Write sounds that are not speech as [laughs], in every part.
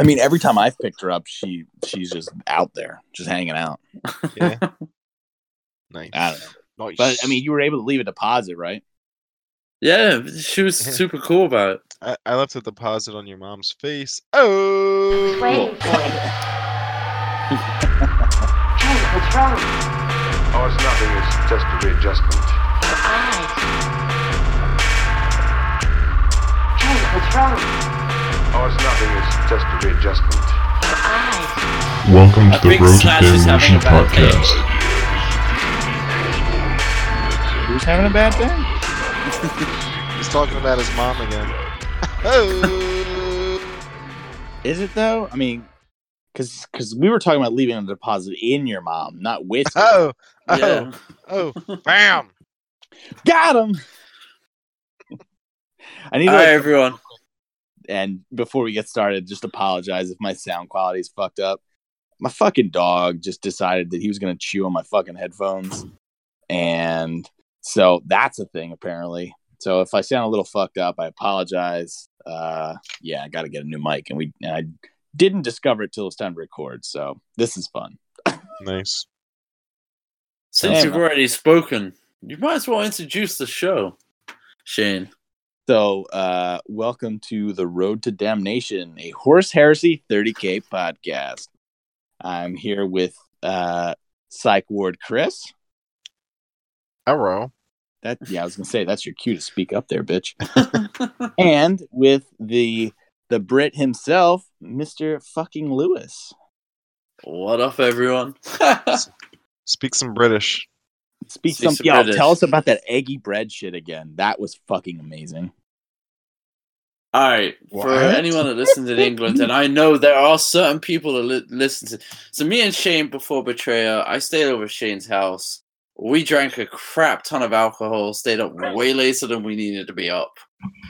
I mean, every time I've picked her up, she she's just out there, just hanging out. Yeah. [laughs] nice. I don't know. Nice. But I mean, you were able to leave a deposit, right? Yeah, she was Yeah. super cool about it. I, I left a deposit on your mom's face. Oh. waiting for you. hey, what's [laughs] wrong? Oh, it's nothing. It's just a readjustment. Your eyes. Hey, what's wrong? Oh, it's nothing. It's just a readjustment. Your eyes. Welcome I to the think Road to Slash Damnation a bad day. podcast. Who's having a bad day? [laughs] He's talking about his mom again. Oh. [laughs] Is it though? I mean, because because we were talking about leaving a deposit in your mom, not with. [laughs] Oh, you. Oh. Oh. Yeah. Oh. Bam. Got him. I need to All like, everyone. And before we get started, just apologize if my sound quality is fucked up. My fucking dog just decided that he was gonna chew on my fucking headphones, and so that's a thing apparently. So if I sound a little fucked up, I apologize. Uh, yeah, I got to get a new mic, and we and I didn't discover it till it's time to record. So this is fun. Nice. Since Damn. you've already spoken, you might as well introduce the show, Shane. So, uh, welcome to the Road to Damnation, a Horus Heresy 30K podcast. I'm here with uh, Psych Ward Chris. Hello. That yeah, I was gonna say that's your cue to speak up there, bitch. [laughs] and with the the Brit himself, Mister Fucking Lewis. what up, everyone? [laughs] Speak some British. Speak Speak some, some yo, British. tell us about that eggy bread shit again. That was fucking amazing. All right, for What? anyone that listens in England, and I know there are certain people that li- listen to. So me and Shane before Betrayer, I stayed over at Shane's house. We drank a crap ton of alcohol, stayed up way later than we needed to be up.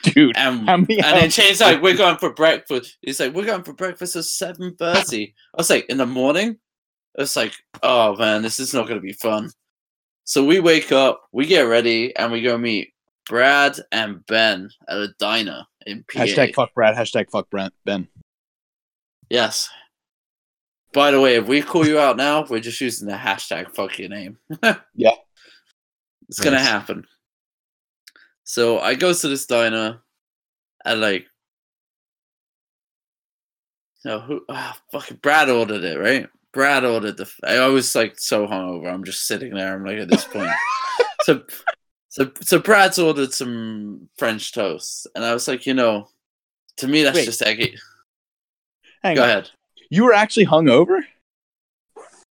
Dude, And, how many and then hours- Shane's like, "We're going for breakfast." He's like, "We're going for breakfast at 7.30. I was like, "In the morning?" It's like, "Oh man, this is not going to be fun." So we wake up, we get ready, and we go meet Brad and Ben at a diner in PA. hashtag fuck Brad, hashtag fuck Brent Ben. Yes. By the way, if we call you out now, we're just using the hashtag fuck your name. [laughs] Yeah. It's gonna happen. So I go to this diner and like no who ah, fucking Brad ordered it, right? Brad ordered the I was like so hungover, I'm just sitting there, I'm like at this point. [laughs] so so so Brad's ordered some French toast, and I was like, you know, to me that's Wait. just eggy. Hang Go on. ahead. You were actually hungover?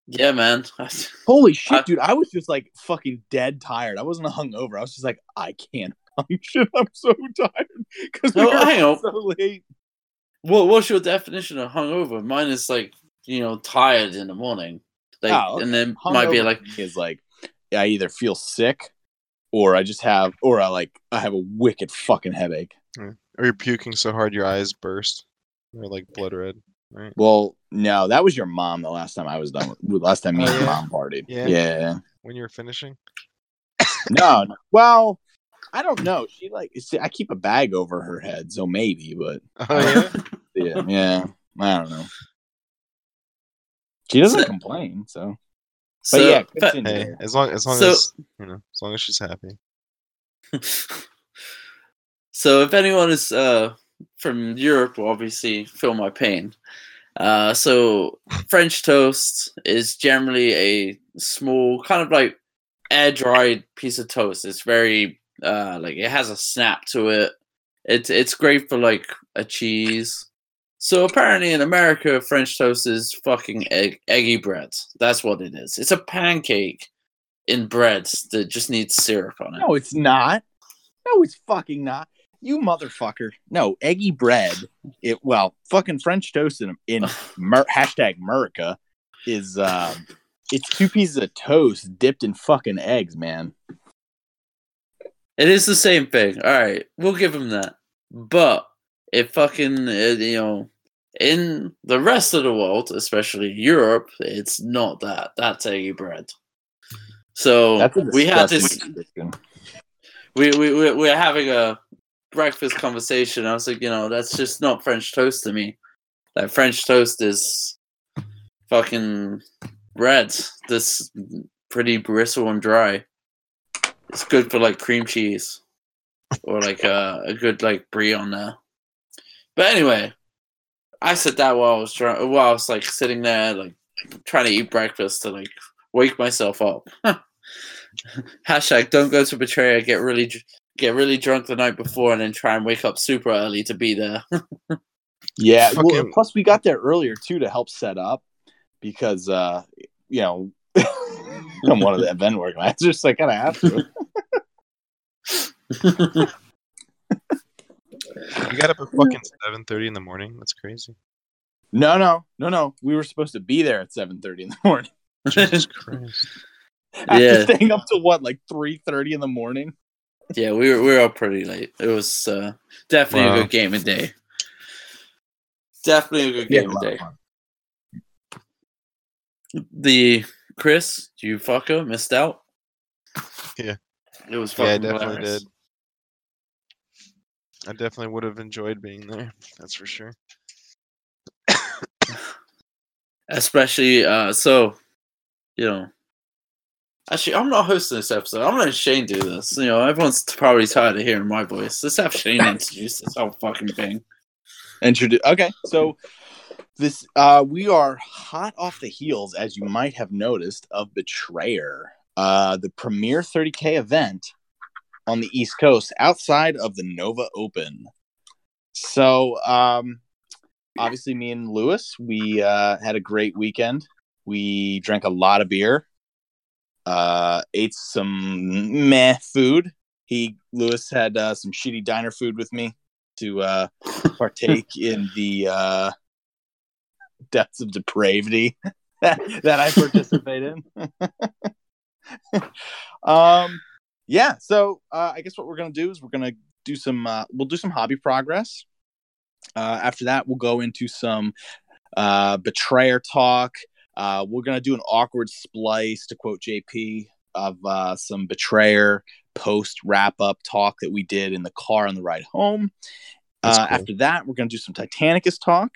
Yeah, man. [laughs] Holy shit, I- dude! I was just like fucking dead tired. I wasn't hungover. I was just like, I can't function. [laughs] I'm so tired because we No, were so late. What what's your definition of hungover? Mine is like you know tired in the morning, like, Oh, okay. and then might be like is like I either feel sick or I just have or I like I have a wicked fucking headache. Mm. Or you're puking so hard your eyes burst. Or like blood red. Right. Well, no, that was your mom. The last time I was done with last time me Oh, and your yeah? mom partied. Yeah. yeah. When you were finishing. [coughs] No, no. Well, I don't know. She like see, I keep a bag over her head, so maybe, but Oh yeah. [laughs] yeah, yeah. I don't know. She doesn't So- complain, so. But so. yeah, but- continue. hey, as long as long So- as you know, as long as she's happy. [laughs] so if anyone is uh from Europe, will obviously feel my pain. Uh, so French toast is generally a small, kind of like air dried piece of toast. It's very uh like it has a snap to it. It's it's great for like a cheese. So apparently in America, French toast is fucking egg, eggy bread. That's what it is. It's a pancake in bread that just needs syrup on it. No, it's not. No, it's fucking not. You motherfucker. No, eggy bread. It well, fucking French toast in in Mer- hashtag America is um it's two pieces of toast dipped in fucking eggs, man. It is the same thing. All right, we'll give him that. But it fucking uh, you know, in the rest of the world, especially Europe, it's not that. That's eggy bread. So a we had this. We we we we're having a breakfast conversation. I was like, you know, that's just not French toast to me. that French toast is fucking bread This pretty bristle and dry. It's good for like cream cheese or like a, a good like brie on there. But anyway, I said that while I was trying, while I was like sitting there, like trying to eat breakfast to like wake myself up. [laughs] Hashtag don't go to Betrayer. Get really get really drunk the night before and then try and wake up super early to be there. [laughs] Yeah. Well, Fucking- plus we got there earlier too to help set up because uh you know [laughs] I'm one of the event organizers, so I kind of have to. You got up at fucking seven thirty in the morning. That's crazy. No, no, no, no. We were supposed to be there at 7:30 in the morning. [laughs] Jesus [laughs] Christ. After Yeah. staying up to what, like 3:30 in the morning? yeah, we were we were up pretty late. It was uh, definitely Wow. a good game of day. Definitely a good Yeah, game a of day. fun. The Chris, you fucker, missed out. Yeah. It was Fucking Yeah, I definitely hilarious. did. I definitely would have enjoyed being there. That's for sure. especially uh so you know actually i'm not hosting this episode i'm letting shane do this you know everyone's probably tired of hearing my voice let's have shane introduce this whole fucking thing Introduce. Okay, so this uh we are hot off the heels, as you might have noticed, of Betrayer, uh, the premier 30k event on the East Coast outside of the Nova Open. So, um, obviously, me and Lewis, we uh, had a great weekend. We drank a lot of beer, uh, ate some meh food. He Lewis had uh, some shitty diner food with me to uh, partake [laughs] in the uh, depths of depravity that, [laughs] that I participate in. [laughs] um, yeah, so uh, I guess what we're gonna do is we're gonna do some uh, we'll do some hobby progress. Uh, after that, we'll go into some uh, betrayer talk. Uh, we're gonna do an awkward splice to quote JP of uh, some betrayer post wrap up talk that we did in the car on the ride home. Uh, cool. After that, we're going to do some Titanicus talk,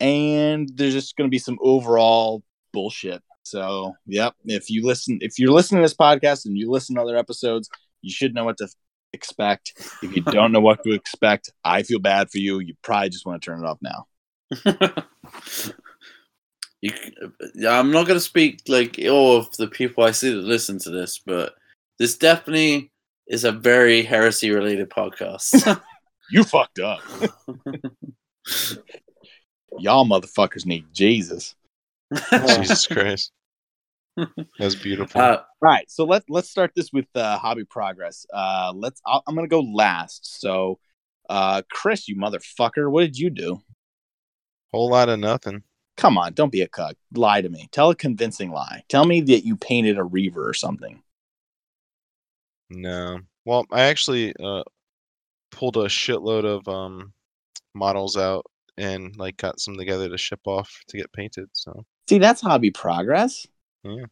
and there's just going to be some overall bullshit. So, yep, if you listen, if you're listening to this podcast and you listen to other episodes, you should know what to expect. If you don't know what to expect, I feel bad for you. You probably just want to turn it off now. [laughs] you, c- uh, i'm not going to speak like all of the people i see that listen to this but this definitely is a very heresy related podcast [laughs] You fucked up. [laughs] Y'all motherfuckers need Jesus. Jesus Christ. [laughs] That's beautiful. uh, All right, so let's let's start this with uh, hobby progress. Uh, let's. I'll, I'm gonna go last. So, uh, Chris, you motherfucker, what did you do? Whole lot of nothing. Come on, don't be a cuck. Lie to me. Tell a convincing lie. Tell me that you painted a reaver or something. No. Well, I actually uh pulled a shitload of um models out and like got some together to ship off to get painted. So See, that's hobby progress. Yeah.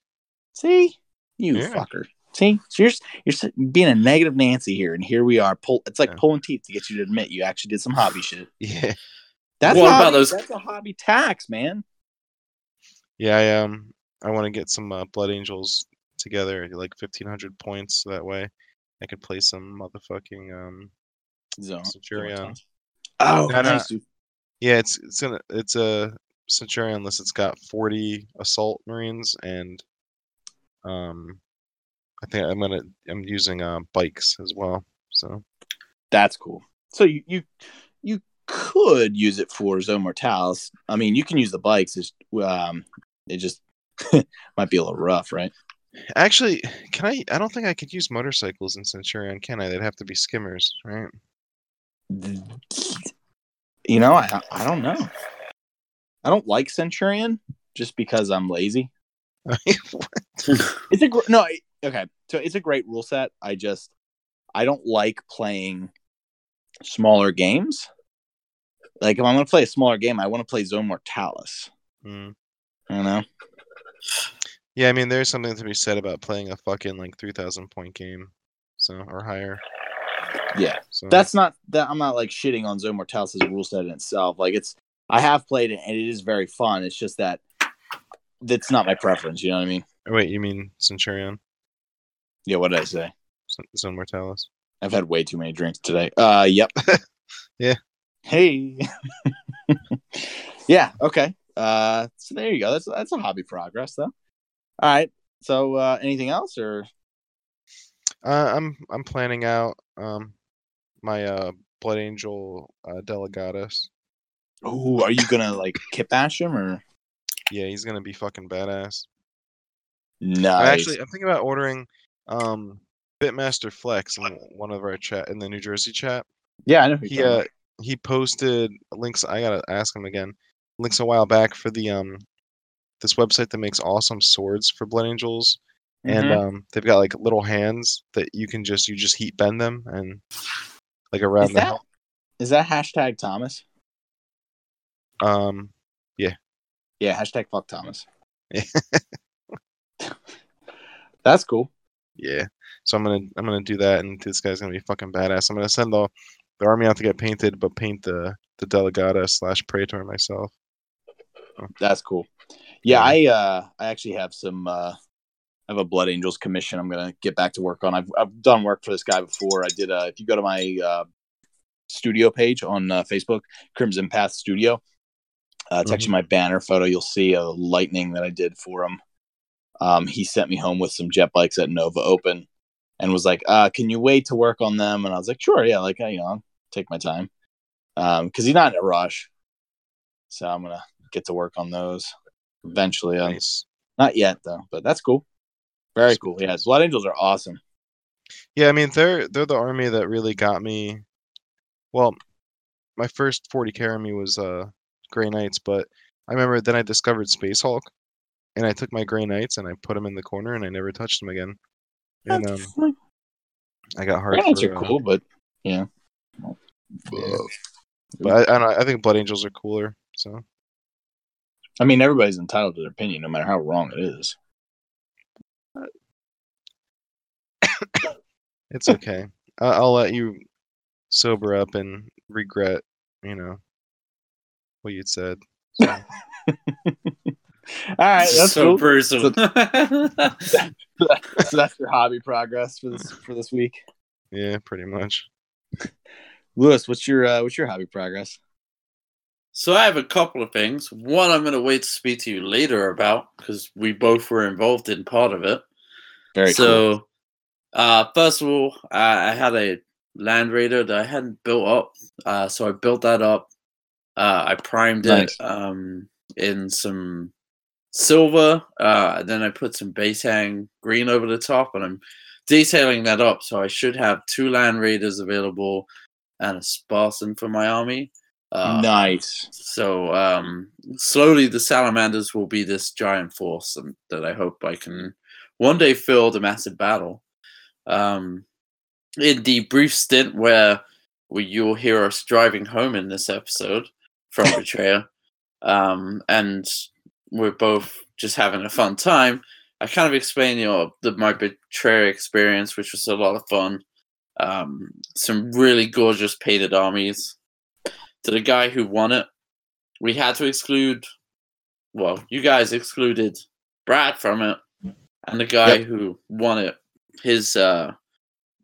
See, you Yeah. fucker. See, so you're you're being a negative Nancy here, and here we are. Pull. It's like Yeah. pulling teeth to get you to admit you actually did some hobby shit. [laughs] yeah, That's What a about hobby- those- That's a hobby tax, man. yeah. I um I want to get some uh, Blood Angels together, like fifteen hundred points. So that way I could play some motherfucking um Zone. Centurion. Oh, No, no. nice. dude. Yeah, it's it's gonna it's a Centurion unless It's got forty assault marines and um I think I'm gonna I'm using uh bikes as well. So That's cool. So you you you could use it for Zone Mortalis. I mean, you can use the bikes. It's, um, it just [laughs] might be a little rough, right? actually, can I? I don't think I could use motorcycles in Centurion, can I? They'd have to be skimmers, right? You know, I I don't know. I don't like Centurion just because I'm lazy. [laughs] It's a gr- no. I- Okay, so it's a great rule set. I just I don't like playing smaller games. Like if I'm gonna play a smaller game, I want to play Zone Mortalis. Mm. You know. Yeah, I mean, there's something to be said about playing a fucking like three thousand point game, so or higher. Yeah. So that's not that I'm not like shitting on Zone Mortalis as a rule set in itself. Like it's I have played it and it is very fun. It's just that that's not my preference. You know what I mean? Wait, you mean Centurion? Yeah. What did I say? Zone Mortalis? I've had way too many drinks today. Uh, yep. [laughs] Yeah. Hey. [laughs] yeah. Okay. Uh, so there you go. That's that's a hobby progress, though. All right. So, uh, anything else, or Uh, I'm I'm planning out um my uh Blood Angel uh, Delegatus. Oh, are you gonna like kit bash him or? Yeah, he's gonna be fucking badass. Nice. I actually I'm thinking about ordering um Bitmaster Flex in one of our chat in the New Jersey chat. yeah, I know. He uh he posted links. I gotta ask him again. Links a while back for the um this website that makes awesome swords for Blood Angels, about. and um they've got like little hands that you can just you just heat bend them and like around is the that hel- is that hashtag Thomas? Um Yeah, Yeah. hashtag fuck Thomas. Yeah. [laughs] That's cool. yeah. So I'm gonna I'm gonna do that, and this guy's gonna be fucking badass. I'm gonna send the the army out to get painted, but paint the the Delegata slash Praetor myself. That's cool. Yeah, I uh I actually have some uh I have a Blood Angels commission I'm gonna get back to work on. I've I've done work for this guy before. I did uh if you go to my uh studio page on uh, Facebook, Crimson Path Studio, uh it's actually my banner photo. You'll see a lightning that I did for him. Um he sent me home with some jet bikes at Nova Open and was like, uh, can you wait to work on them? And I was like, sure, yeah, like you know, I'll take my time. Um, because he's not in a rush. So I'm gonna get to work on those eventually. Um, Nice. not yet though, but that's cool. Very Sweet. cool. Yeah, Blood Angels are awesome. Yeah, I mean they're they're the army that really got me. Well, my first 40k army was uh Grey Knights, but I remember then I discovered Space Hulk, and I took my Grey Knights and I put them in the corner and I never touched them again. And um, I got hard. Granites for, are uh, cool, but yeah. Yeah. but I, I know. I think Blood Angels are cooler. So I mean, everybody's entitled to their opinion, no matter how wrong it is. [coughs] it's okay. I'll let you sober up and regret, you know, what you'd said. So, [laughs] All right, that's so cool. brutal. [laughs] so that's your hobby progress for this for this week. yeah, pretty much. Lewis, what's your uh, what's your hobby progress? So I have a couple of things. One, I'm going to wait to speak to you later about because we both were involved in part of it. Very cool. so, uh, first of all, I, I had a Land Raider that I hadn't built up, uh, so I built that up. Uh, I primed Nice. it um, in some silver, uh, then I put some base green over the top, and I'm detailing that up. So I should have two Land Raiders available and a Spartan for my army. Uh, nice. so um, slowly, the salamanders will be this giant force um, that I hope I can one day field a massive battle. Um, in the brief stint where we, you'll hear us driving home in this episode from Betrayer. um, and we're both just having a fun time. I kind of explained, you know, the, my Betrayer experience, which was a lot of fun. Um, some really gorgeous painted armies to the guy who won it, we had to exclude. Well, you guys excluded Brad from it, and the guy Yep. who won it, his uh,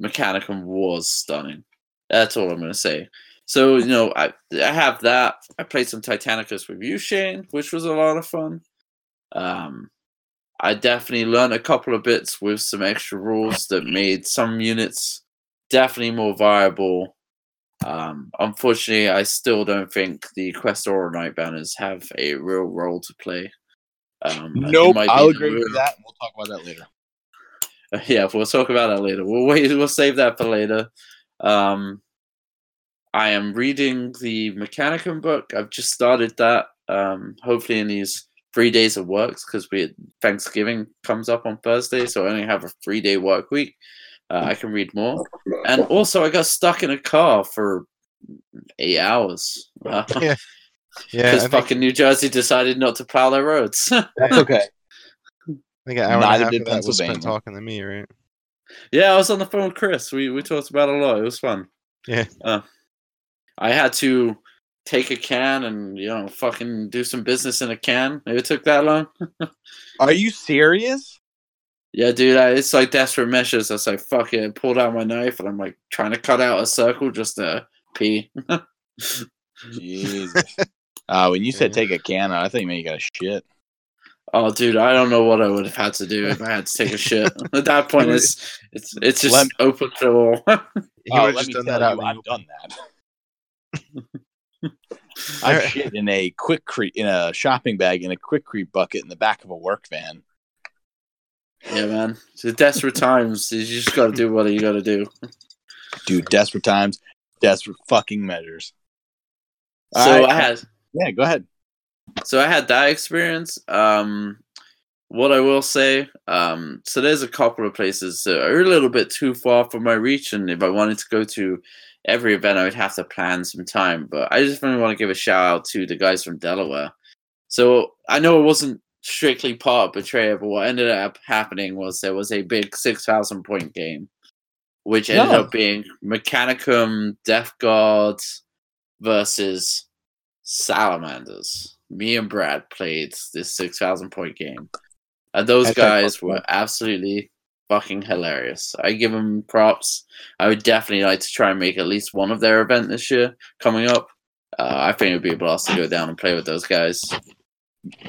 Mechanicum was stunning. That's all I'm gonna say. So you know, I I have that. I played some Titanicus with you, Shane, which was a lot of fun. Um, I definitely learned a couple of bits with some extra rules that made some units definitely more viable um, unfortunately, I still don't think the Questoris Knight banners have a real role to play. Um, Nope, I'll agree with that. We'll talk about that later. [laughs] Yeah, we'll talk about that later. We'll wait. We'll save that for later. Um, I am reading the Mechanicum book. I've just started that. Um, hopefully, in these three days of works, because we Thanksgiving comes up on Thursday, so I only have a three day work week. Uh, I can read more. And also, I got stuck in a car for eight hours. Uh, [laughs] Yeah, [laughs] Yeah, because I fucking New Jersey decided not to plow their roads. [laughs] That's okay. I think an hour Neither and a half did of that was spent Pennsylvania. talking to me, right? yeah, I was on the phone with Chris. We we talked about it a lot. It was fun. Yeah. Uh, I had to take a can and you know fucking do some business in a can. Maybe it took that long. [laughs] Are you serious? Yeah, dude, I, it's like desperate measures. I was like, fuck it, I pulled out my knife and I'm like trying to cut out a circle just to pee. Jesus. Uh, when you said [laughs] take a can out, I think man, you got a shit. oh, dude, I don't know what I would have had to do if I had to take a shit. [laughs] At that point, it's it's it's just Let- open to all. He Oh, would have let just me done tell that you, I've done that. [laughs] I- I shit in a Quikrete in a shopping bag in a Quikrete bucket in the back of a work van. yeah, man. It's desperate times. You just got to do what you got to do. Dude, desperate times, desperate fucking measures. So All right. I had Yeah, go ahead. so I had that experience. Um, what I will say, um, so there's a couple of places that are a little bit too far for my reach, and if I wanted to go to every event, I would have to plan some time. But I just really want to give a shout out to the guys from Delaware. So I know it wasn't strictly part of Betrayer, but what ended up happening was there was a big six thousand point game, which ended No. up being Mechanicum Death Guards versus Salamanders. Me and Brad played this 6,000 point game. And those guys were absolutely fucking hilarious. I give them props. I would definitely like to try and make at least one of their event this year coming up. Uh, I think it would be a blast to go down and play with those guys.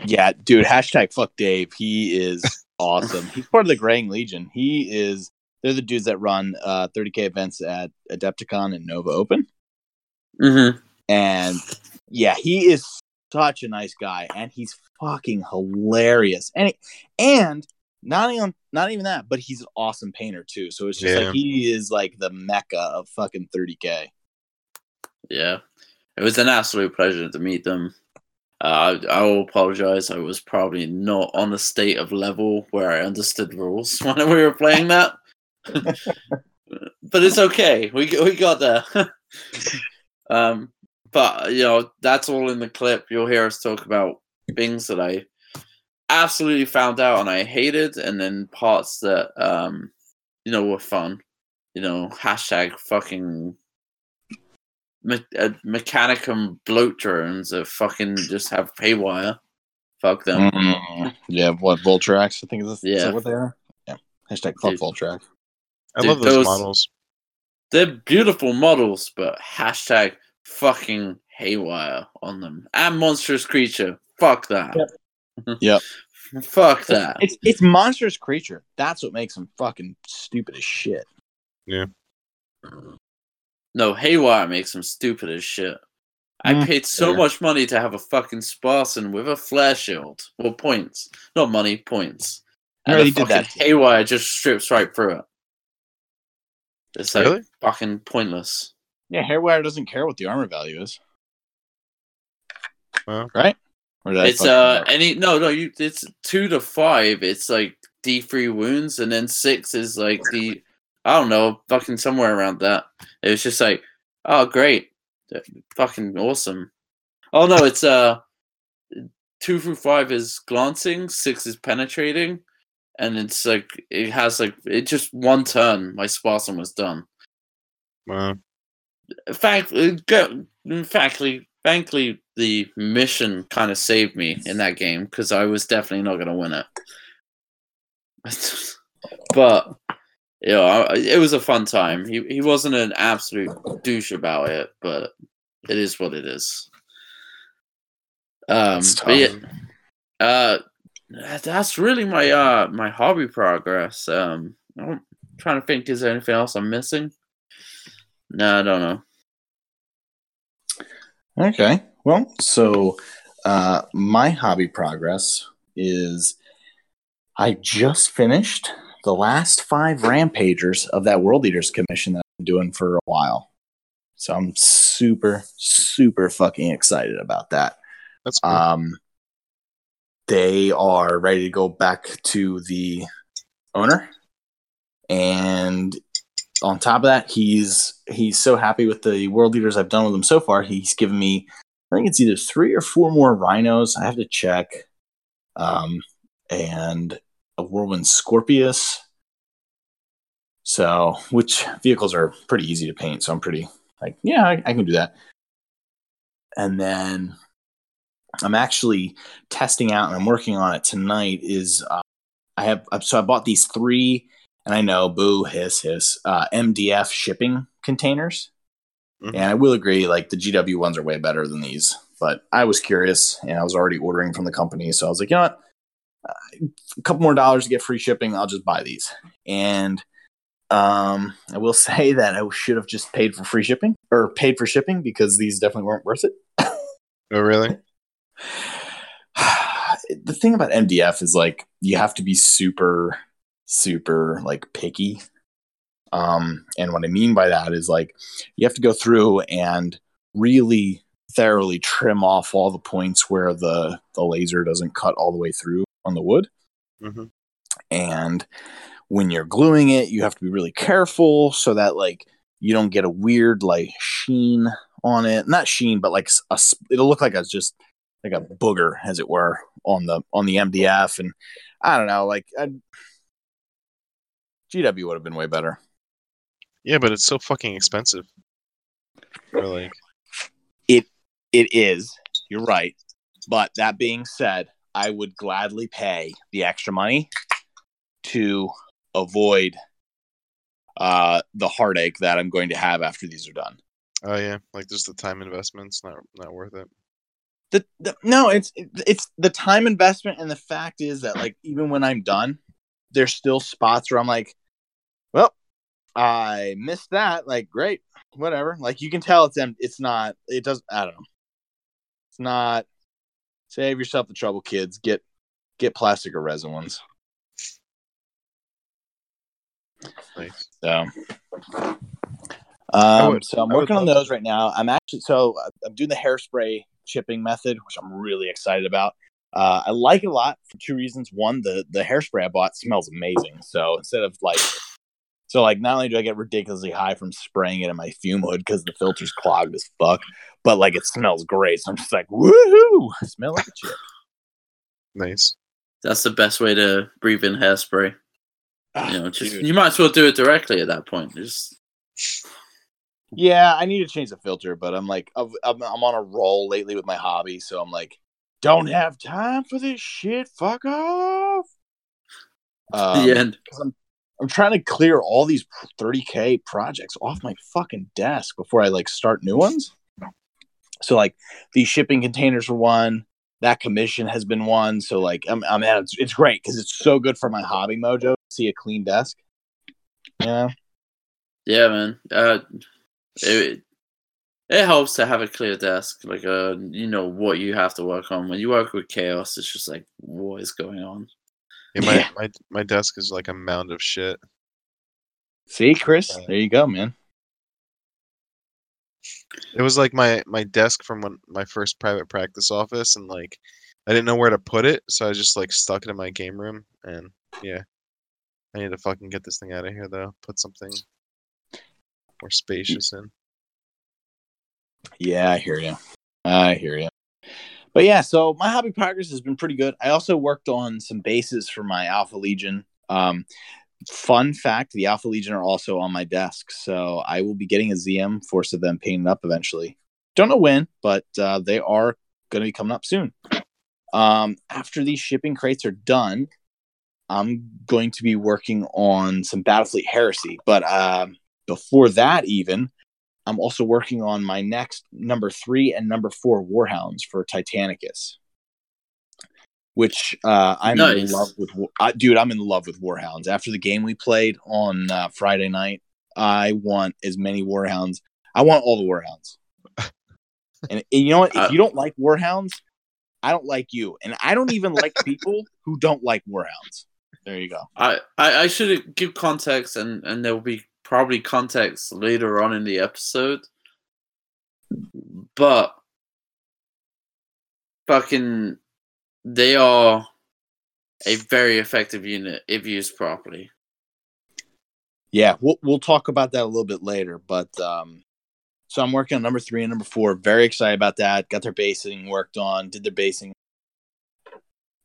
Yeah, dude, hashtag fuck Dave. He is [laughs] awesome. He's part of the Graying Legion. He is they're the dudes that run uh 30k events at Adepticon and Nova Open. Mm-hmm. And yeah, he is such a nice guy and he's fucking hilarious. And and not even not even that, but he's an awesome painter too. So it's just Yeah. like he is like the mecca of fucking 30k. Yeah, it was an absolute pleasure to meet them. Uh, I, I will apologize. I was probably not on the state of level where I understood rules [laughs] when we were playing that. but it's okay. We we got there. [laughs] um, but you know that's all in the clip. You'll hear us talk about things that I absolutely found out and I hated, and then parts that um, you know were fun. You know, hashtag fucking me- uh, Mechanicum bloat drones that fucking just have haywire. Fuck them. Mm, yeah, what Voltrax? I think is, this, is Yeah. that what they are? Yeah. Hashtag fuck Dude. Voltrax. I Dude, love those, those- models. They're beautiful models, but hashtag fucking haywire on them. And monstrous creature. Fuck that. Yep. [laughs] Fuck that. It's it's monstrous creature. That's what makes him fucking stupid as shit. Yeah. No, haywire makes them stupid as shit. I Mm, paid so fair. much money to have a fucking Spartan with a flare shield. Well, points. Not money, points. I And already the did that. haywire just strips right through it. It's like Really? fucking pointless. Yeah, Haywire doesn't care what the armor value is. Well. right? It's uh any no no you it's two to five. It's like D three wounds, and then six is like the I don't know fucking somewhere around that. It was just like oh great, fucking awesome. Oh no, it's uh two through five is glancing, six is penetrating, and it's like it has like it just one turn. My Spartan was done. Wow. Fact, uh, go- factly, frankly, the mission kind of saved me in that game because I was definitely not going to win it. [laughs] but you know, it was a fun time. He he wasn't an absolute douche about it, but it is what it is. Um, That's but yeah, uh, that's really my uh my hobby progress. Um, I'm trying to think, is there anything else I'm missing? No, I don't know. Okay. Well, so uh, my hobby progress is I just finished the last five rampagers of that World Eaters commission that I've been doing for a while. So I'm super, super fucking excited about that. That's cool. Um, they are ready to go back to the owner, and on top of that, he's he's so happy with the World Eaters I've done with him so far. He's given me, I think it's either three or four more rhinos. I have to check, um, and a whirlwind Scorpius. So, which vehicles are pretty easy to paint. So I'm pretty like, yeah, I, I can do that. and then I'm actually testing out and I'm working on it tonight. Is uh, I have so I bought these three, and I know boo hiss hiss uh, MDF shipping containers, Mhm. and I will agree like the GW ones are way better than these. But I was curious, and I was already ordering from the company, so I was like, you know what, Uh, a couple more dollars to get free shipping, I'll just buy these. And um, I will [laughs] say that I should have just paid for free shipping or paid for shipping because these definitely weren't worth it. Oh, really? [laughs] the thing about MDF is like you have to be super, super like picky. Um, and what I mean by that is like you have to go through and really thoroughly trim off all the points where the the laser doesn't cut all the way through on the wood. hmm And when you're gluing it, you have to be really careful so that like you don't get a weird like sheen on it. Not sheen, but like a it'll look like a just like a booger, as it were, on the on the MDF. And I don't know, like I'd, GW would have been way better. Yeah, but it's so fucking expensive. For like, It is. You're right. But that being said, I would gladly pay the extra money to avoid uh, the heartache that I'm going to have after these are done. oh yeah, like just the time investment's not not worth it. The, the no, it's it's the time investment, and the fact is that like even when I'm done, there's still spots where I'm like, I missed that. Like, great, whatever. Like you can tell it's em- it's not. It does. I don't know. It's not. Save yourself the trouble, kids. Get get plastic or resin ones. Nice. So, um, would- so I'm working on those right now. I'm actually so uh, I'm doing the hairspray chipping method, which I'm really excited about. Uh, I like it a lot for two reasons. One, the the hairspray I bought smells amazing. So instead of like, so like not only do I get ridiculously high from spraying it in my fume hood because the filter's clogged as fuck, but like it smells great. So I'm just like, woohoo! I smell like a chip. Nice. That's the best way to breathe in hairspray. You know, just you might as well do it directly at that point. Just Yeah, I need to change the filter, but I'm like, I'm, I'm I'm on a roll lately with my hobby, so I'm like, don't have time for this shit. Fuck off. [laughs] Um, the end. I'm I'm trying to clear all these 30k projects off my fucking desk before I like start new ones. So like these shipping containers were one. That commission has been one. So like I'm I'm at it's, it's great because it's so good for my hobby mojo. to See a clean desk. Yeah. Yeah, man. Uh, it it helps to have a clear desk, like uh, you know what you have to work on. When you work with chaos, it's just like what is going on. Yeah, my, my my desk is like a mound of shit. See, Chris, there you go, man. It was like my my desk from when my first private practice office, and like I didn't know where to put it, so I just like stuck it in my game room. And yeah, I need to fucking get this thing out of here though. Put something more spacious in. Yeah, I hear you. I hear you. But yeah, so my hobby progress has been pretty good. I also worked on some bases for my Alpha Legion. Um, fun fact: the Alpha Legion are also on my desk, so I will be getting a ZM Force of them painted up eventually. Don't know when, but uh, they are going to be coming up soon. Um, after these shipping crates are done, I'm going to be working on some Battlefleet Heresy. But um, before that, even I'm also working on my next number three and number four Warhounds for Titanicus, which uh, I'm in love with. I, dude, I'm in love with Warhounds. After the game we played on uh, Friday night, I want as many Warhounds. I want all the Warhounds. [laughs] and, and you know what? If Uh, you don't like Warhounds, I don't like you, and I don't even like [laughs] people who don't like Warhounds. There you go. I, I, I should give context, and, and there will be probably context later on in the episode. But fucking, they are a very effective unit if used properly. Yeah, we'll we'll talk about that a little bit later. But um, so I'm working on number three and number four. Very excited about that. Got their basing worked on. Did their basing.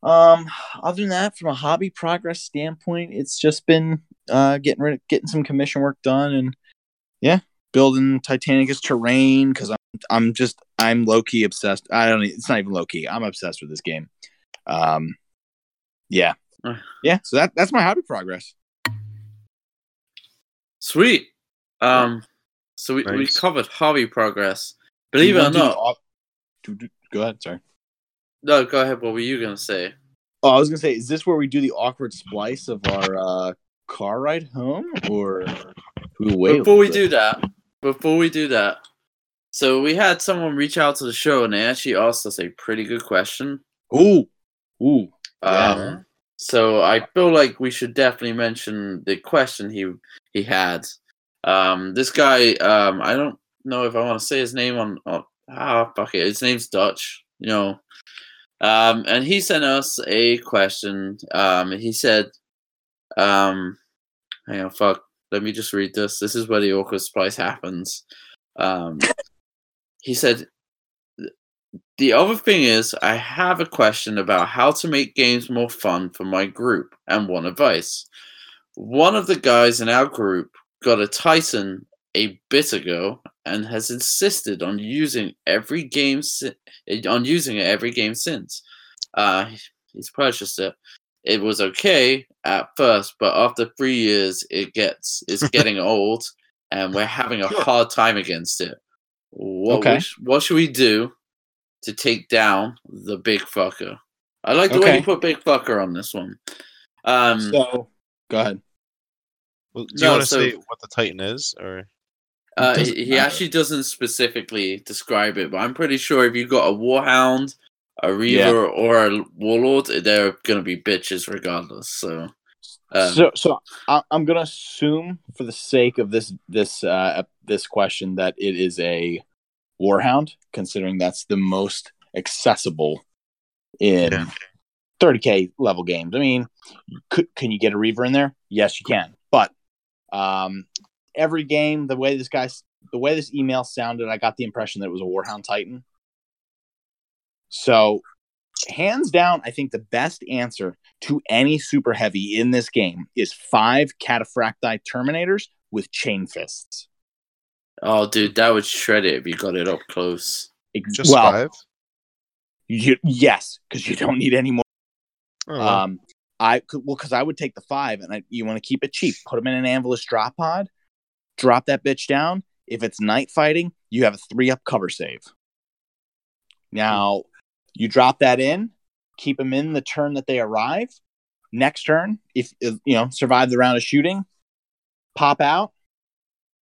Um, other than that, from a hobby progress standpoint, it's just been uh getting rid getting some commission work done, and yeah, building Titanicus terrain because I'm I'm just I'm low key obsessed. I don't. e- It's not even low key. I'm obsessed with this game. Um, yeah, yeah. So that that's my hobby progress. Sweet. Um, so we, we covered hobby progress. Believe it or Do you wanna do not, do- do- Go ahead. Sorry. No, go ahead. What were you gonna say? Oh, I was gonna say, is this where we do the awkward splice of our uh, car ride home, or we wait? before we little do that, before we do that, so we had someone reach out to the show and they actually asked us a pretty good question. Ooh, ooh. Yeah. Um, so I feel like we should definitely mention the question he he had. Um, this guy, um, I don't know if I want to say his name on. on ah, fuck it. His name's Dutch. You know. Um, and he sent us a question. Um, he said, um, hang on, fuck. Let me just read this. This is where the awkward splice happens. Um, he said, the other thing is, I have a question about how to make games more fun for my group and one advice. One of the guys in our group got a Titan a bit ago and has insisted on using every game si- on using it every game since. Uh, he's purchased it. It was okay at first, but after three years, it gets it's [laughs] getting old, and we're having a hard time against it. What Okay. sh- what should we do to take down the big fucker? I like the way you put big fucker on this one. Um, So, go ahead. Well, do you No, want to so- say what the Titan is, or Uh, he, matter. actually doesn't specifically describe it, but I'm pretty sure if you got a warhound, a reaver, or a warlord, they're gonna be bitches regardless. So, um, so, so I, I'm gonna assume, for the sake of this this uh, this question, that it is a warhound, considering that's the most accessible in Yeah. 30k level games. I mean, could, can you get a reaver in there? Yes, you can. But um, every game, the way this guy's, the way this email sounded, I got the impression that it was a warhound titan. So, hands down, I think the best answer to any super heavy in this game is five cataphracti terminators with chain fists. oh, dude, that would shred it if you got it up close. Just well, five? You, yes, because you don't need any more. Oh. Um, I could well because I would take the five, and I, you want to keep it cheap. Put them in an Anvilus drop pod, drop that bitch down. If it's night fighting, you have a three up cover save. Now, you drop that in, keep them in the turn that they arrive. Next turn, if if, you know survive the round of shooting, pop out,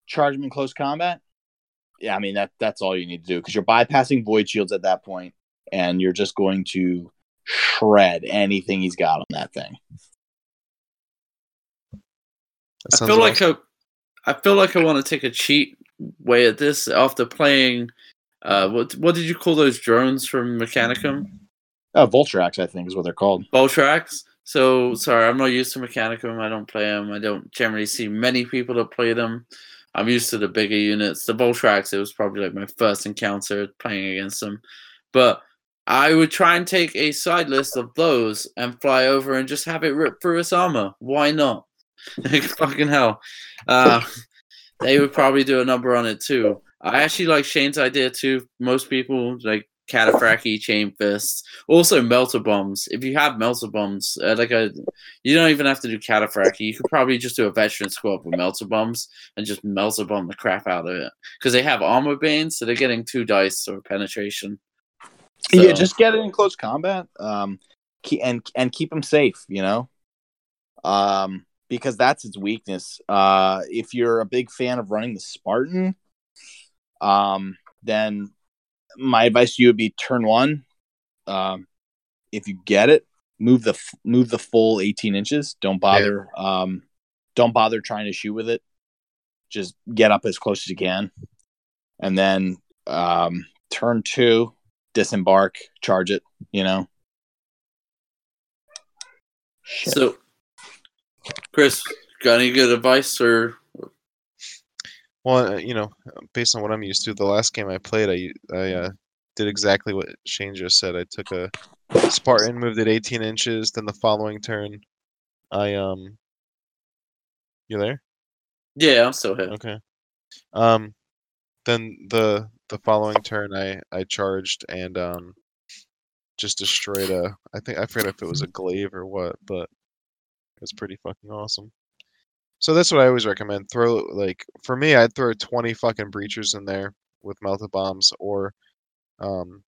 charge them in close combat. Yeah, I mean that that's all you need to do because you're bypassing void shields at that point, and you're just going to shred anything he's got on that thing. that I sounds feel like awesome. a, I feel like I want to take a cheat way at this after playing. Uh, what what did you call those drones from Mechanicum? Oh, Vulturax, I think is what they're called. Boltrax. So sorry, I'm not used to Mechanicum. I don't play them. I don't generally see many people that play them. I'm used to the bigger units. The Boltrax, it was probably like my first encounter playing against them. But I would try and take a side list of those and fly over and just have it rip through its armor. Why not? [laughs] Fucking hell. Uh, they would probably do a number on it too. I actually like Shane's idea too. Most people like cataphracti, chain fists, also melter bombs. If you have melter bombs, uh, like a, you don't even have to do cataphracti. You could probably just do a veteran squad with melter bombs and just melter bomb the crap out of it because they have armor banes, so they're getting two dice or penetration. Yeah, just get it in close combat, um, and and keep them safe. You know, um, because that's its weakness. Uh, if you're a big fan of running the Spartan, um, then my advice to you would be turn one. Um, if you get it, move the move the full 18 inches. Don't bother. Um, don't bother trying to shoot with it. Just get up as close as you can, and then um, turn two, disembark, charge it. You know. Shit. So, Chris, got any good advice or Well, uh, you know, based on what I'm used to, the last game I played, I I uh, did exactly what Shane just said. I took a Spartan, moved it 18 inches. Then the following turn, I um, you there? yeah, I'm still here. Okay. Um, then the the following turn I I charged and um just destroyed a I think I forget if it was a glaive or what, but was pretty fucking awesome. So that's what I always recommend. Throw like for me, I'd throw twenty fucking breachers in there with melter bombs or um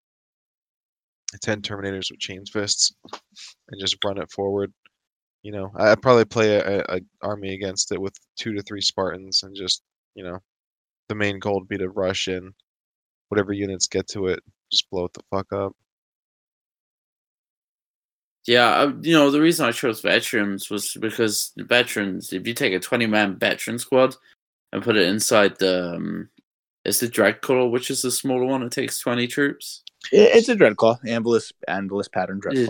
ten terminators with chains fists and just run it forward. You know, I'd probably play a, a army against it with two to three Spartans and just you know, the main goal would be to rush in whatever units get to it, just blow it the fuck up. Yeah, uh, you know, the reason I chose veterans was because veterans, if you take a 20 man veteran squad and put it inside the, um, it's the Dread which is the smaller one, it takes 20 troops. It's a Dread Ambulus, Ambulus pattern Dread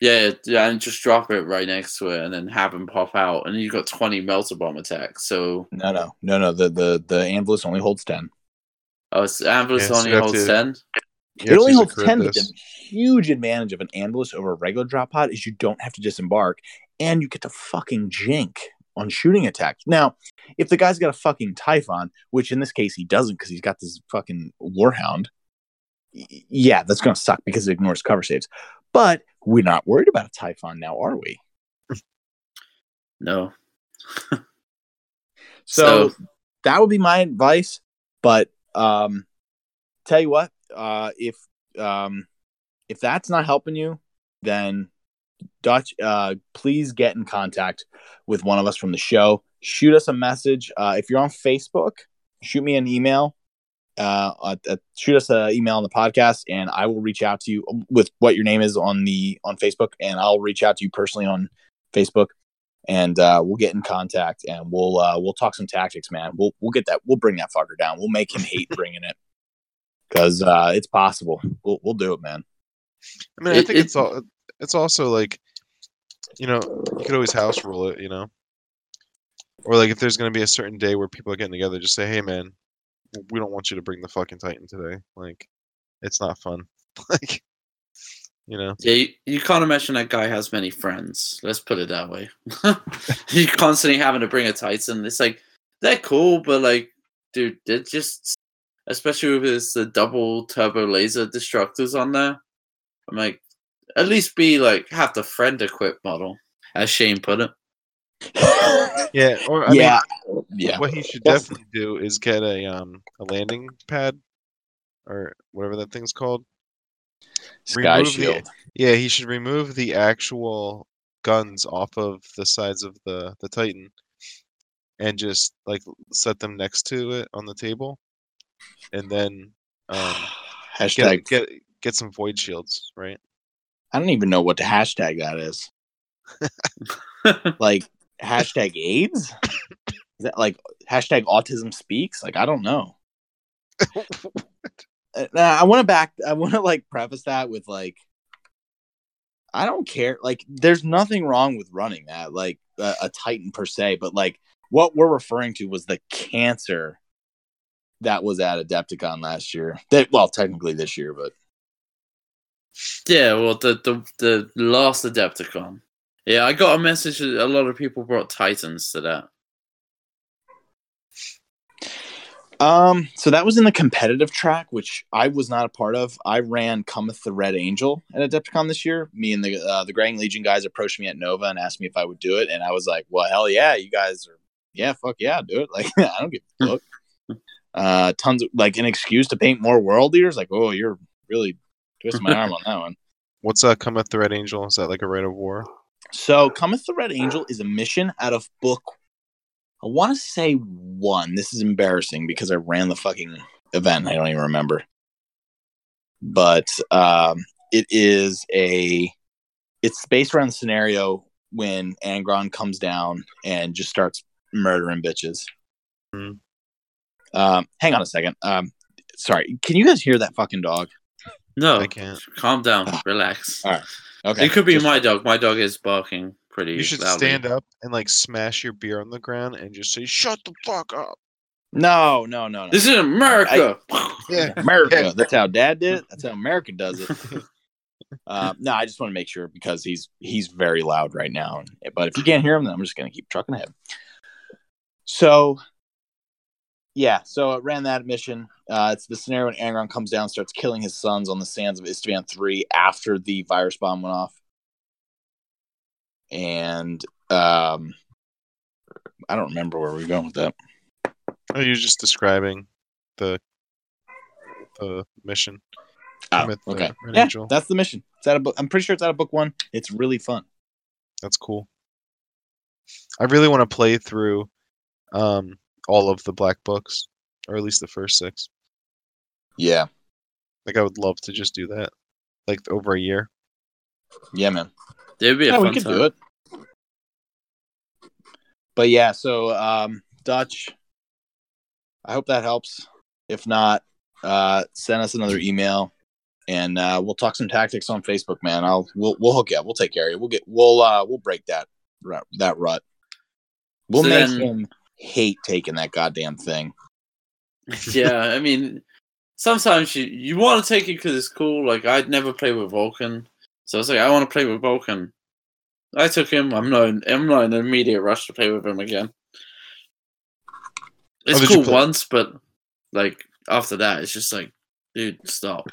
Yeah, yeah, and just drop it right next to it and then have them pop out, and you've got 20 Melter Bomb attacks, so. No, no, no, no, the, the, the Ambulus only holds 10. Oh, it's Ambulus yeah, only so holds to... 10? Yeah, it only holds 10, but the huge advantage of an ambulance over a regular drop pod is you don't have to disembark and you get to fucking jink on shooting attacks. Now, if the guy's got a fucking Typhon, which in this case he doesn't because he's got this fucking Warhound, yeah, that's going to suck because it ignores cover saves. But we're not worried about a Typhon now, are we? [laughs] No. so, so, that would be my advice. But um, tell you what, uh, if um, if that's not helping you, then Dutch, uh, please get in contact with one of us from the show. Shoot us a message. Uh, if you're on Facebook, shoot me an email. Uh, uh, shoot us an email on the podcast, and I will reach out to you with what your name is on the on Facebook, and I'll reach out to you personally on Facebook and uh, we'll get in contact and we'll uh, we'll talk some tactics, man. We'll we'll get that. We'll bring that fucker down. We'll make him hate [laughs] bringing it because uh, it's possible. We'll we'll do it, man. I mean, I It- think it- it's all. It's also like, you know, you could always house rule it, you know, or like if there's going to be a certain day where people are getting together, just say, "Hey, man, we don't want you to bring the fucking Titan today. Like, it's not fun." [laughs] like, you know, yeah, you, you can't imagine that guy has many friends. Let's put it that way. [laughs] you constantly having to bring a Titan. It's like they're cool, but like, dude, they're just, especially with his the double turbo laser destructors on there. I'm like, at least be like have the friend equipped model, as Shane put it. [coughs] yeah. Or I yeah, mean, yeah. what he should Yes. definitely do is get a um a landing pad, or whatever that thing's called. Sky remove the- Shield. Yeah, he should remove the actual guns off of the sides of the the Titan, and just like set them next to it on the table, and then um, [sighs] hashtag. get get get some void shields, right? I don't even know what the hashtag that is. [laughs] Like hashtag AIDS. Is that like hashtag Autism Speaks? Like I don't know. [laughs] Uh, I want to back. I want to like preface that with like, I don't care. Like, there's nothing wrong with running that, like a, a Titan per se, but like what we're referring to was the cancer that was at Adepticon last year. Well, technically this year, but Yeah, well, the the the last Adepticon. Yeah, I got a message. that A lot of people brought Titans to that. Um, so that was in the competitive track, which I was not a part of. I ran Cometh the Red Angel at Adepticon this year. Me and the uh, the Grang Legion guys approached me at Nova and asked me if I would do it, and I was like, "Well, hell yeah, you guys are, yeah, fuck yeah, do it." [laughs] Like, I don't give a [laughs] fuck. Uh, tons of like an excuse to paint more World Eaters. Like, oh, you're really twisting my [laughs] arm on that one. What's uh cometh the Red Angel? Is that like a rite of war? So, Cometh the Red Angel is a mission out of book. I want to say one. This is embarrassing because I ran the fucking event. I don't even remember. But um, it is a. It's based around the scenario when Angron comes down and just starts murdering bitches. Hmm. Um, hang on a second. Um, sorry, can you guys hear that fucking dog? No, I can't. calm down, relax. All right. Okay, It could be just- my dog. My dog is barking pretty. You should loudly. stand up and like smash your beer on the ground and just say, "Shut the fuck up." No, no, no, no. This is America. [laughs] Yeah. [laughs] America. Yeah. That's how Dad did it. That's how America does it. uh, [laughs] no, I just want to make sure because he's he's very loud right now. But if you can't hear him, then I'm just going to keep trucking ahead. So, yeah, so it ran that mission. Uh, it's the scenario when Angron comes down, starts killing his sons on the sands of Istvan three after the virus bomb went off, and um, I don't remember where we are going with that. Are you just describing the the mission? Oh, okay, Red yeah, Angel. that's the mission. It's out of book. I'm pretty sure it's out of book one. It's really fun. That's cool. I really want to play through um all of the black books, or at least the first six. Yeah, Like I would love to just do that, like over a year. yeah, man. It'd be a yeah, we fun could time. do it. But yeah, so um, Dutch. I hope that helps. If not, uh, send us another email, and uh, we'll talk some tactics on Facebook, man. I'll we'll we'll hook you up. We'll take care of you. We'll get we'll uh we'll break that that rut. We'll So make then- him hate taking that goddamn thing. [laughs] yeah, I mean, sometimes you you want to take it because it's cool. Like I'd never play with Vulcan, so I was like, I want to play with Vulcan. I took him. I'm not. in- I'm not in an immediate rush to play with him again. Oh, it's did you cool once, but like after that, it's just like, dude, stop.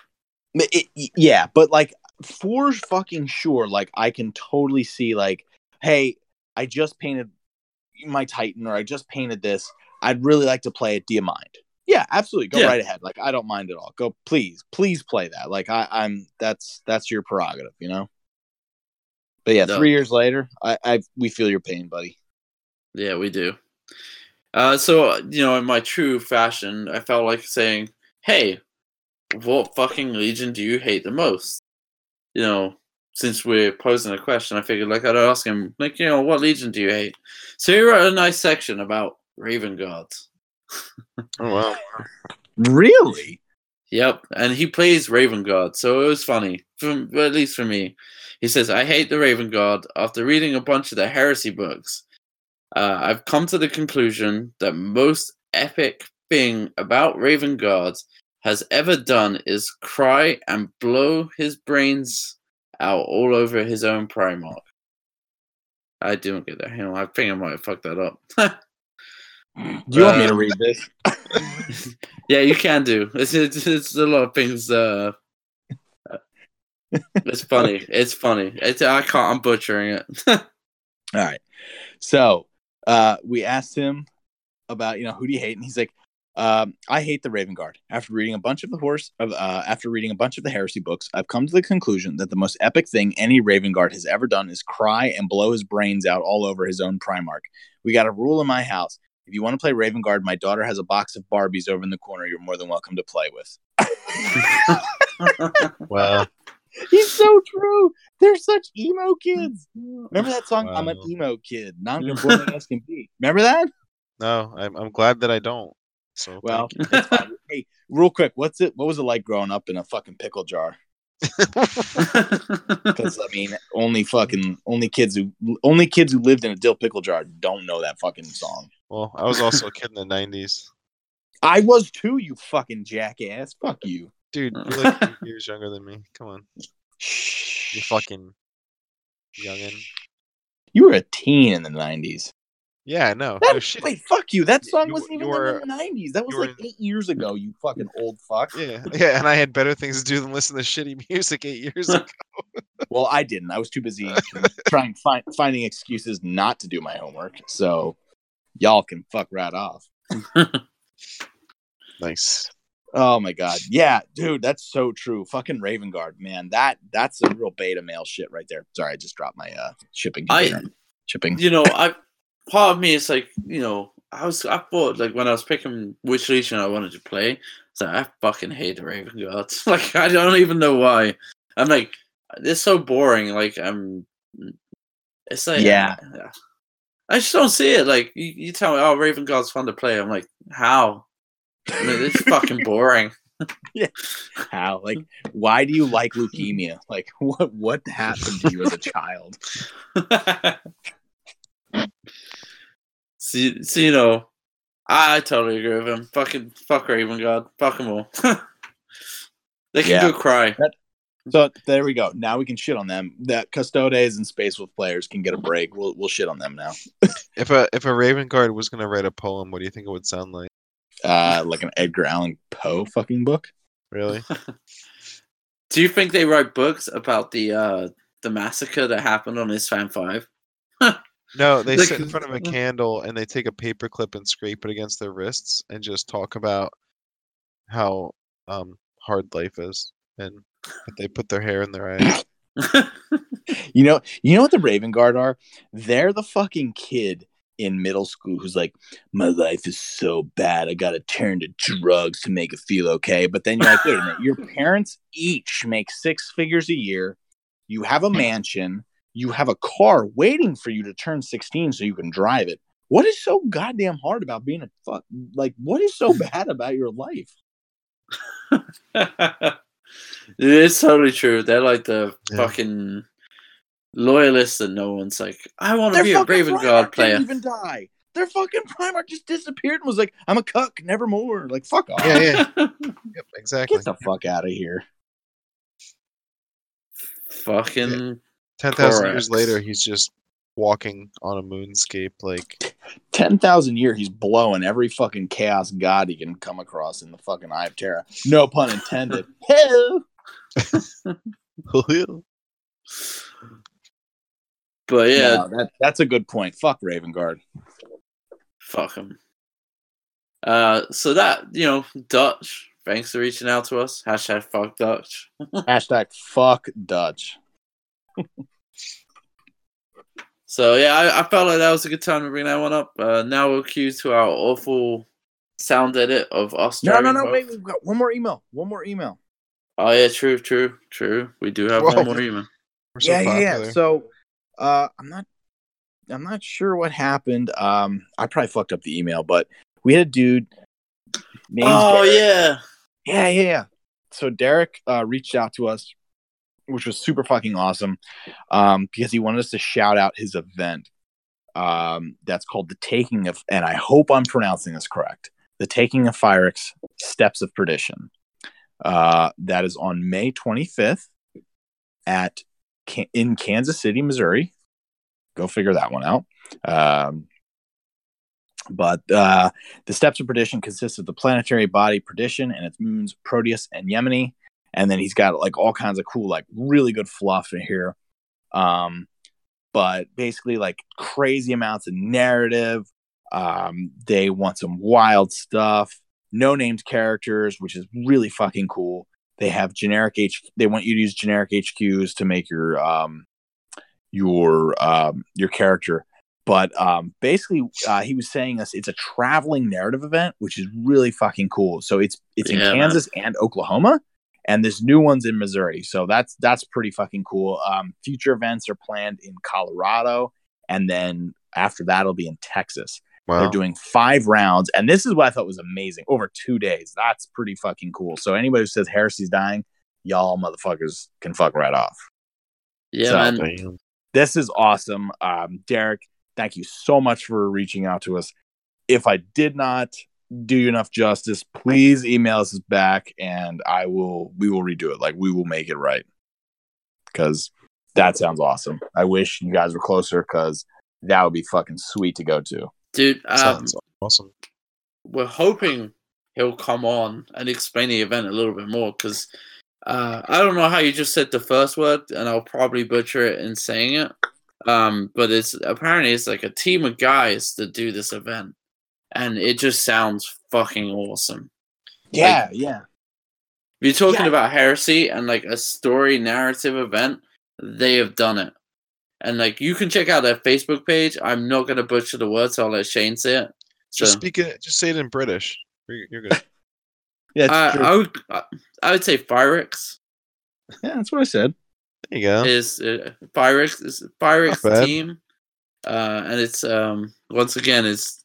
But it- yeah, but like for fucking sure, like I can totally see like, hey, I just painted my Titan or I just painted this. I'd really like to play it. Do you mind? Yeah, absolutely. Go Yeah. right ahead. Like I don't mind at all. Go please, please play that. Like I, I'm that's that's your prerogative, you know? But yeah, No. three years later, I, I we feel your pain, buddy. Yeah, we do. Uh, so you know, in my true fashion, I felt like saying, "Hey, what fucking legion do you hate the most?" You know, since we're posing a question, I figured like I'd ask him, like, you know, what legion do you hate? So he wrote a nice section about Raven Guards. Oh wow! Really? Yep, and he plays Raven Guard, so it was funny, from at least for me. He says, "I hate the Raven Guard. After reading a bunch of the heresy books, uh, I've come to the conclusion that most epic thing about Raven Guard has ever done is cry and blow his brains out all over his own Primarch." I didn't get that. Hang on, I think I might have fucked that up. Do you want me to Um, read this? [laughs] Yeah, you can do. It's it's, it's a lot of things. Uh, it's funny. It's funny. It's I can't. I'm butchering it. [laughs] All right. So uh, we asked him about, you know, who do you hate? And he's like, um, I hate the Raven Guard. After reading a bunch of the Horus, of, uh, after reading a bunch of the heresy books, I've come to the conclusion that the most epic thing any Raven Guard has ever done is cry and blow his brains out all over his own Primarch. We got a rule in my house. If you want to play Raven Guard, my daughter has a box of Barbies over in the corner. You're more than welcome to play with. [laughs] Wow! [laughs] He's so true. They're such emo kids. Remember that song? I'm an emo kid, non-conforming [laughs] as can be. Remember that? No, I'm I'm glad that I don't. So Well, thank it's fine. hey, real quick, what's it? What was it like growing up in a fucking pickle jar? [laughs] Because I mean, only fucking only kids who only kids who lived in a dill pickle jar don't know that fucking song. well, I was also a kid in the '90s, I was too, you fucking jackass. Fuck you. dude. You're like [laughs] years younger than me. Come on, you Shh. fucking youngin. You were a teen in the nineties. Yeah, no, That, no shit. wait, fuck you. That song You- wasn't even you were- in the nineties. That was you were- like eight years ago. You fucking old fuck. Yeah, yeah, and I had better things to do than listen to shitty [laughs] music eight years ago. [laughs] Well, I didn't. I was too busy [laughs] trying find finding excuses not to do my homework. So y'all can fuck right off. Nice. Oh my god. Yeah, dude, that's so true. Fucking Raven Guard, man. That that's a real beta male shit right there. Sorry, I just dropped my uh shipping I, shipping. you know, I part of me is like, you know, I was I thought like when I was picking which legion I wanted to play, so I fucking hate the Raven Guards. [laughs] Like I don't even know why. I'm like, it's so boring. Like I'm, it's like Yeah. I just don't see it. Like you, you tell me, oh, Raven Guard's fun to play. I'm like, how? I mean, it's fucking boring. [laughs] [laughs] yeah. How? Like, why do you like leukemia? Like what what happened to you as a child? So, so you know, I, I totally agree with him. Fucking fuck Raven Guard. Fuck them all. [laughs] they can Yeah. go cry. So there we go. Now we can shit on them. That Custodes and Space Wolf players can get a break. We'll we'll shit on them now. [laughs] If a if a Raven Guard was gonna write a poem, what do you think it would sound like? uh, like an Edgar Allan Poe fucking book. Really? [laughs] Do you think they write books about the uh the massacre that happened on Istvan Five? No, they Like- sit in front of a candle and they take a paperclip and scrape it against their wrists and just talk about how um, hard life is and they put their hair in their eyes. [coughs] You know, you know what the Raven Guard are? They're the fucking kid in middle school who's like, "My life is so bad, I gotta turn to drugs to make it feel okay." But then you're like, "Wait a minute, your [laughs] parents each make six figures a year. You have a mansion. You have a car waiting for you to turn 16 so you can drive it. What is so goddamn hard about being a fuck? Like, what is so [laughs] bad about your life? it's totally true. They're like the Yeah. fucking loyalists that no one's like, I want to be a fucking Raven Primarch Guard player. Didn't even die. Their fucking Primarch just disappeared and was like, "I'm a cuck, nevermore." Like, fuck [laughs] off. Yeah, yeah. [laughs] Yep, exactly. Get the fuck out of here. Fucking 10,000 years later, he's just walking on a moonscape like, [laughs] Ten thousand year, he's blowing every fucking chaos god he can come across in the fucking Eye of Terror. No pun intended. [laughs] Hello. [laughs] But yeah, No, that, that's a good point. Fuck Raven Guard. fuck him. Uh, so that you know, Dutch. Thanks for reaching out to us. Hashtag fuck Dutch. Hashtag fuck Dutch. So yeah, I, I felt like that was a good time to bring that one up. Uh, now we'll cue to our awful sound edit of us. No, no, driving no. both. Wait, we've got one more email. One more email. Oh yeah, true, true, true. We do have Whoa. one more email. so yeah, yeah, yeah. So, uh, I'm not, I'm not sure what happened. Um, I probably fucked up the email, but we had a dude. Named Oh Derek. yeah, Yeah, yeah, yeah. So Derek uh, reached out to us, which was super fucking awesome, um, because he wanted us to shout out his event. Um, that's called the Taking of, and I hope I'm pronouncing this correct. The Taking of Phyrex's Steps of Perdition. Uh, that is on May 25th at in Kansas City, Missouri. Go figure that one out. Um, but uh, the steps of perdition consist of the planetary body perdition and its moons Proteus and Yemeni. And then he's got like all kinds of cool, like really good fluff in here. Um, but basically, like crazy amounts of narrative. Um, they want some wild stuff, no named characters, which is really fucking cool. They have generic H. They want you to use generic HQs to make your um, your um, your character but um, basically uh, he was saying us it's a traveling narrative event which is really fucking cool so it's it's in Yeah, man. kansas and oklahoma and this new one's in missouri so that's that's pretty fucking cool um, future events are planned in colorado and then after that it'll be in texas wow. they're doing five rounds and this is what i thought was amazing over two days that's pretty fucking cool so anybody who says heresy's dying y'all motherfuckers can fuck right off yeah, So- man. This is awesome. Um, Derek, thank you so much for reaching out to us. If I did not do you enough justice, please email us back and I will we will redo it. Like we will make it right. Cause that sounds awesome. I wish you guys were closer because that would be fucking sweet to go to. Dude, um, Sounds awesome. we're hoping he'll come on and explain the event a little bit more because uh, I don't know how you just said the first word, and I'll probably butcher it in saying it. Um, but it's apparently it's like a team of guys that do this event, and it just sounds fucking awesome. Yeah, yeah. If you're talking Yeah. about heresy and like a story narrative event, they have done it. And like you can check out their Facebook page. I'm not gonna butcher the words, so I'll let Shane say it. So Just speak it. Just say it in British. You're, you're good. [laughs] Yeah, it's uh. I would I- I would say Pyrex yeah, that's what I said. There you go. is uh, Pyrex is Pyrex team, uh, and it's um once again it's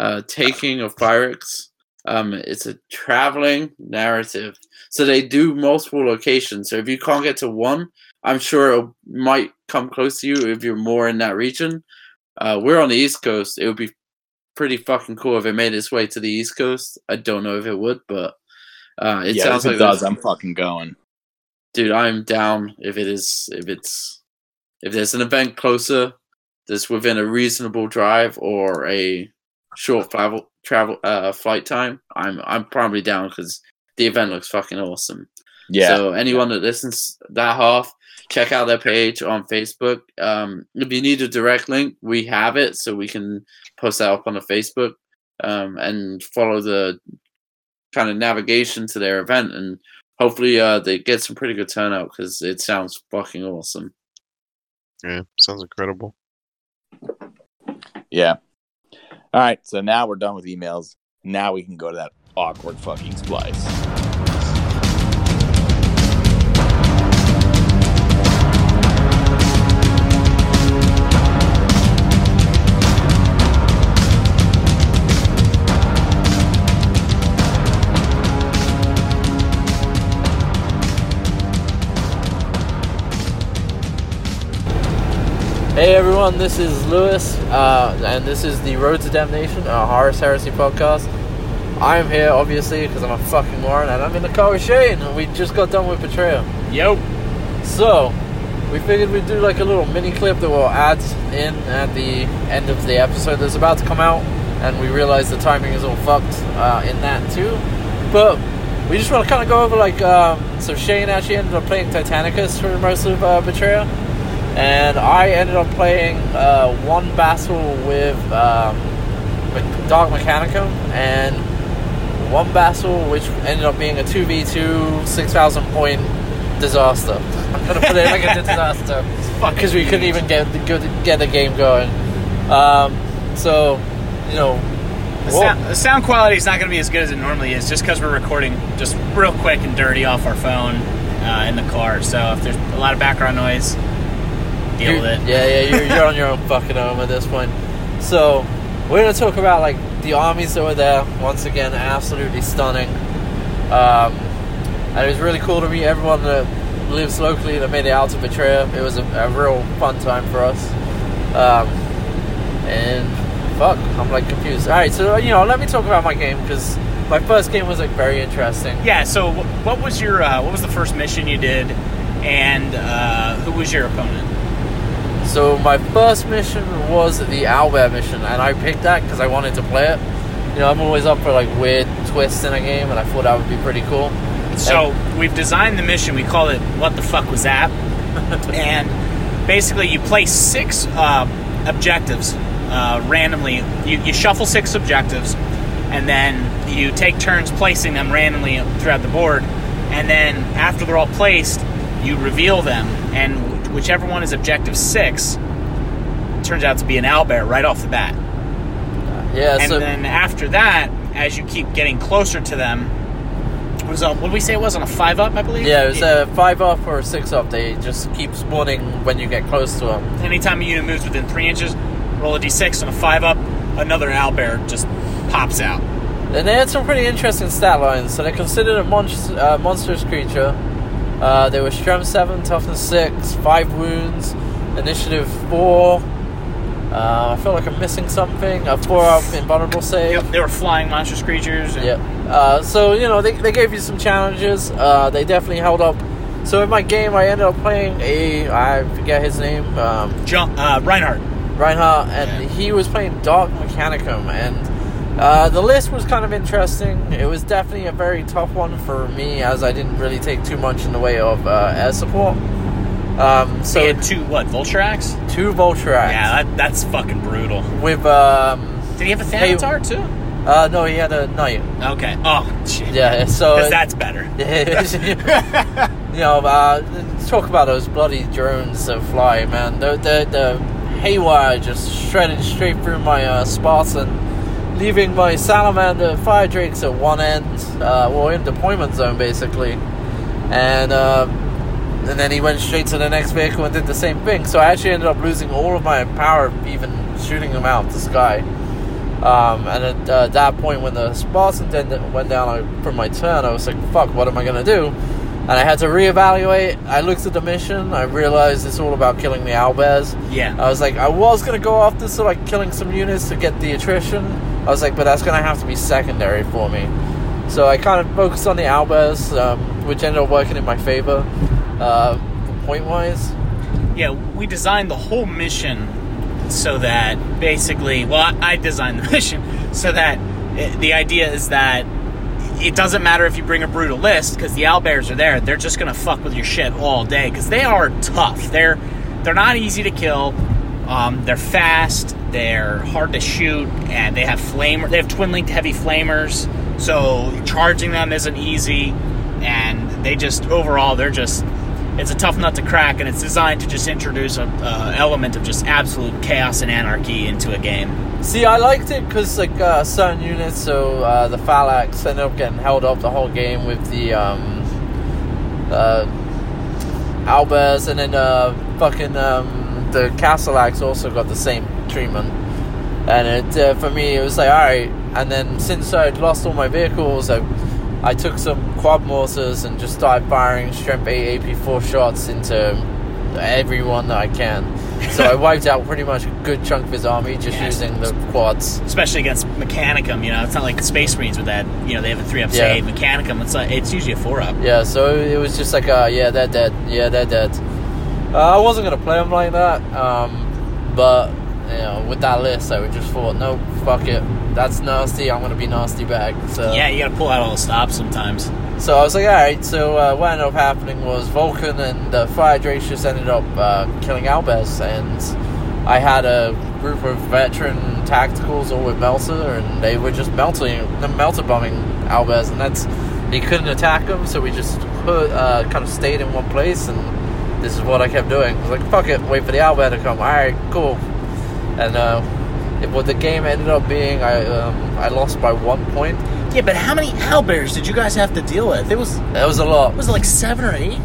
uh taking of Pyrex. Um, it's a traveling narrative, so they do multiple locations. So if you can't get to one, I'm sure it might come close to you if you're more in that region. Uh, we're on the East Coast. It would be pretty fucking cool if it made its way to the East Coast. I don't know if it would, but uh, it yeah, sounds if like it does, I'm fucking going. dude i'm down if it is if it's if there's an event closer that's within a reasonable drive or a short travel travel uh flight time, I'm I'm probably down because the event looks fucking awesome. Yeah. So anyone that listens that half, check out their page on Facebook. Um, if you need a direct link, we have it, so we can post that up on the Facebook um, and follow the kind of navigation to their event, and hopefully uh, they get some pretty good turnout because it sounds fucking awesome. Yeah, sounds incredible. yeah. All right. So now we're done with emails. Now we can go to that awkward fucking splice. Hey everyone, this is Lewis, uh, and this is the Road to Damnation, a Horus Heresy podcast. I'm here, obviously, because I'm a fucking moron, and I'm in the car with Shane, and we just got done with Betrayer. Yo. So, we figured we'd do like a little mini clip that we'll add in at the end of the episode that's about to come out, and we realize the timing is all fucked uh, in that too. But we just want to kind of go over like, um, so Shane actually ended up playing Titanicus for most of uh, Betrayer and I ended up playing uh, one battle with um, Dark Mechanicum and one battle which ended up being a 2v2 6,000 point disaster. I'm gonna put it like a disaster [laughs] because we couldn't even get the, get the game going. Um, so, you know, The, sound, the sound quality is not going to be as good as it normally is just because we're recording just real quick and dirty off our phone uh, in the car. So if there's a lot of background noise, deal You're- with it. Yeah, yeah, you're, you're on your own [laughs] fucking own at this point. So, we're gonna talk about like the armies that were there. Once again, absolutely stunning. Um, and it was really cool to meet everyone that lives locally that made it out to Betrayer. It was a, a real fun time for us. Um, and fuck, I'm like confused. All right, so you know, let me talk about my game because my first game was like very interesting. Yeah. So what was your uh, what was the first mission you did, and uh, who was your opponent? So my first mission was the Owlbear mission, and I picked that because I wanted to play it. You know, I'm always up for like weird twists in a game, and I thought that would be pretty cool. So we've designed the mission. We call it "What the fuck was that?" [laughs] and basically, you play six uh, objectives uh, randomly. You, you shuffle six objectives, and then you take turns placing them randomly throughout the board. And then after they're all placed, you reveal them, and whichever one is objective six turns out to be an owlbear right off the bat. Yeah, And so then after that, as you keep getting closer to them, it was a, what did we say it was on a five up, I believe. yeah, it was a five up or a six up. They just keep spawning when you get close to them. Anytime a unit moves within three inches, roll a d6 on a five up, another owlbear just pops out. And they had some pretty interesting stat lines. So they're considered a monst- uh, monstrous creature. Uh, they were strength seven, toughness six, five wounds, initiative four. Uh, I feel like I'm missing something. A four up invulnerable save. Yep, they were flying monstrous creatures. and- Yep. Uh, so you know they, they gave you some challenges. Uh, they definitely held up. So in my game, I ended up playing a I forget his name, um, John, uh, Reinhardt. Reinhardt, and Yeah. he was playing Dark Mechanicum, and uh, the list was kind of interesting. It was definitely a very tough one for me, as I didn't really take too much in the way of uh, air support. Um, So had two what Vulture Vultarax? two vulture Vultarax Yeah, that, that's fucking brutal. with um, Did he have a Thanatar too? uh, no, he had a knight. Okay. Oh shit. Yeah, so Because that's better. [laughs] you know, uh, talk about those bloody drones that fly, man. The the, the haywire just shredded straight through my uh, Spartan, leaving my salamander fire drakes at one end, uh, well in deployment zone basically, and um, and then he went straight to the next vehicle and did the same thing. So I actually ended up losing all of my power, even shooting him out the sky. Um, and at uh, that point, when the Spartan then went down I, for my turn, I was like, "Fuck, what am I gonna do?" And I had to reevaluate. I looked at the mission. I realized it's all about killing the owlbears. Yeah. I was like, I was gonna go after so like killing some units to get the attrition. I was like, but that's gonna have to be secondary for me. So I kind of focused on the owlbears, um, which ended up working in my favor, uh, point wise. Yeah, we designed the whole mission so that basically, well, I designed the [laughs] mission so that eh, the idea is that it doesn't matter if you bring a brutal list because the owlbears are there. They're just gonna fuck with your shit all day because they are tough. They're they're not easy to kill. Um, they're fast. They're hard to shoot, and they have flamer. They have twin linked heavy flamers, so charging them isn't easy. And they just overall, they're just it's a tough nut to crack, and it's designed to just introduce an element of just absolute chaos and anarchy into a game. See, I liked it because like uh, certain units, so uh, the Phalanx ended up getting held up the whole game with the um, uh, owlbears, and then uh, fucking um, the Castellax also got the same treatment. And it uh, for me, it was like all right. And then since I'd lost all my vehicles, I I took some quad mortars and just started firing strength 8 AP4 shots into everyone that I can. So I [laughs] wiped out pretty much a good chunk of his army just Yes. using the quads. especially against Mechanicum. You know, it's not like the Space Marines with that. You know, they have a three up Yeah. save. Mechanicum, it's like, it's usually a four up. Yeah, so it was just like, uh, yeah, they're dead. Yeah, they're dead. Uh, I wasn't gonna play them like that, um, but know, with that list, I would just thought, no, fuck it, that's nasty. I'm gonna be nasty back. So Yeah, you got to pull out all the stops sometimes. So I was like, all right. So uh, what ended up happening was Vulcan and uh, Fire Drakes just ended up uh, killing owlbears, and I had a group of veteran tacticals all with Melter, and they were just melting, melter bombing owlbears, and that's he couldn't attack them, so we just put, uh, kind of stayed in one place, and this is what I kept doing. I was like, fuck it, wait for the Albez to come. All right, cool. And uh, it, what the game ended up being, I um, I lost by one point. Yeah, but how many owlbears did you guys have to deal with? It was That was a lot. was it like seven or eight?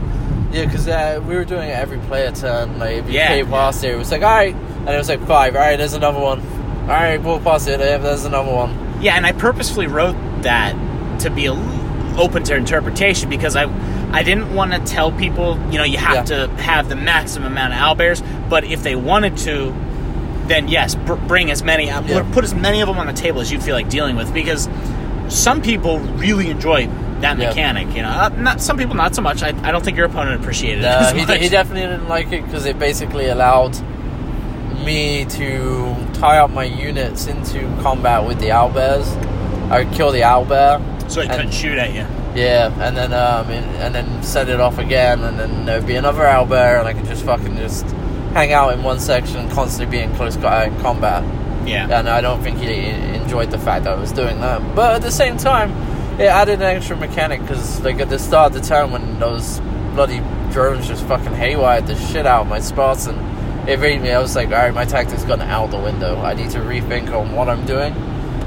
Yeah, because uh, we were doing it every player turn. Like, if you Yeah. came past it, it was like, alright. And it was like, five. Alright, there's another one. Alright, walk past it. there- There's another one. Yeah, and I purposefully wrote that to be a l- open to interpretation because I I didn't want to tell people, you know, you have to have the maximum amount of owlbears, but if they wanted to, then yes, br- bring as many, uh, Yeah. put as many of them on the table as you feel like dealing with because some people really enjoy that Yeah. mechanic, you know. Uh, not some people, not so much. I, I don't think your opponent appreciated it Uh, he, much. he definitely didn't like it because it basically allowed me to tie up my units into combat with the owlbears. I would kill the owlbear. so he and- couldn't shoot at you. Yeah, and then um, and, and then set it off again, and then there'd be another owlbear, and I could just fucking just hang out in one section and constantly be in close co- uh, combat. Yeah. and I don't think he enjoyed the fact that I was doing that. But at the same time, it added an extra mechanic because, like, at the start of the turn when those bloody drones just fucking haywired the shit out of my spots, and it made me, I was like, alright, my tactics gone out the window. I need to rethink on what I'm doing,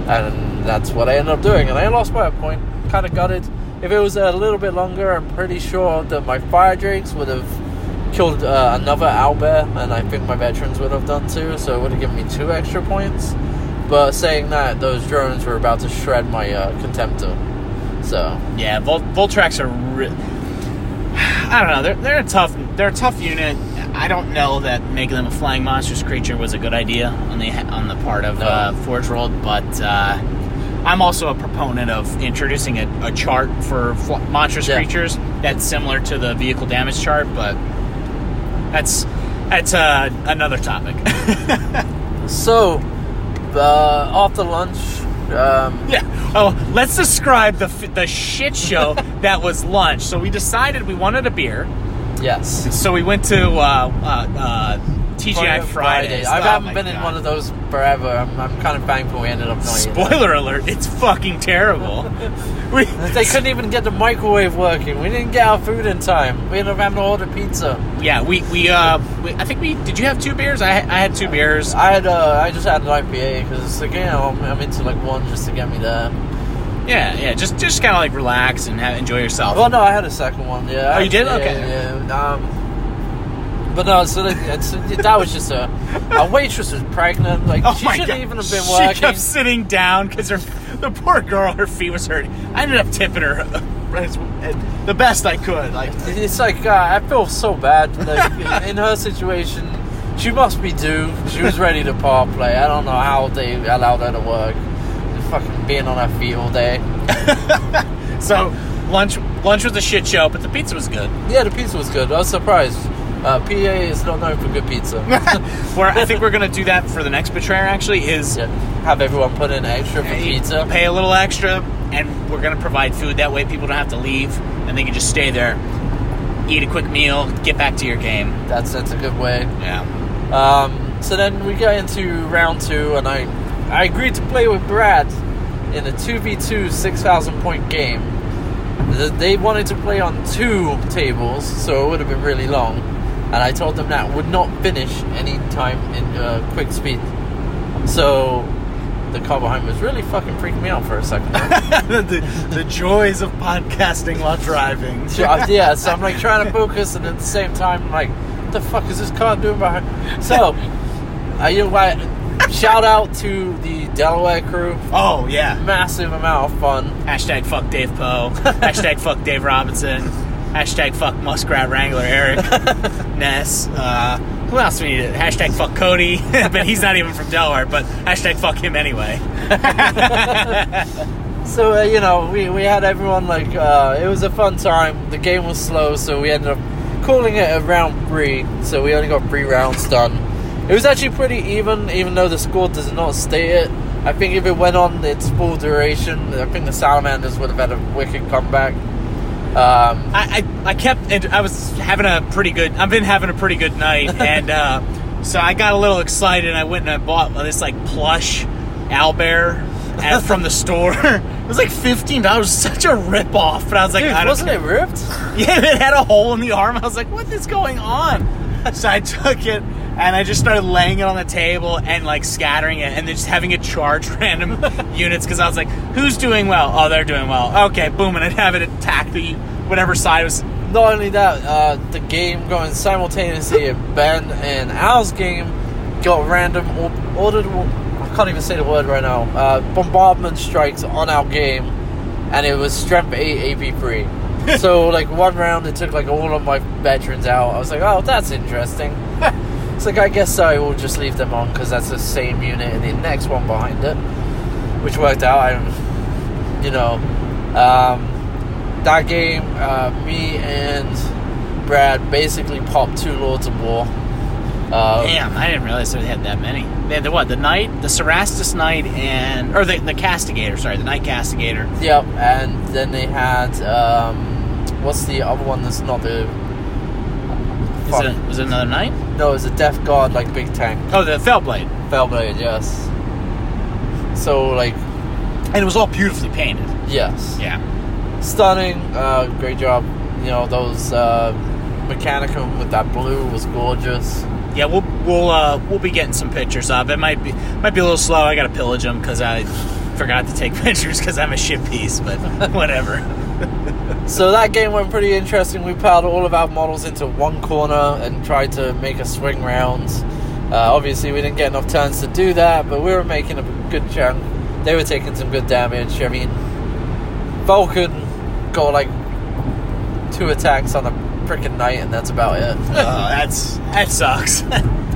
and that's what I ended up doing. And I lost by a point, kind of gutted. If it was a little bit longer, I'm pretty sure that my fire drakes would have killed uh, another owlbear, and I think my veterans would have done too, so it would have given me two extra points. But saying that, those drones were about to shred my uh, Contemptor. So, Yeah, Vol- Vultarax are. Re- [sighs] I don't know. They're they're a tough they're a tough unit. I don't know that making them a flying monstrous creature was a good idea on the on the part of No. uh, Forge World, but uh, I'm also a proponent of introducing a, a chart for fl- monstrous Yeah. creatures that's similar to the vehicle damage chart, but that's that's uh, another topic. [laughs] so uh, after lunch, um, Yeah. Oh, let's describe the the shit show [laughs] that was lunch. So we decided we wanted a beer. yes. So we went to uh, uh, uh, TGI Fridays. I Oh haven't my been in one of those forever. I'm, I'm kind of thankful we ended up not eating that. Spoiler alert! It's fucking terrible. [laughs] we, They couldn't even get the microwave working. We didn't get our food in time. We ended up having to order pizza. yeah, we we uh, we, I think we did. You have two beers? I I had two beers. I had uh, I just had an IPA because again I'm, I'm into like one just to get me there. Yeah, yeah. Just just kind of like relax and have, enjoy yourself. Well, no, I had a second one. Yeah. Oh, you did? Yeah, Okay. Yeah. Um, but no, so that, it's, that was just a. Our waitress was pregnant. Like Oh she shouldn't God. even have been working. She kept sitting down because her the poor girl, her feet was hurting. I ended up tipping her the best I could. Like It's like uh, I feel so bad. Like, in her situation, she must be due. She was ready to power play. I don't know how they allowed her to work. Just fucking being on her feet all day. [laughs] so, lunch lunch was a shit show, but the pizza was good. Yeah, the pizza was good. I was surprised. Uh, PA is not known for good pizza. [laughs] Where I think we're gonna do that for the next betrayer. Actually, is Yeah. have everyone put in extra for pizza. Pay a little extra, and we're gonna provide food. That way, people don't have to leave, and they can just stay there, eat a quick meal, get back to your game. That's that's a good way. Yeah. Um, so then we got into round two, and I I agreed to play with Brad in a two v two six thousand point game. They wanted to play on two tables, so it would have been really long. And I told them that would not finish any time in uh, quick speed. So the car behind me was really fucking freaking me out for a second. [laughs] the, the joys of podcasting while driving. Yeah, so I'm like trying to focus, and at the same time, I'm like, what the fuck is this car doing behind? So, uh, you know? Shout out to the Delaware crew. Oh yeah. Massive amount of fun. Hashtag fuck Dave Poe. Hashtag fuck Dave Robinson. Hashtag fuck Muskrat Wrangler Eric [laughs] Ness. Uh, who else we need? Hashtag fuck Cody, [laughs] but he's not even from Delaware. But hashtag fuck him anyway. [laughs] So uh, you know, we, we had everyone like uh, it was a fun time. The game was slow, so we ended up calling it a round three. So we only got three rounds done. It was actually pretty even, even though the score does not state it. I think if it went on its full duration, I think the Salamanders would have had a wicked comeback. Um, I, I, I kept and I was having a pretty good I've been having a pretty good night [laughs] and uh, so I got a little excited and I went and I bought this like plush owlbear at, [laughs] from the store. [laughs] it was like fifteen dollars, such a rip off. But I was like, dude, I wasn't care. it ripped? Yeah, it had a hole in the arm. I was like, what is going on? So I took it and I just started laying it on the table and like scattering it and then just having it charge [laughs] random units because I was like, who's doing well? Oh, they're doing well. Okay, boom, and I'd have it attack the whatever side was. Not only that, uh, the game going simultaneously Ben and Al's game got random or- ordered. I can't even say the word right now. Uh, bombardment strikes on our game, and it was strength eight AP three. [laughs] so like one round, it took like all of my veterans out. I was like, oh, that's interesting. [laughs] like I guess I will just leave them on because that's the same unit and the next one behind it, which worked out. I, you know, um, that game, uh, me and Brad basically popped two Lords of War. Uh, Damn, I didn't realize they had that many. They had the what? The Knight, the Cerastus Knight, and or the the Castigator. Sorry, the Knight Castigator. Yep, and then they had um, what's the other one that's not the Is Fuck. it, was it another Knight? no, it was a Death Guard like big tank Oh, the Fellblade. Fellblade, yes. So like And it was all beautifully painted. yes, Yeah. stunning, uh, great job. You know those uh, Mechanicum with that blue was gorgeous. Yeah, we'll we'll uh, we'll be getting some pictures of it. Might be might be a little slow. I gotta pillage them because I forgot to take [laughs] pictures because I'm a shit piece. But [laughs] whatever. [laughs] So that game went pretty interesting. We piled all of our models into one corner and tried to make a swing round. Uh, obviously, we didn't get enough turns to do that, but we were making a good chunk. They were taking some good damage. I mean, Vulcan got like two attacks on a freaking knight, and that's about it. Uh, [laughs] that's that sucks. [laughs]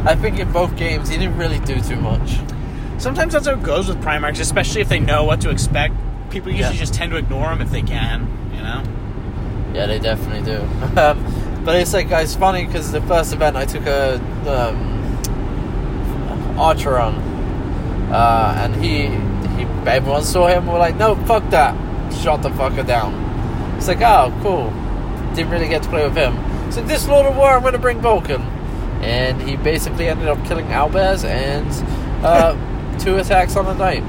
I think in both games, he didn't really do too much. Sometimes that's how it goes with Primarchs, especially if they know what to expect. People usually Yeah. just tend to ignore them if they can. You know. Yeah, they definitely do. [laughs] But it's like it's funny because the first event I took a um, archer on, uh, and he he everyone saw him. We're like, no, fuck that. Shot the fucker down. It's like, oh, cool. Didn't really get to play with him. So this Lord of War, I'm gonna bring Vulcan, and he basically ended up killing owlbears and uh, [laughs] two attacks on the knight.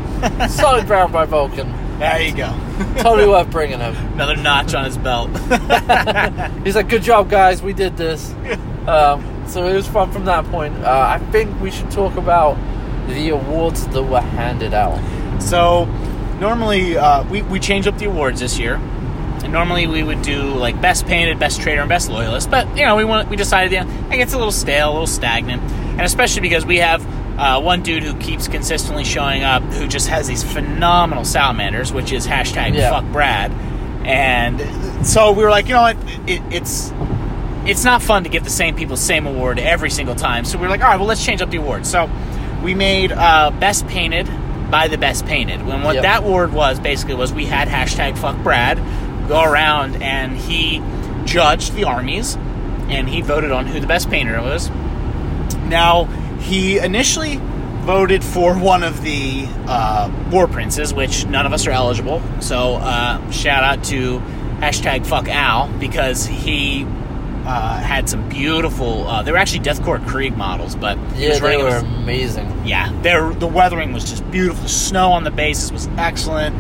[laughs] Solid round by Vulcan. There you go. [laughs] Totally worth bringing him. Another notch on his belt. [laughs] He's like, "Good job, guys. We did this." um, so it was fun from that point. Uh, I think we should talk about the awards that were handed out. So normally uh, we we change up the awards this year. And normally we would do like best painted, best trader, and best loyalist. But you know we want we decided yeah, it gets a little stale, a little stagnant, and especially because we have uh, one dude who keeps consistently showing up who just has these phenomenal salamanders, which is hashtag Yeah. fuck Brad. And so we were like, you know what, it, it's it's not fun to give the same people the same award every single time. So we were like, all right, well, let's change up the award. So we made uh, best painted by the best painted. And what Yep. that award was basically was we had hashtag fuck Brad go around and he judged the armies and he voted on who the best painter was. Now he initially voted for one of the uh, war princes, which none of us are eligible. So uh, shout out to hashtag fuck Al because he uh, had some beautiful. Uh, they were actually Death Korps Krieg models, but Yeah, they were a- amazing. yeah, the weathering was just beautiful. The snow on the bases was excellent.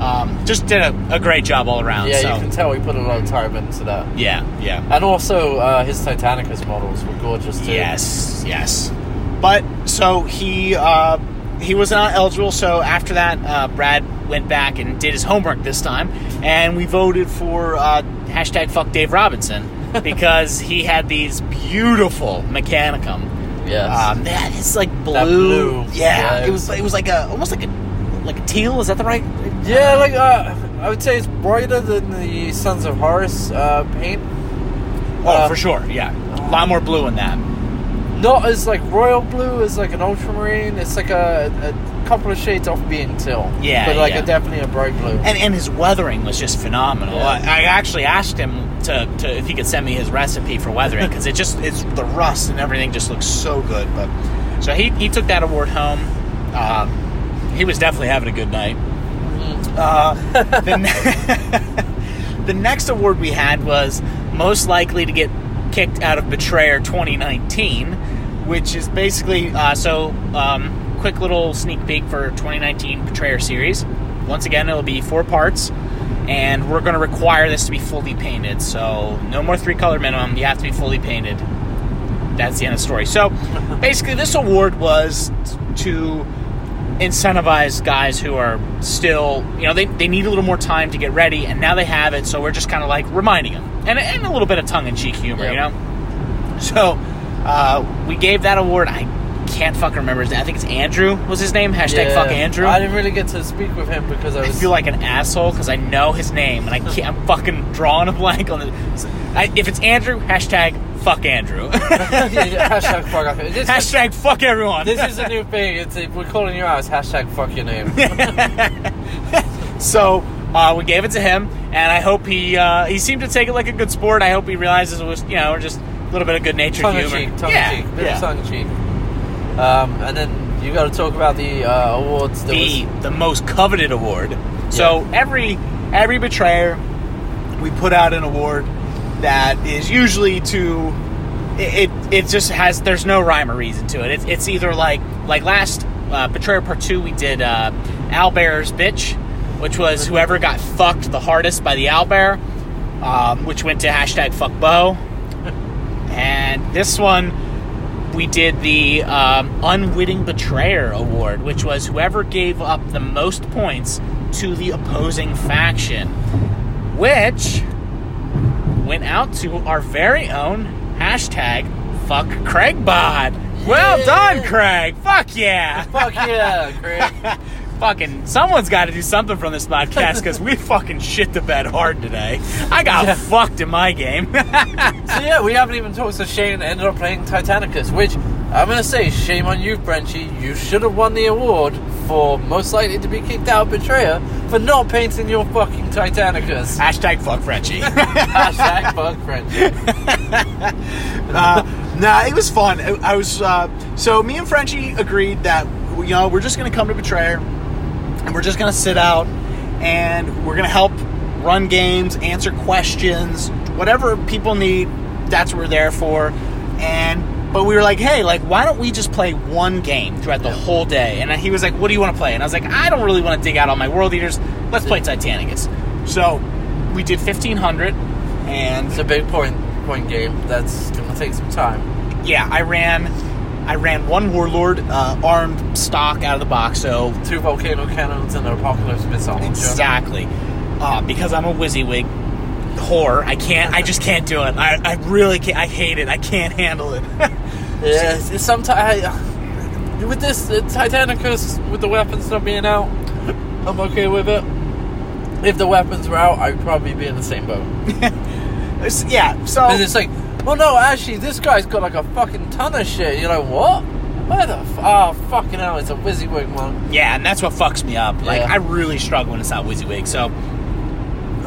Um, just did a, a great job all around. Yeah, so, you can tell he put a lot of time into that. yeah, yeah. And also, uh, his Titanicus models were gorgeous too. Yes, yes. But so he uh, he was not eligible. So after that, uh, Brad went back and did his homework this time, and we voted for uh, hashtag fuck Dave Robinson [laughs] because he had these beautiful Mechanicum. Yes. Um, that is like blue. Blue. Yeah, Yeah, it it was it was like a almost like a like a teal. Is that the right? yeah, like uh, I would say it's brighter than the Sons of Horus uh, paint. Oh, Uh, for sure. Yeah, a lot more blue in that. Not as like royal blue as like an ultramarine. It's like a, a couple of shades off being teal. Yeah, but like yeah. a, definitely a bright blue. and and his weathering was just phenomenal. Yeah. I, I actually asked him to, to if he could send me his recipe for weathering because it just it's the rust and everything just looks so good. But so he he took that award home. Um, he was definitely having a good night. Uh, the, ne- [laughs] the next award we had was most likely to get kicked out of Betrayer 2019, which is basically uh, so. Um, quick little sneak peek for 2019 Betrayer series. Once again, it'll be four parts, and we're going to require this to be fully painted. So no more three color minimum. You have to be fully painted. That's the end of the story. So basically, this award was to incentivize guys who are still, you know, they, they need a little more time to get ready, and now they have it, so we're just kind of like reminding them. And, and a little bit of tongue in cheek humor, you know? So uh, we gave that award. I can't fucking remember his name. I think it's Andrew was his name. Hashtag Yeah. fuck Andrew. I didn't really get to speak with him because I I feel like an asshole because I know his name and I can't. I'm fucking drawing a blank on it. If it's Andrew, hashtag fuck Andrew. [laughs] hashtag fuck. This, hashtag fuck everyone. this is a new thing. It's we're calling you out. It's hashtag fuck your name. [laughs] so uh, we gave it to him, and I hope he uh, he seemed to take it like a good sport. I hope he realizes it was you know just a little bit of good natured humor. cheek, tongue yeah, cheek, yeah. tongue cheek. Um, and then you got to talk about the uh, awards. The was, the most coveted award. So every every betrayer, we put out an award that is usually to it. It, it just has there's no rhyme or reason to it. It's, it's either like like last uh, betrayer part two we did uh, Owlbear's bitch, which was whoever got fucked the hardest by the owlbear, um, which went to hashtag fuck Bo. [laughs] And this one, we did the um, Unwitting Betrayer Award, which was whoever gave up the most points to the opposing faction, which went out to our very own hashtag Fuck Craigbot. Well done, Craig. Fuck yeah. fuck yeah, Craig. [laughs] fucking someone's got to do something from this podcast because we [laughs] fucking shit the bed hard today. I got Yeah. fucked in my game. [laughs] So yeah, we haven't even talked. So Shane ended up playing Titanicus, which I'm gonna say, shame on you, Frenchy. You should have won the award for most likely to be kicked out Betrayer for not painting your fucking Titanicus. Hashtag fuck Frenchie. [laughs] Hashtag fuck Frenchy. uh, nah, it was fun. I, I was uh, so me and Frenchy agreed that you know we're just gonna come to Betrayer and we're just gonna sit out and we're gonna help run games, answer questions, whatever people need. That's what we're there for. And but we were like, hey, like why don't we just play one game throughout the whole day? And he was like, what do you want to play? And I was like, I don't really want to dig out all my world eaters. Let's play Titanicus. So we did fifteen hundred and It's a big point point game. That's gonna take some time. yeah, I ran, I ran one warlord uh, armed stock out of the box. So Two volcano cannons and an apocalypse missile exactly, uh, because I'm a WYSIWYG whore. I can't. I just can't do it. I, I really can't. I hate it. I can't handle it. [laughs] Yeah, sometimes with this Titanicus with the weapons not being out, I'm okay with it. If the weapons were out, I'd probably be in the same boat. [laughs] Yeah. So it's like, well, no, actually, this guy's got like a fucking ton of shit. You're like, what? Where the f- oh fucking hell? It's a WYSIWYG one. yeah, and that's what fucks me up. Like Yeah. I really struggle when it's not WYSIWYG. So,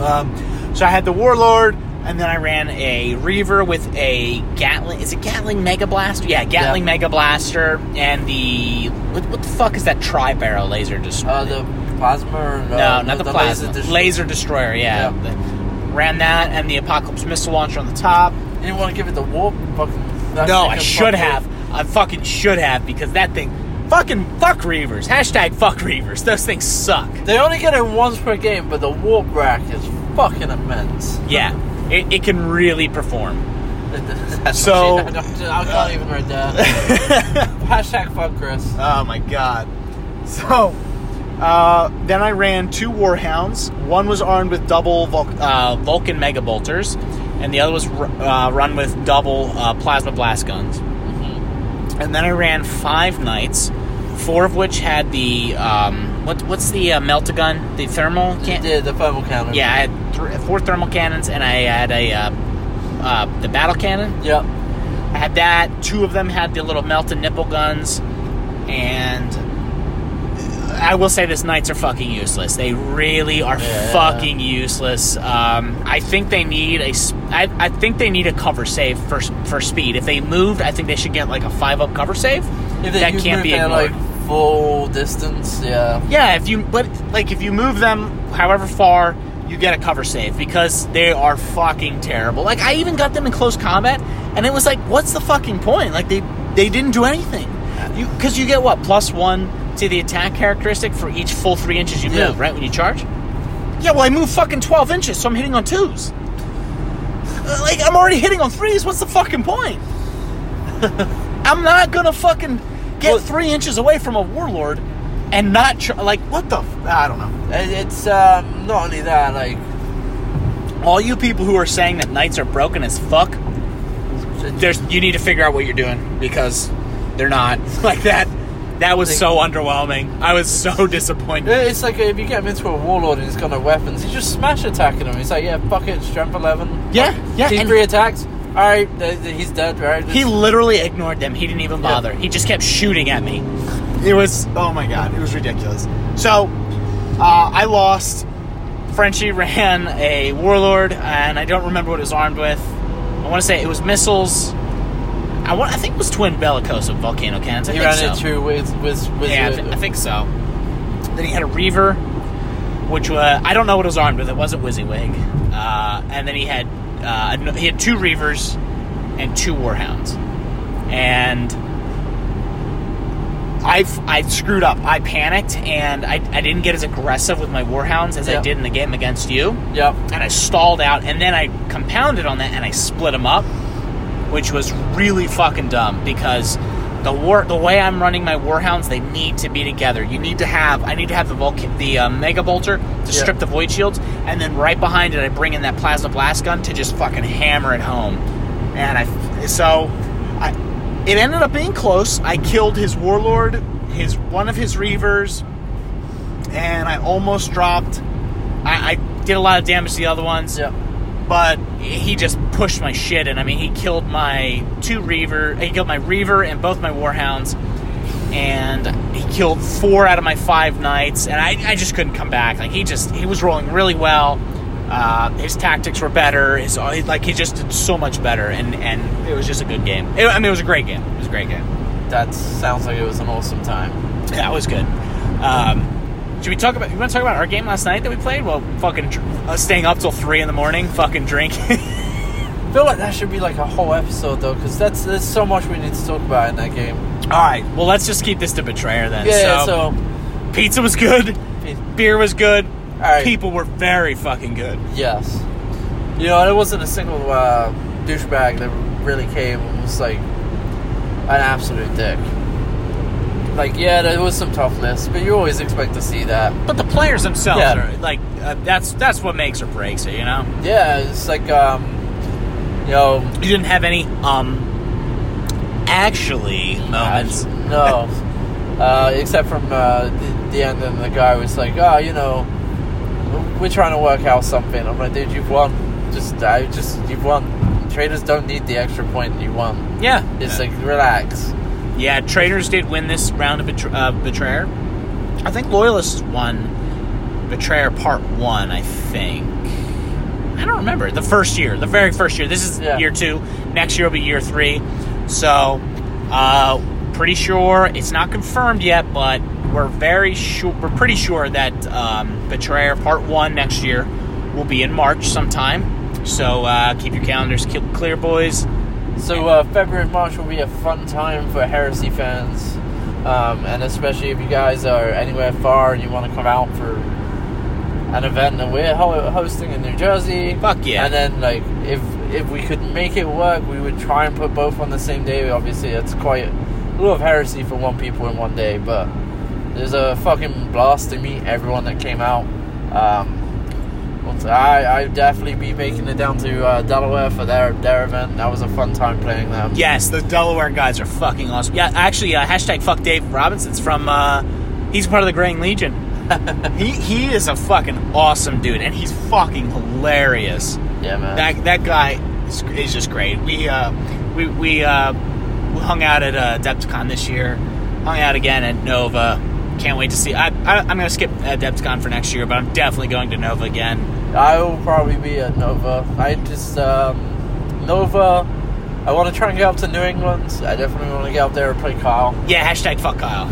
um, so I had the warlord. and then I ran a Reaver with a Gatling. Is it Gatling Mega Blaster? Yeah, Gatling Yeah. Mega Blaster, and the what, what the fuck is that tri barrel laser destroyer? Uh, the plasma or no? no, not the, plasma. laser Laser, destroyer. Yeah, Yeah. Ran that and the Apocalypse missile launcher on the top. You didn't want to give it the warp. Fucking. no, I should have. I fucking should have because that thing, fucking fuck Reavers. Hashtag fuck Reavers. Those things suck. They only get it once per game, but the warp rack is fucking immense. Yeah, it, it can really perform. [laughs] So- I, can't even read that. [laughs] Hashtag fuck Chris. Oh my god. So, uh, then I ran two Warhounds. One was armed with double Vul- uh, Vulcan Mega Bolters, and the other was uh, run with double uh, Plasma Blast Guns. And then I ran five Knights, four of which had the um, what, what's the uh, Meltagun, the thermal can- Yeah, the thermal cannon. Yeah, I had th- four thermal cannons, and I had a uh, uh, the battle cannon. Yep. I had that. Two of them had the little melted nipple guns, and I will say this: knights are fucking useless. They really are Yeah. fucking useless. Um, I think they need a. I, I think they need a cover save for for speed. If they moved, I think they should get like a five up cover save. If they that can't be ignored. like full distance, yeah. Yeah, if you but like if you move them however far, you get a cover save because they are fucking terrible. Like I even got them in close combat, and it was like, what's the fucking point? Like they they didn't do anything. You because you get what plus one to the attack characteristic for each full three inches you Yeah. move, right? When you charge. Yeah, well I move fucking twelve inches, so I'm hitting on twos. Uh, Like I'm already hitting on threes. What's the fucking point? [laughs] I'm not gonna fucking get Well- three inches away from a warlord and not tr- like what the f- I don't know. It's um, not only that, like All you people who are saying that knights are broken as fuck, there's you need to figure out what you're doing because they're not [laughs] like that. That was They- so underwhelming. I was so [laughs] disappointed. it's like if you get him into a warlord and he's got no weapons, you just smash attacking him. He's like, yeah, fuck it, strength eleven. Yeah, yeah, Team and- three attacks. All right, th- th- he's dead. Right. He literally ignored them. He didn't even Yeah. bother. He just kept shooting at me. It was oh my god, it was ridiculous. So uh, I lost. Frenchie ran a warlord, and I don't remember what it was armed with. I want to say it was missiles. I want. I think it was twin bellicosa volcano cannons. I he ran so. it through with with with. Yeah, I, with- thi- I think so. Then he had a Reaver, which was I don't know what it was armed with. It wasn't WYSIWYG. Uh, and then he had uh, he had two Reavers and two Warhounds, and I I screwed up. I panicked and I, I didn't get as aggressive with my Warhounds as I did in the game against you Yep. and I stalled out, and then I compounded on that, and I split them up, which was really fucking dumb because the war, the way I'm running my warhounds, they need to be together. You need to have, I need to have the the uh, Mega Bolter to Yeah. strip the void shields, and then right behind it, I bring in that plasma blast gun to just fucking hammer it home. And I, so, I, it ended up being close. I killed his warlord, his one of his reavers, and I almost dropped. I, I did a lot of damage to the other ones, Yep. but he just pushed my shit. And I mean, he killed my two reaver. He killed my reaver and both my warhounds, and he killed four out of my five knights. And I, I just couldn't come back. Like he just he was rolling really well. Uh, his tactics were better. His like he just did so much better, and and it was just a good game. It- I mean, it was a great game. It was a great game. That sounds like it was an awesome time. Yeah, it was good. Um, should we talk about? You want to talk about our game last night that we played? Well, fucking uh, staying up till three in the morning, fucking drinking. [laughs] I feel like that should be like a whole episode though, because that's there's so much we need to talk about in that game. All right. Well, let's just keep this to Betrayer then. Yeah. so, So, pizza was good, beer was good, right. people were very fucking good. Yes. You know, there wasn't a single uh, douchebag that really came and was like an absolute dick. Like, yeah, there was some toughness, but you always expect to see that. But the players themselves Yeah. are like uh, that's that's what makes or breaks it. You know, Yeah, it's like, um, you know, you didn't have any um actually moments. no. [laughs] uh, except from uh, the, the end, and the guy was like, oh, you know, we're trying to work out something. I'm like, dude, you've won. Just, I just, you've won. Traitors don't need the extra point you won. Yeah, It's like, relax. Yeah, traitors did win this round of betr- uh, Betrayer. I think Loyalists won Betrayer Part 1, I think. I don't remember the first year, the very first year. This is Yeah. year two. Next year will be year three. So, uh, pretty sure it's not confirmed yet, but we're very sure. We're pretty sure that um, Betrayer Part One next year will be in March sometime. So uh, keep your calendars clear, boys. So uh, February and March will be a fun time for Heresy fans, um, and especially if you guys are anywhere far and you want to come out for an event that we're ho- hosting in New Jersey. Fuck yeah. And then like if if we could make it work, we would try and put both on the same day. Obviously, it's quite a little of heresy for one people in one day, but there's a fucking blast to meet everyone that came out. Um, well, I I definitely be making it down to uh, Delaware for their their event. That was a fun time playing them. Yes, the Delaware guys are fucking awesome. Yeah, actually, uh, hashtag fuck Dave Robinson's from. Uh, he's part of the Graying Legion. [laughs] he he is a fucking awesome dude, and he's fucking hilarious. Yeah, man. That that guy is, is just great. We uh we we uh we hung out at uh, Adepticon this year. Hung out again at Nova. Can't wait to see. I, I I'm gonna skip Adepticon for next year, but I'm definitely going to Nova again. I will probably be at Nova. I just um, Nova. I want to try and get up to New England. I definitely want to get up there and play Kyle. Yeah, hashtag fuck Kyle.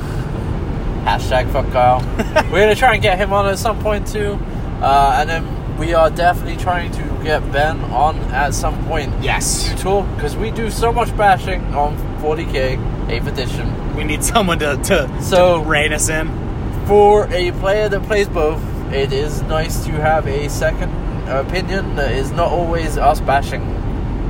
Hashtag fuck Kyle. [laughs] We're gonna try and get him on at some point too, uh, and then we are definitely trying to get Ben on at some point Yes, to talk because we do so much bashing on 40k 8th edition. we need someone to to, So- to rein us in. For a player that plays both, it is nice to have a second opinion that is not always us bashing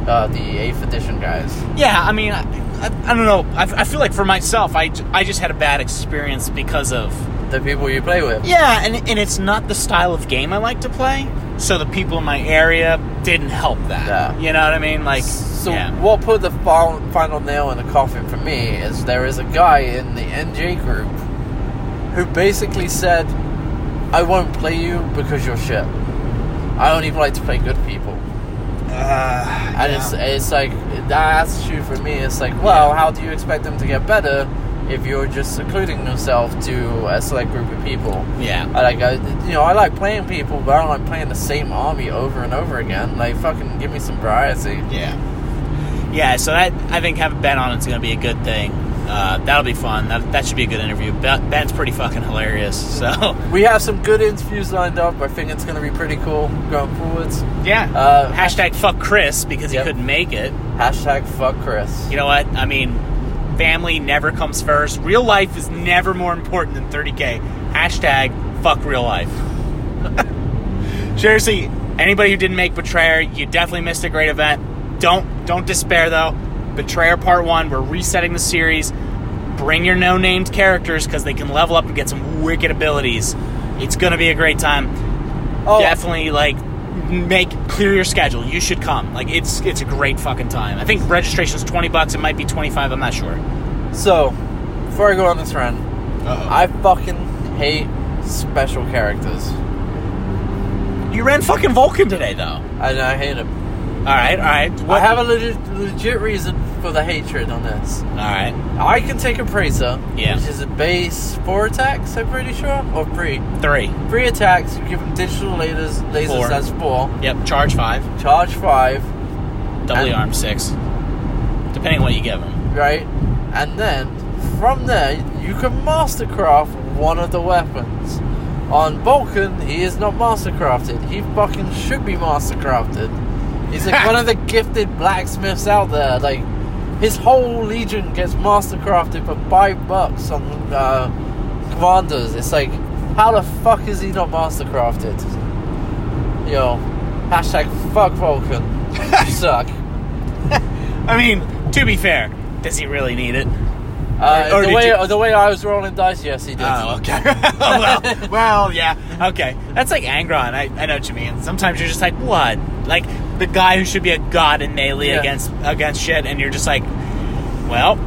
uh, the 8th edition guys. Yeah, I mean, I, I, I don't know. I, I feel like for myself, I, I just had a bad experience because of The people you play with. yeah, and and it's not the style of game I like to play. So the people in my area didn't help that. Yeah. You know what I mean? Like, So yeah. what put the final, nail in the coffin for me is there is a guy in the NJ group who basically said, "I won't play you because you're shit. I only like to play good people." Uh, And it's it's like that's true for me. It's like, well, how do you expect them to get better if you're just secluding yourself to a select group of people? yeah. I like, I, you know, I like playing people, but I don't like playing the same army over and over again. Like, fucking give me some variety. Yeah. Yeah, so that I think having Ben on it's going to be a good thing. Uh, that'll be fun. That, that should be a good interview. Ben- Ben's pretty fucking hilarious. [laughs] So, We have some good interviews lined up. I think it's going to be pretty cool going forwards. yeah. Uh, Hashtag fuck Chris because he couldn't make it. Hashtag fuck Chris. You know what? I mean, family never comes first. Real life is never more important than 30k. Hashtag fuck real life. [laughs] Seriously, anybody who didn't make Betrayer, you definitely missed a great event. Don't don't despair though. Betrayer Part One, we're resetting the series. Bring your no-named characters because they can level up and get some wicked abilities. It's gonna be a great time. Oh, Definitely like make clear your schedule. You should come. Like it's it's a great fucking time. I think registration's twenty bucks. It might be twenty five. I'm not sure. so, before I go on this run, Uh-oh. I fucking hate special characters. You ran fucking Vulcan today, though. All And I hate them. All right, all right. I have a legit, legit reason for the hatred on this. All right. I can take a Praetor, Yeah. which is a base four attacks, I'm pretty sure, or three. Three. Three attacks, you give them digital lasers, lasers Four. that's four. Yep. Charge five. Charge five, Doubly And- armed six. Depending on what you give him. right? And then from there, you can mastercraft one of the weapons. On Vulcan, he is not mastercrafted. He fucking should be mastercrafted. He's like [laughs] one of the gifted blacksmiths out there. Like his whole legion gets mastercrafted for five bucks on uh, commanders. It's like, how the fuck is he not mastercrafted? Yo, hashtag fuck Vulcan. You [laughs] suck. I mean, to be fair, does he really need it? Uh, Or the way you- the way I was rolling dice, yes, he did. Oh, okay. [laughs] well, [laughs] well, yeah. Okay. That's like Angron. I, I know what you mean. Sometimes you're just like, what? Like the guy who should be a god in melee Yeah. against against shit, and you're just like, well,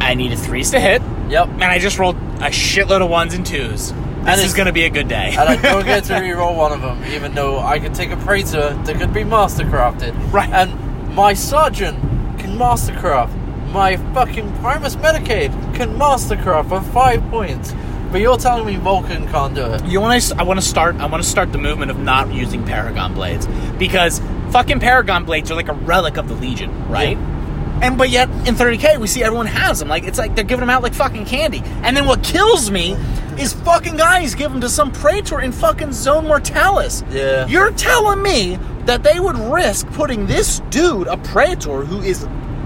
I needed threes to hit, Yep. and I just rolled a shitload of ones and twos. This it's- is gonna be a good day. and I don't get to [laughs] re-roll one of them, even though I could take a Praetor that could be mastercrafted. Right. And my Sergeant can mastercraft. My fucking Primus Medicae can mastercraft for five points. But you're telling me Vulcan can't do it. You want to? I want to start. I want to start the movement of not using Paragon blades because fucking Paragon blades are like a relic of the Legion, right? And but yet in 30k we see everyone has them. Like it's like they're giving them out like fucking candy. And then what kills me is fucking guys give them to some praetor in fucking Zone Mortalis. Yeah. You're telling me that they would risk putting this dude, a praetor who is,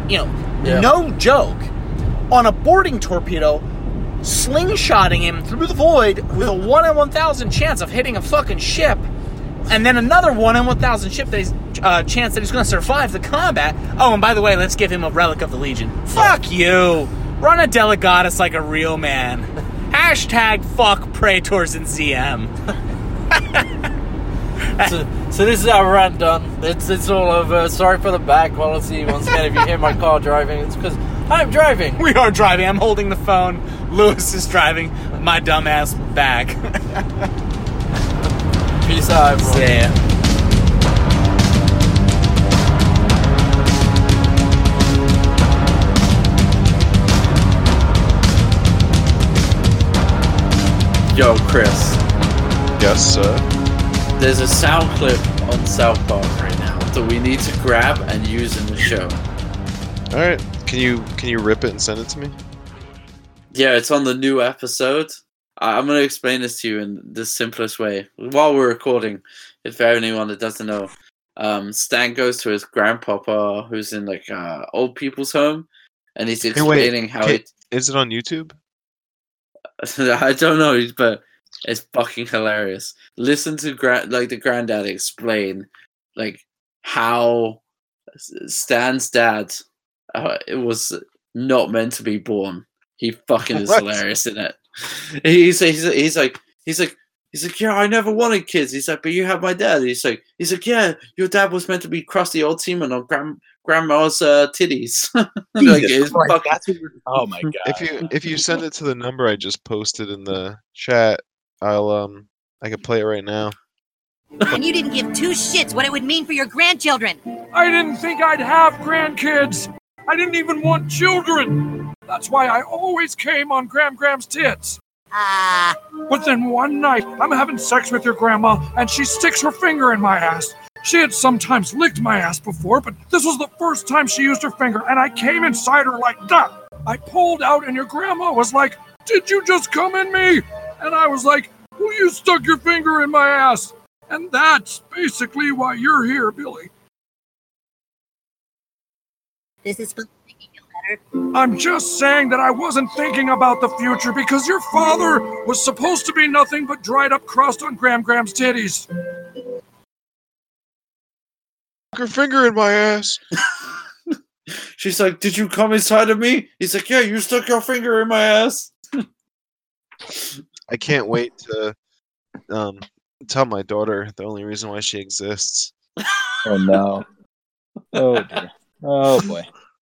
you know, Yeah. no joke, on a boarding torpedo, slingshotting him through the void with a [laughs] one in one thousand chance of hitting a fucking ship, and then another one in one thousand ship that he's, uh, chance that he's going to survive the combat. Oh, and by the way, let's give him a relic of the Legion. Fuck you. Run a delegatus like a real man. [laughs] Hashtag fuck praetors and ZM. [laughs] So, so this is our rant done. It's it's all over. Sorry for the bad quality. Once again, if you hear my car driving, it's because I'm driving. We are driving. I'm holding the phone. [laughs] Lewis is driving my dumbass back. [laughs] Peace out, everyone. Yeah. Yo, Chris, Yes, sir. there's a sound clip on South Park right now that we need to grab and use in the show. All right. Can you can you rip it and send it to me? Yeah, it's on the new episode. I'm going to explain this to you in the simplest way. While we're recording, if anyone that doesn't know, um, Stan goes to his grandpapa who's in like uh, old people's home, and he's wait, explaining how it. Is it on YouTube? [laughs] I don't know, but it's fucking hilarious. Listen to gra- like the granddad explain like how Stan's dad uh, it was not meant to be born. He fucking is What? hilarious in it. He's he's he's like he's like he's like yeah I never wanted kids. He's like but you have my dad. He's like he's like yeah your dad was meant to be crusty old seaman on grand grandma's uh, titties. [laughs] like Christ, fucking that's what [laughs] you're- oh my [laughs] god. If you if you send it to the number I just posted in the chat, I'll um I can play it right now. And you didn't give two shits what it would mean for your grandchildren. I didn't think I'd have grandkids. I didn't even want children. That's why I always came on Gram Gram's tits. Ah, But then one night, I'm having sex with your grandma, and she sticks her finger in my ass. She had sometimes licked my ass before, but this was the first time she used her finger, and I came inside her like that. I pulled out, and your grandma was like, Did you just come in me? And I was like, Well, you stuck your finger in my ass. And that's basically why you're here, Billy. This is supposed to make you feel better. I'm just saying that I wasn't thinking about the future because your father was supposed to be nothing but dried up crust on Gram Gram's titties. Her finger in my ass. [laughs] She's like, "Did you come inside of me?" He's like, "Yeah, you stuck your finger in my ass." I can't wait to um tell my daughter the only reason why she exists. Oh no. Oh dear. Oh boy.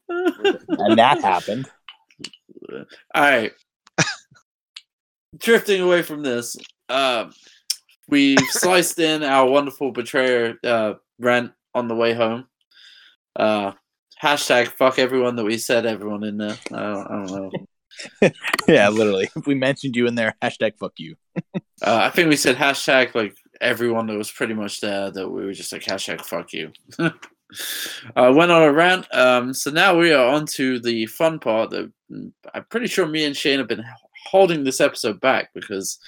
And that happened. [laughs] All right. Drifting away from this, um, we've [laughs] sliced in our wonderful betrayer uh, rant on the way home. Uh, hashtag fuck everyone that we said everyone in there. I don't, I don't know. [laughs] Yeah, literally. If we mentioned you in there, hashtag fuck you. Uh, I think we said hashtag like everyone that was pretty much there. That we were just like hashtag fuck you. I went on a rant. Um, so now we are on to the fun part. That mm, I'm pretty sure me and Shane have been holding this episode back because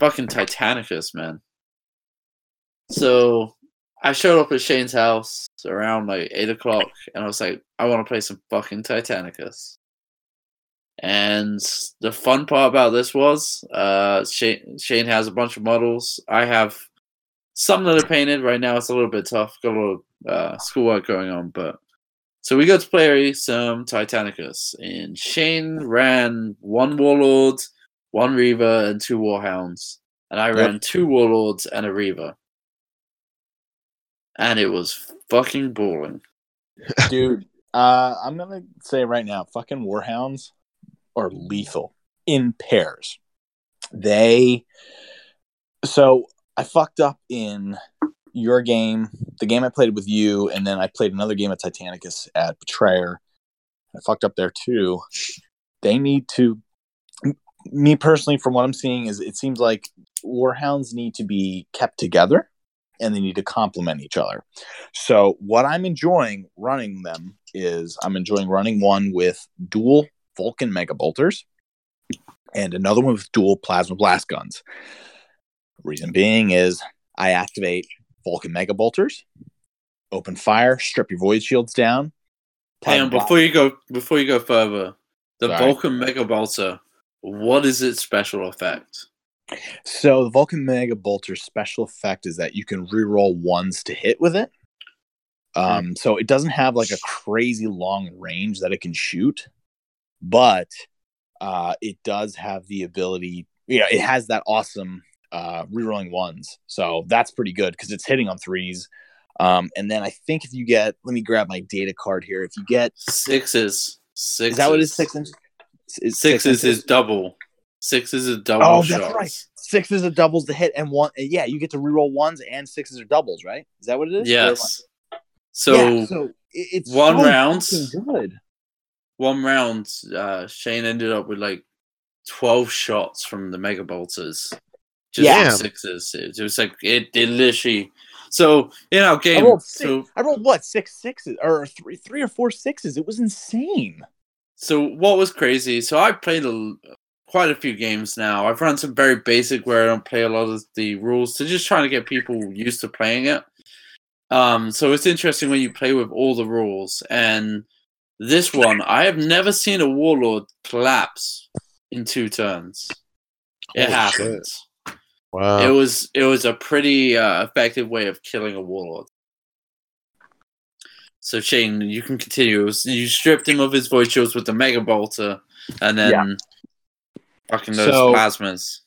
fucking Titanicus, man. So I showed up at Shane's house around like eight o'clock, and I was like, I want to play some fucking Titanicus. And the fun part about this was, uh, Shane, Shane has a bunch of models. I have some that are painted. Right now, it's a little bit tough. Got a little uh, schoolwork going on, but so we got to play some Titanicus. And Shane ran one Warlord, one Reaver, and two Warhounds, and I ran two Warlords and a Reaver. And it was fucking boring. [laughs] Dude, uh, I'm gonna say right now, fucking warhounds are lethal in pairs. They so I fucked up in your game, the game I played with you, and then I played another game at Titanicus at Betrayer. I fucked up there too. They need to me personally, from what I'm seeing, is it seems like warhounds need to be kept together and they need to complement each other. So what I'm enjoying running them is I'm enjoying running one with dual Vulcan mega bolters and another one with dual plasma blast guns. Reason being is I activate Vulcan mega bolters, open fire, strip your void shields down. Hang on, before you go before you go further, the Sorry. Vulcan Mega Bolter, what is its special effect? So the Vulcan Mega Bolter's special effect is that you can reroll ones to hit with it. Um, so it doesn't have like a crazy long range that it can shoot, but uh, it does have the ability. You know, it has that awesome uh, rerolling ones. So that's pretty good because it's hitting on threes. Um, and then I think if you get, let me grab my data card here. If you get, Sixes. Sixes. is that what is? Six inches. Is Sixes is double. Sixes is double Oh, shots. that's right. Sixes are doubles to hit, and one. Yeah, you get to reroll ones, and sixes are doubles, right? Is that what it is? Or am I- Yes. So, Yeah, so it's one so round. good. one round, uh, Shane ended up with like twelve shots from the Mega Bolters. Just Yeah. sixes. It was like it, it literally. So in our I game, rolled six. so I rolled what six sixes or three, three or four sixes. It was insane. So what was crazy? So I played a, l- quite a few games now. I've run some very basic where I don't play a lot of the rules to just trying to get people used to playing it. Um, so it's interesting when you play with all the rules. And this one, I have never seen a warlord collapse in two turns. It Holy happened. Wow. It was it was a pretty uh, effective way of killing a warlord. So Shane, you can continue. Was- You stripped him of his void shields with the mega bolter, and then Yeah. fucking those So- plasmas.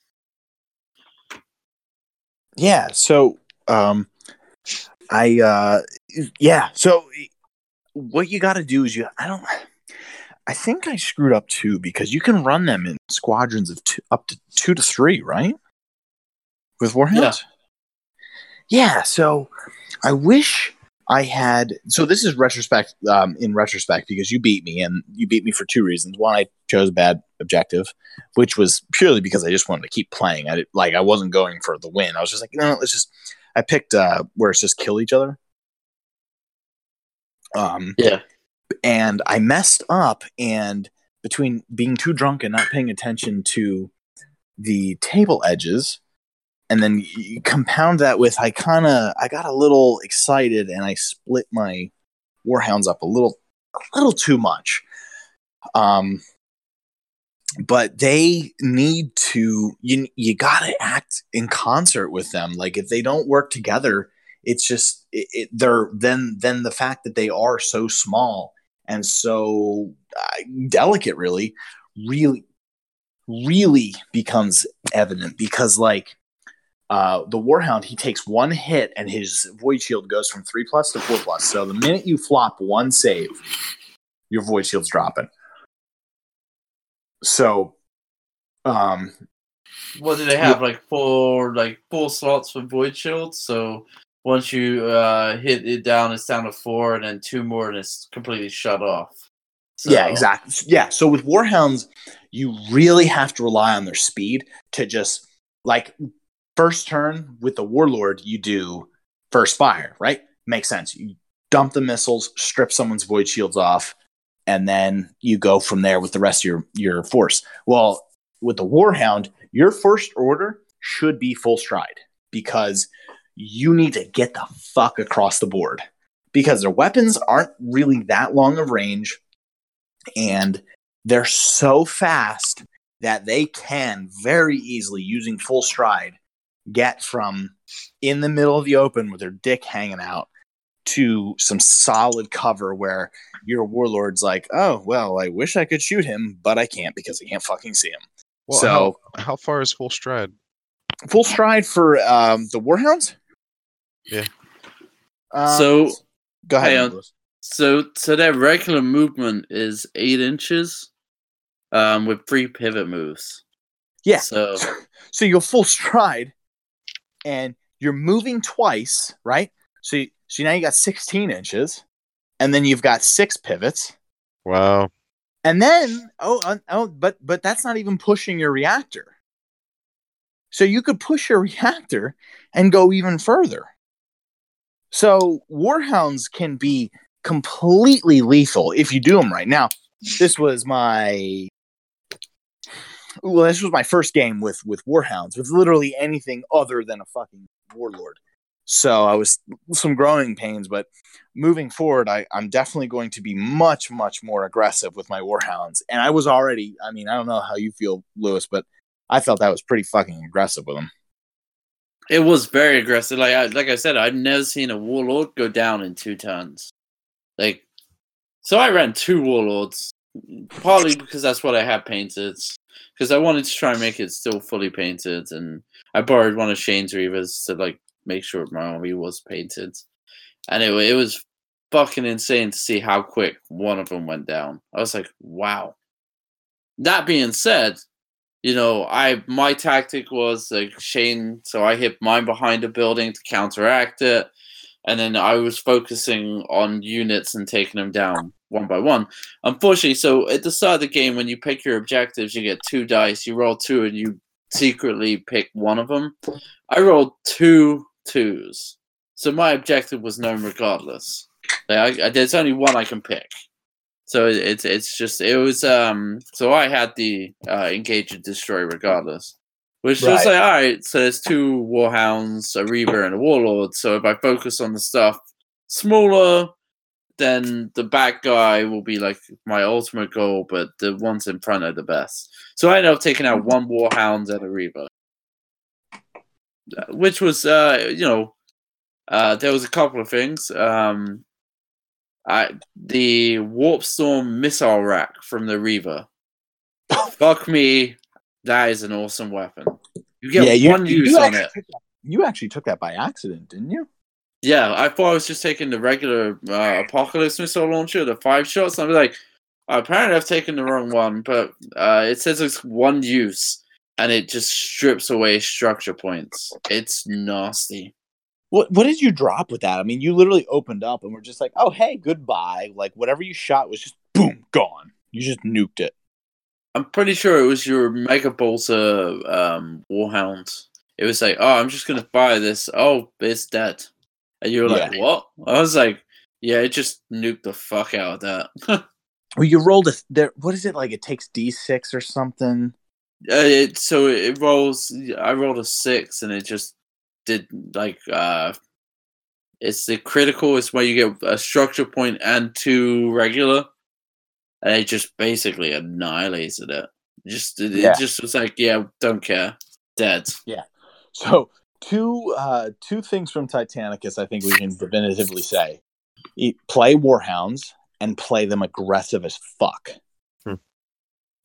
Yeah. So, um, I uh, yeah. So what you got to do is you. I don't. I think I screwed up too because you can run them in squadrons of two, up to two to three, right? With warhounds. Yeah. So I wish I had. So this is retrospect. Um, in retrospect, because you beat me, and you beat me for two reasons. One, I chose a bad objective, which was purely because I just wanted to keep playing. I did, like I wasn't going for the win. I was just like, no, let's just. I picked uh, where it's just kill each other. Um, Yeah. and I messed up, and between being too drunk and not paying attention to the table edges, and then you compound that with I kind of I got a little excited and I split my warhounds up a little a little too much. Um, but they need to you you got to act in concert with them. Like if they don't work together, it's just it, it, they're then then the fact that they are so small and so uh, delicate, really, really, really becomes evident because like uh, the Warhound, he takes one hit and his void shield goes from three plus to four plus. So the minute you flop one save, your void shield's dropping. So, um, What do they have? Like four, like four slots for void shields. So once you uh, hit it down, it's down to four, and then two more, and it's completely shut off. yeah, exactly. Yeah. So with Warhounds, you really have to rely on their speed to just like first turn with the Warlord, you do first fire, right? Makes sense. You dump the missiles, strip someone's void shields off, and then you go from there with the rest of your your force. Well, with the Warhound, your first order should be full stride because you need to get the fuck across the board because their weapons aren't really that long of range and they're so fast that they can very easily using full stride get from in the middle of the open with their dick hanging out to some solid cover where your warlord's like, oh well, I wish I could shoot him, but I can't because I can't fucking see him. Well, so how, how far is full stride? full stride for um, the warhounds. Yeah. Um, So go ahead. hang So so their regular movement is eight inches, um, with three pivot moves. Yeah. So [laughs] So you go full stride, and you're moving twice, right? So you, so now you got 16 inches, and then you've got six pivots, Wow. And then, oh, uh, oh, but but that's not even pushing your reactor. So you could push your [laughs] reactor and go even further. So warhounds can be completely lethal if you do them right. Now, this was my well, this was my first game with with warhounds with literally anything other than a fucking warlord. So I was some growing pains, but moving forward, I, I'm definitely going to be much, much more aggressive with my warhounds. And I was already, I mean, I don't know how you feel, Lewis, but I felt that was pretty fucking aggressive with them. It was very aggressive. Like I, like I said, I've never seen a warlord go down in two turns. Like, so I ran two warlords, partly because that's what I had painted, because I wanted to try and make it still fully painted, and I borrowed one of Shane's Reavers to like make sure my army was painted, and it it was fucking insane to see how quick one of them went down. I was like, wow. That being said, you know, I my tactic was like Shane, so I hit mine behind a building to counteract it, and then I was focusing on units and taking them down one by one. Unfortunately, so at the start of the game, when you pick your objectives, you get two dice. You roll two, and you secretly pick one of them. I rolled two twos, so my objective was known regardless. Like I, I, there's only one I can pick. So it- it's it's just it was um so I had the uh, engage and destroy regardless, which was like all right. So there's two warhounds, a reaver, and a warlord. So if I focus on the stuff smaller, then the back guy will be like my ultimate goal, but the ones in front are the best. So I ended up taking out one warhound and a reaver, Uh, which was uh you know uh there was a couple of things um. I the warp storm missile rack from the Reaver. [laughs] Fuck me, that is an awesome weapon. You get one use on actually it. you actually took that by accident, didn't you? Yeah, I thought I was just taking the regular uh, Apocalypse missile launcher, the five shots. And I'm like, apparently I've taken the wrong one, but uh, it says it's one use, and it just strips away structure points. It's nasty. What what did you drop with that? I mean, you literally opened up and were just like, "Oh, hey, goodbye." Like whatever you shot was just boom, gone. You just nuked it. I'm pretty sure it was your Mega Bolter um, Warhound. It was like, oh, I'm just gonna fire this. Oh, it's dead. And you were like, Yeah. what? I was like, yeah, it just nuked the fuck out of that. [laughs] Well, you rolled a there. What is it like? It takes D six or something. Uh, it, so it rolls. I rolled a six, and it just did like uh, it's the critical. it's where you get a structure point and two regular, and it just basically annihilated it. Just it, Yeah. it just was like, yeah, don't care, dead. Yeah. So two uh two things from Titanicus. I think we can definitively say: play Warhounds and play them aggressive as fuck. Hmm.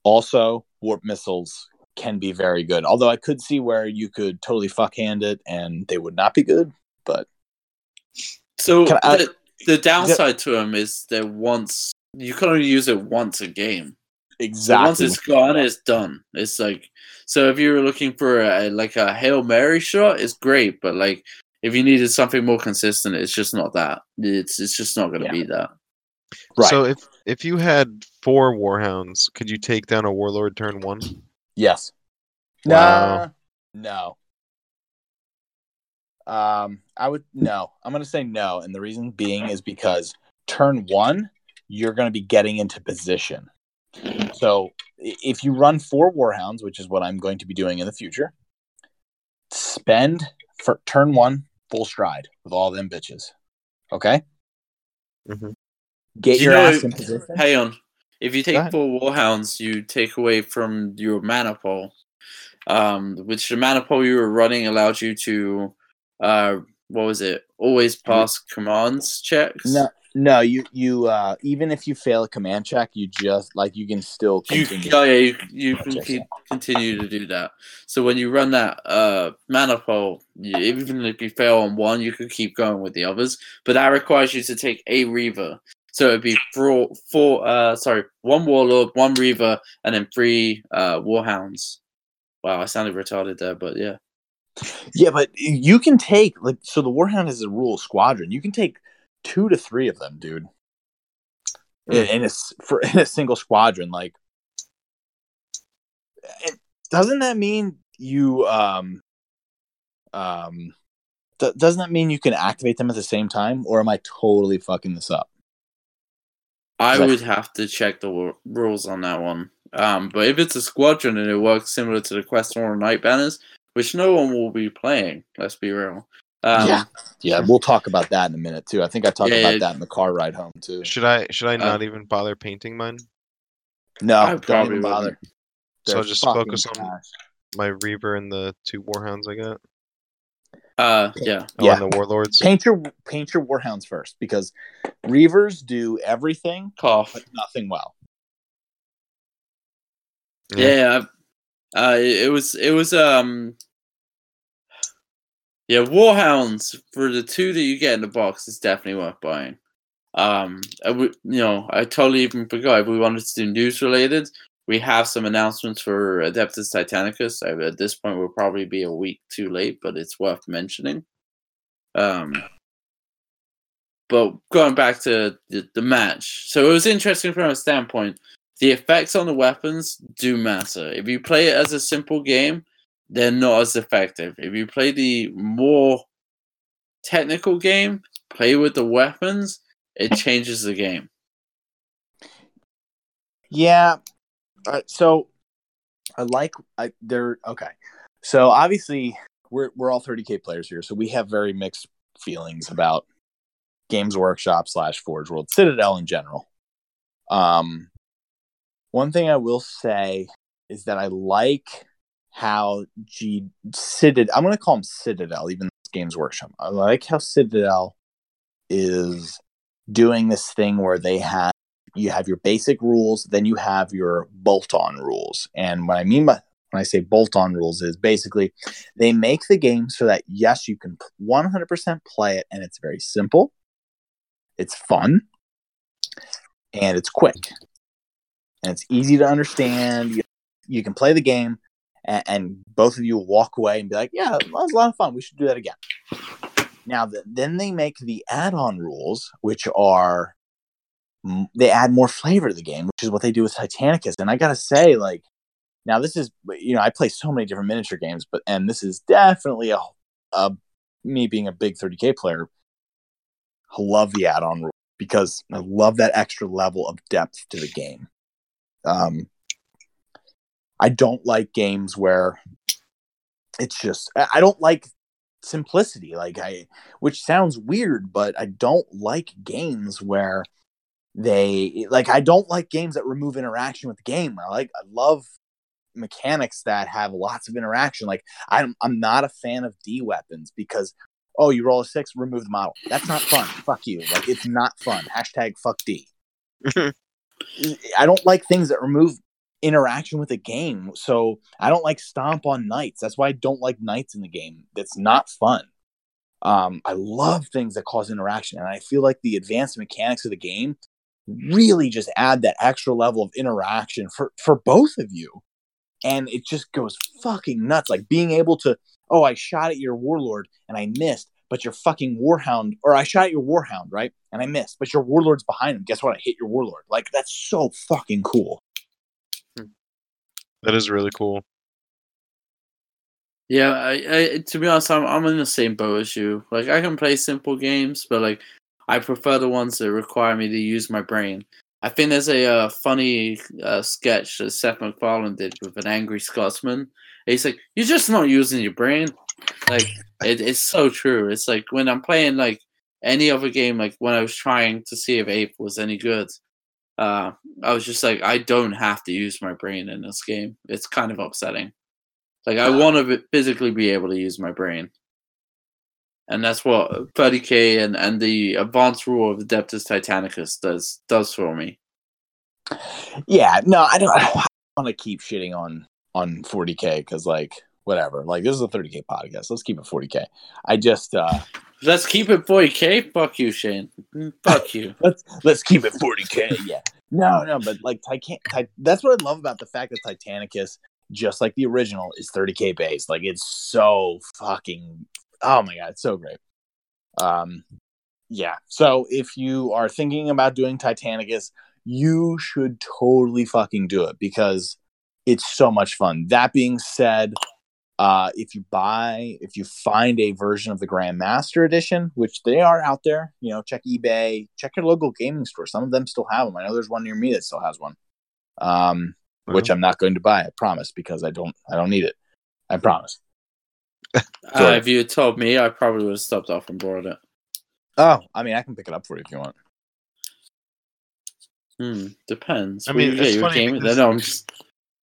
Also, warp missiles can be very good. Although I could see where you could totally fuck hand it and they would not be good. But So I- the, the downside to them is that once you can only use it once a game. So exactly, once it's gone, it's done. It's like so if you were looking for a, like a hail mary shot, it's great, but like if you needed something more consistent, it's just not that. It's it's just not going to Yeah. be that. right. So if if you had four warhounds, could you take down a warlord turn one? Yes. Wow. Nah, no. Um, I would no. I'm gonna say no, and the reason being is because turn one, you're gonna be getting into position. So if you run four warhounds, which is what I'm going to be doing in the future, spend for turn one full stride with all them bitches. Okay. Mhm. Get Do your you know- ass in position. Hang on. If you take ahead. four warhounds, you take away from your maniple. Um, which the maniple you were running allowed you to uh what was it? Always pass commands checks. No, no, you you uh even if you fail a command check, you just like you can still You, continue. oh yeah, you, you can keep, continue to do that. So when you run that uh, maniple, you, even if you fail on one, you can keep going with the others. But that requires you to take a Reaver. So it'd be four, four uh, sorry, one Warlord, one Reaver, and then three uh, Warhounds. Wow, I sounded retarded there, but yeah. Yeah, but you can take like so the Warhound is a rule squadron. You can take two to three of them, dude. in, in a for [laughs] in a single squadron. Like, it, doesn't that mean you um um th- doesn't that mean you can activate them at the same time, or am I totally fucking this up? I would have to check the w- rules on that one. Um, but if it's a squadron and it works similar to the Questoris Knight banners, which no one will be playing, let's be real. Um, yeah, yeah, we'll talk about that in a minute too. I think I talked Yeah, about yeah. that in the car ride home too. Should I should I Uh, not even bother painting mine? No, I don't probably even bother. So I'll just fucking focus on- trash. My Reaver and the two Warhounds I got. Uh, yeah. Oh, Yeah. and the Warlords. paint your paint your warhounds first because reavers do everything Cough. but nothing well. Yeah. Uh, it, it was it was um. Yeah, Warhounds for the two that you get in the box is definitely worth buying. Um, I would- you know, I totally even forgot if we wanted to do news related. We have some announcements for Adeptus Titanicus. I, at this point, we'll probably be a week too late, but it's worth mentioning. Um, but going back to the, the match, so it was interesting from a standpoint. The effects on the weapons do matter. If you play it as a simple game, they're not as effective. If you play the more technical game, play with the weapons, it changes the game. Yeah. Uh, so I like I they're okay. So obviously we're we're all 30k players here, so we have very mixed feelings about Games Workshop slash Forge World Citadel in general. Um, one thing I will say is that I like how G Citadel. I'm going to call them Citadel, even Games Workshop. I like how Citadel is doing this thing where they have you have your basic rules, then you have your bolt-on rules. And what I mean by when I say bolt-on rules is basically they make the game so that yes, you can 100% play it, and it's very simple, it's fun, and it's quick, and it's easy to understand. You, you can play the game, and, and both of you walk away and be like, "Yeah, that was a lot of fun. We should do that again." Now, the, then they make the add-on rules, which are they add more flavor to the game, which is what they do with Titanicus. And I gotta say, like, now this is you know I play so many different miniature games, but and this is definitely a, a me being a big 30k player. I love the add-on rule because I love that extra level of depth to the game. Um, I don't like games where it's just I don't like simplicity like I which sounds weird but I don't like games where they like I don't like games that remove interaction with the game. I like I love mechanics that have lots of interaction. Like I'm I'm not a fan of D weapons because oh you roll a six, remove the model. That's not fun. fuck you. Like it's not fun. Hashtag fuck D. [laughs] I don't like things that remove interaction with the game. So I don't like stomp on knights. That's why I don't like knights in the game. That's not fun. Um, I love things that cause interaction, and I feel like the advanced mechanics of the game really just add that extra level of interaction for for both of you, and it just goes fucking nuts. Like being able to, oh, I shot at your warlord and I missed, but your fucking warhound, or I shot at your warhound, right, and I missed, but your warlord's behind him. Guess what? I hit your warlord. Like that's so fucking cool. That is really cool. Yeah, I, I to be honest, I'm I'm in the same boat as you. Like I can play simple games, but like I prefer the ones that require me to use my brain. I think there's a uh, funny uh, sketch that Seth MacFarlane did with an angry Scotsman. And he's like, "You're just not using your brain." Like it, it's so true. It's like when I'm playing like any other game, like when I was trying to see if Ape was any good, uh, I was just like, I don't have to use my brain in this game. It's kind of upsetting. Like I want to physically be able to use my brain, and that's what 30k and and the advanced rule of Adeptus Titanicus does does for me. Yeah, no, I don't, I don't want to keep shitting on on 40k because like whatever. Like this is a 30k podcast. Let's keep it 40k. I just uh Let's keep it 40k. Fuck you, Shane. Fuck you. [laughs] let's let's keep it 40k. Yeah. No, no, but like Titan, Ti- that's what I love about the fact that Titanicus, just like the original, is 30k based. Like it's so fucking. Oh my god, it's so great. Um, yeah. So if you are thinking about doing Titanicus, you should totally fucking do it because it's so much fun. That being said, uh, if you buy, if you find a version of the Grandmaster Edition, which they are out there, you know, check eBay, check your local gaming store. Some of them still have them. I know there's one near me that still has one, um, which I'm not going to buy. I promise because I don't, I don't need it. I promise. [laughs] Uh, if you had told me, I probably would have stopped off and bought it. Oh, I mean, I can pick it up for you if you want. Hmm, depends. I mean, it's funny game. because- No, I'm just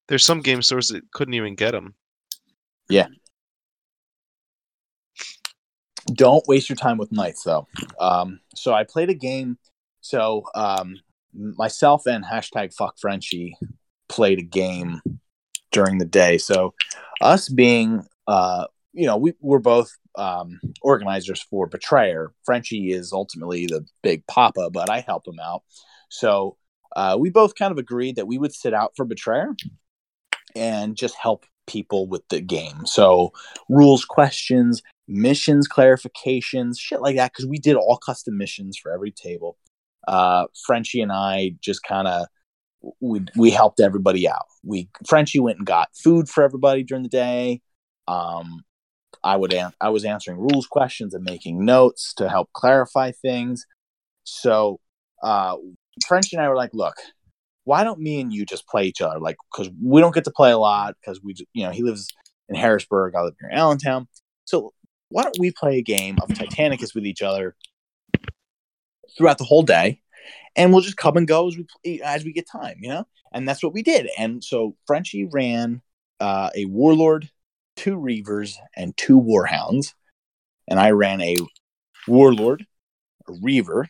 There's some game stores that couldn't even get them. Don't waste your time with knights though. Um so i played a game so um myself and hashtag fuck frenchie played a game during the day. So us being uh you know we we're both um organizers for betrayer. Frenchie is ultimately the big papa but i help him out. So uh we both kind of agreed that we would sit out for betrayer and just help people with the game so rules questions missions clarifications, shit like that, because we did all custom missions for every table. Uh, Frenchie and I just kind of we we helped everybody out. We Frenchie went and got food for everybody during the day. Um, I would an- I was answering rules questions and making notes to help clarify things. So uh, Frenchie and I were like, look. Why don't me and you just play each other? Like, because we don't get to play a lot. Because we, you know, he lives in Harrisburg. I live near Allentown. So why don't we play a game of Titanicus with each other throughout the whole day, and we'll just come and go as we as we get time, you know? And that's what we did. And so Frenchie ran uh, a warlord, two reavers, and two warhounds, and I ran a warlord, a reaver,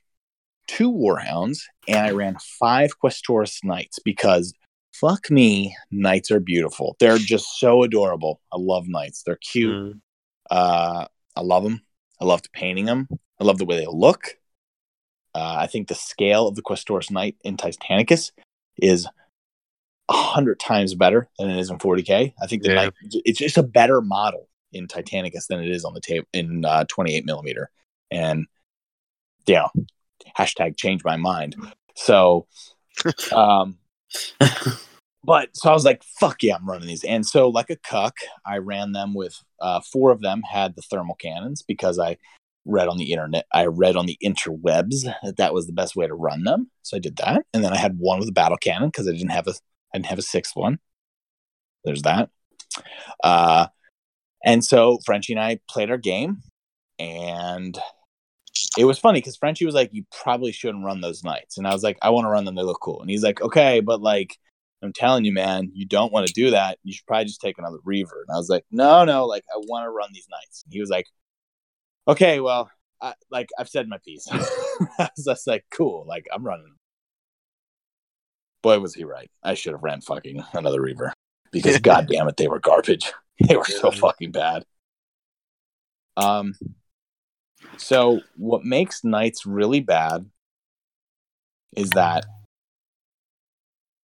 two warhounds, and I ran five Questoris knights because. Fuck me, knights are beautiful. They're [laughs] just so adorable. I love knights. They're cute. Mm. Uh, I love them. I loved painting them. I love the way they look. Uh, I think the scale of the Questoris Knight in Titanicus is a hundred times better than it is in 40k. I think the Yeah. Knight, it's just a better model in Titanicus than it is on the table in uh, 28 millimeter. And yeah, hashtag change my mind. So, [laughs] um, [laughs] but so I was like, fuck yeah, I'm running these. And so, like a cuck, I ran them with uh, four of them had the thermal cannons because I read on the internet, I read on the interwebs that that was the best way to run them. So I did that. And then I had one with a battle cannon because I didn't have a, I didn't have a sixth one. There's that. Uh, and so Frenchie and I played our game and it was funny because Frenchie was like, "You probably shouldn't run those knights," and I was like, "I want to run them; they look cool." And he's like, "Okay, but like, I'm telling you, man, you don't want to do that. You should probably just take another Reaver." And I was like, "No, no, like, I want to run these knights." And he was like, "Okay, well, I, like, I've said my piece." [laughs] I was just like, "Cool, like, I'm running." Boy, was he right! I should have ran fucking another Reaver because, [laughs] god damn it, they were garbage. [laughs] They were so fucking bad. Um, so what makes knights really bad is that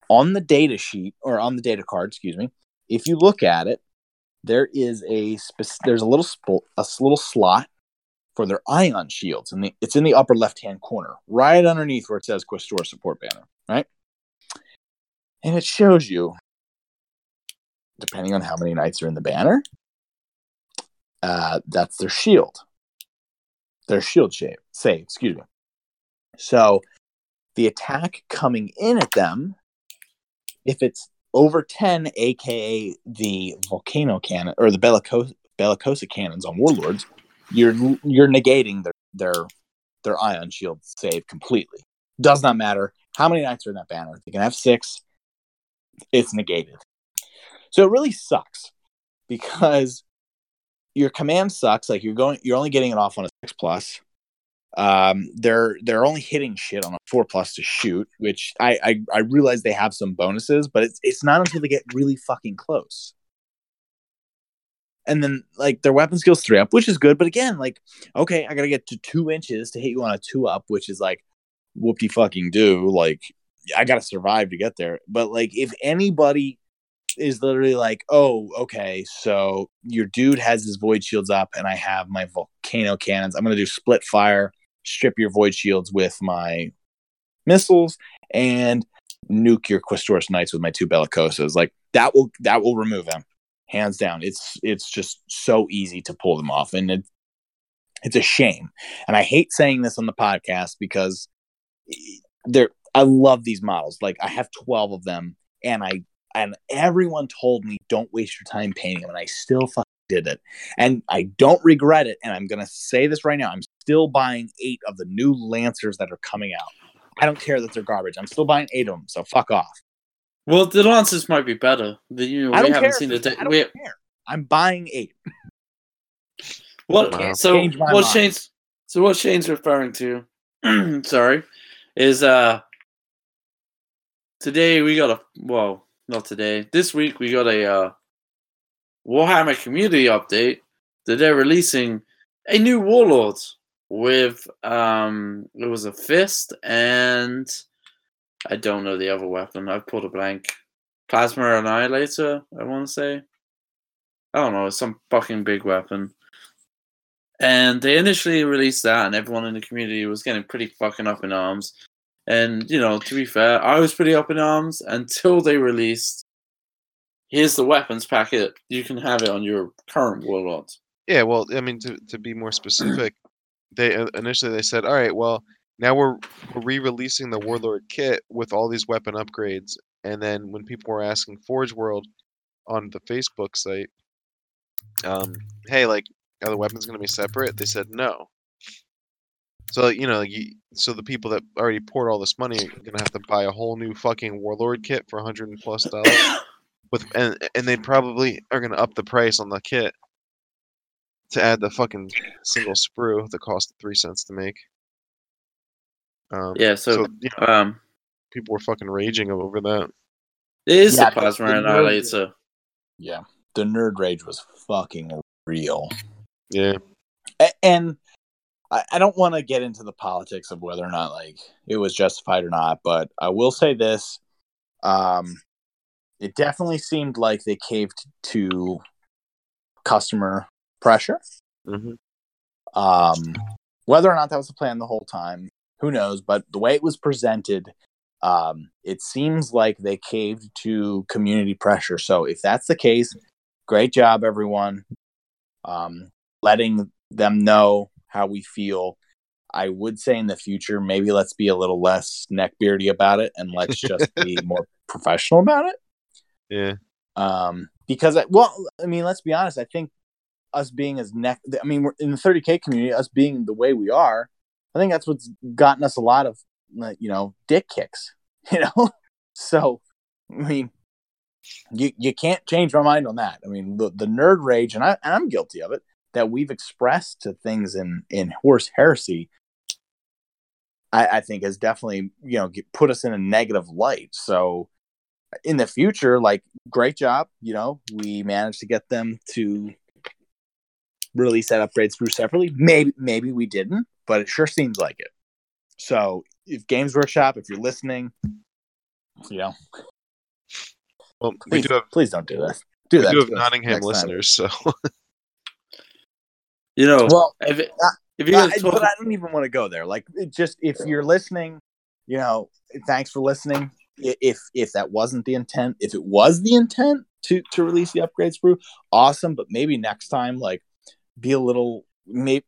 on the data sheet or on the data card, excuse me, if you look at it, there is a there's a little a little slot for their ion shields, and it's in the upper left hand corner, right underneath where it says Questor support banner, right? And it shows you, depending on how many knights are in the banner, uh, that's their shield their shield shape save excuse me. So the attack coming in at them if it's over 10 aka the volcano cannon or the bellicosa, bellicosa cannons on warlords you're you're negating their their their ion shield save completely. Does not matter how many knights are in that banner they can have six it's negated. So it really sucks because your command sucks. Like you're going, you're only getting it off on a six plus. Um, they're they're only hitting shit on a four plus to shoot, which I I, I realize they have some bonuses, but it's it's not until they get really fucking close. And then like their weapon skills three up, which is good, but again, like okay, I gotta get to two inches to hit you on a two up, which is like whoop de fucking do. Like I gotta survive to get there. But like if anybody is literally like, oh, okay, so your dude has his void shields up, and I have my volcano cannons. I'm gonna do split fire, strip your void shields with my missiles, and nuke your Questoris Knights with my two Bellicosas. Like that will that will remove them hands down. It's it's just so easy to pull them off, and it, it's a shame. And I hate saying this on the podcast because they're I love these models. Like I have twelve of them, and I and everyone told me don't waste your time painting them, and I still fucking did it, and I don't regret it. And I'm gonna say this right now: I'm still buying eight of the new Lancers that are coming out. I don't care that they're garbage. I'm still buying eight of them. So fuck off. Well, the Lancers might be better. The, you know, I we don't haven't care. seen the. if it's- De- I don't we, care. I'm buying eight. [laughs] what? Can't So what mind. Shane's? So what Shane's referring to? [clears throat] sorry, is uh. Today we got a well, not today. This week we got a uh, Warhammer community update that they're releasing a new Warlord with um it was a fist and I don't know the other weapon. I've pulled a blank. Plasma Annihilator, I want to say. I don't know, some fucking big weapon. And they initially released that, and everyone in the community was getting pretty fucking up in arms. And, you know, to be fair, I was pretty up in arms until they released here's the weapons packet. You can have it on your current warlord. Yeah, well, I mean, to to be more specific, they uh, initially they said, all right, well, now we're, we're re-releasing the Warlord kit with all these weapon upgrades, and then when people were asking Forge World on the Facebook site, um, hey, like, are the weapons going to be separate? They said no. So you know, you, so the people that already poured all this money are gonna have to buy a whole new fucking Warlord kit for a hundred and plus dollars. [coughs] With and and they probably are gonna up the price on the kit to add the fucking single sprue that cost three cents to make. Um, Yeah, so, you know, um people were fucking raging over that. it is Yeah, the plasma the- the annihilator. Yeah, the nerd rage was fucking real. Yeah, A- and I, I don't want to get into the politics of whether or not like it was justified or not, but I will say this: um, it definitely seemed like they caved to customer pressure. hmm Um, whether or not that was the plan the whole time, who knows? But the way it was presented, um, it seems like they caved to community pressure. So if that's the case, great job, everyone. Um, letting them know how we feel. I would say in the future, maybe let's be a little less neckbeardy about it and let's just [laughs] be more professional about it. Yeah, um because I, well i mean let's be honest i think us being as neck i mean we're in the 30k community us being the way we are i think that's what's gotten us a lot of you know dick kicks [laughs] you know? So i mean you you can't change my mind on that. I mean the, the nerd rage and i and i'm guilty of it that we've expressed to things in in Horus Heresy i i think has definitely you know get, put us in a negative light so in the future, like great job. You know, we managed to get them to release that upgrade through separately. Maybe maybe we didn't, but it sure seems like it. So if Games Workshop, if you're listening, you know, well, we please, do have please don't do that. Do we that. do have Nottingham next time. listeners, so [laughs] You know, Well, if, it, uh, if you I- guys but I don't even want to go there. Like, it just if you're listening, you know, thanks for listening. If if that wasn't the intent, if it was the intent to to release the upgrade sprue, awesome. But maybe next time, like, be a little. Maybe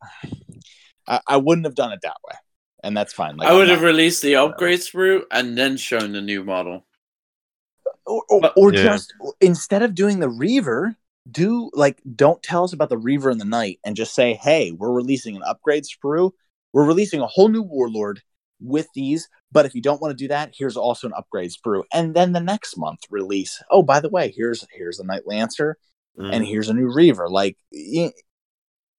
I, I wouldn't have done it that way, and that's fine. Like, I would I'm have released the upgrade sprue and then shown the new model. or, or, or Yeah. just instead of doing the reaver do like don't tell us about the reaver in the knight and just say hey we're releasing an upgrade sprue we're releasing a whole new warlord with these but if you don't want to do that here's also an upgrade sprue and then the next month release oh by the way here's here's a knight lancer mm, and here's a new reaver. Like y-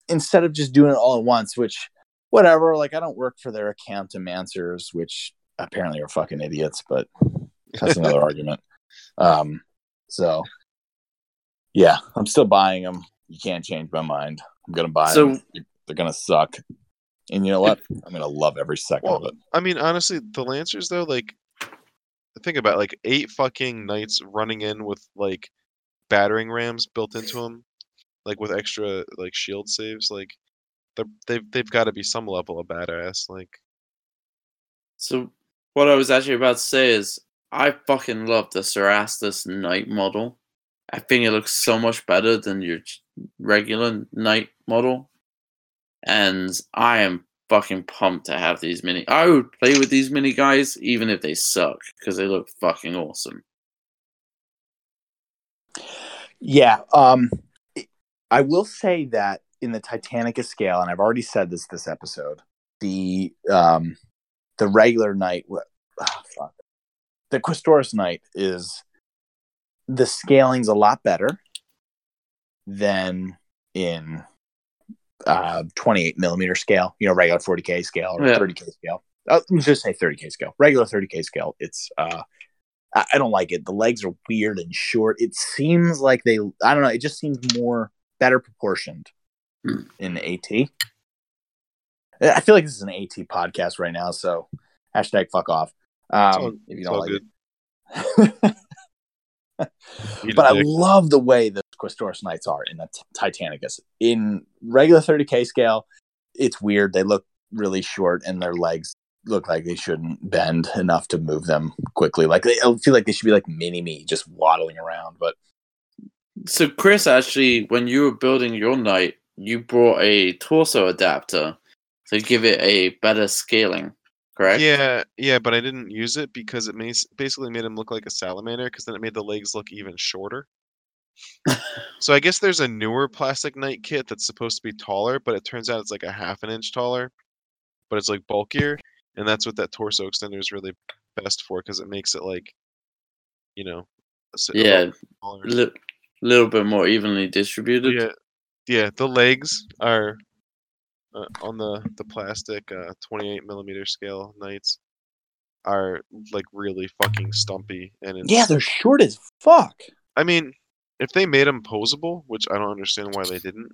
instead of just doing it all at once which whatever like i don't work for their accountomancers which apparently are fucking idiots but that's another [laughs] argument. Um so yeah i'm still buying them you can't change my mind i'm gonna buy So- them they're gonna suck and you know what i'm gonna love every second of it I mean, honestly, the Lancers though, like, think about it, like eight fucking knights running in with like battering rams built into them, like with extra like shield saves. Like, they're, they've they've got to be some level of badass. Like, So what I was actually about to say is I fucking love the Cerastus Knight model. I think it looks so much better than your regular Knight model. And I am fucking pumped to have these mini. I would play with these mini guys even if they suck because they look fucking awesome. Yeah. Um, I will say that in the Titanicus scale, and I've already said this this episode, the um, the regular ah, fuck, the Questoris knight is the scaling's a lot better than in uh 28 millimeter scale, you know, regular 40k scale or Yeah. 30k scale. Uh, let's just say 30k scale, regular 30k scale. It's uh I I don't like it. The legs are weird and short. It seems like they, I don't know, it just seems more better proportioned Hmm. in AT. I feel like this is an AT podcast right now, so hashtag fuck off. Um, all- if you don't like good. it. [laughs] [laughs] But I love the way the Questoris Knights are in the t- Titanicus. In regular 30k scale, it's weird. They look really short, and their legs look like they shouldn't bend enough to move them quickly. Like they I feel like they should be like mini me, just waddling around. But So Chris, actually, when you were building your knight, you brought a torso adapter to give it a better scaling, correct? Yeah, yeah, but I didn't use it because it mas- basically made him look like a salamander because then it made the legs look even shorter. [laughs] so I guess there's a newer plastic knight kit that's supposed to be taller, but it turns out it's like a half an inch taller, but it's like bulkier, and that's what that torso extender is really best for because it makes it like, you know, Yeah, a li- little bit more evenly distributed. Yeah, yeah. The legs are uh, on the the plastic uh, 28 millimeter scale knights are like really fucking stumpy, and yeah, they're short as fuck. I mean, if they made them posable, which I don't understand why they didn't.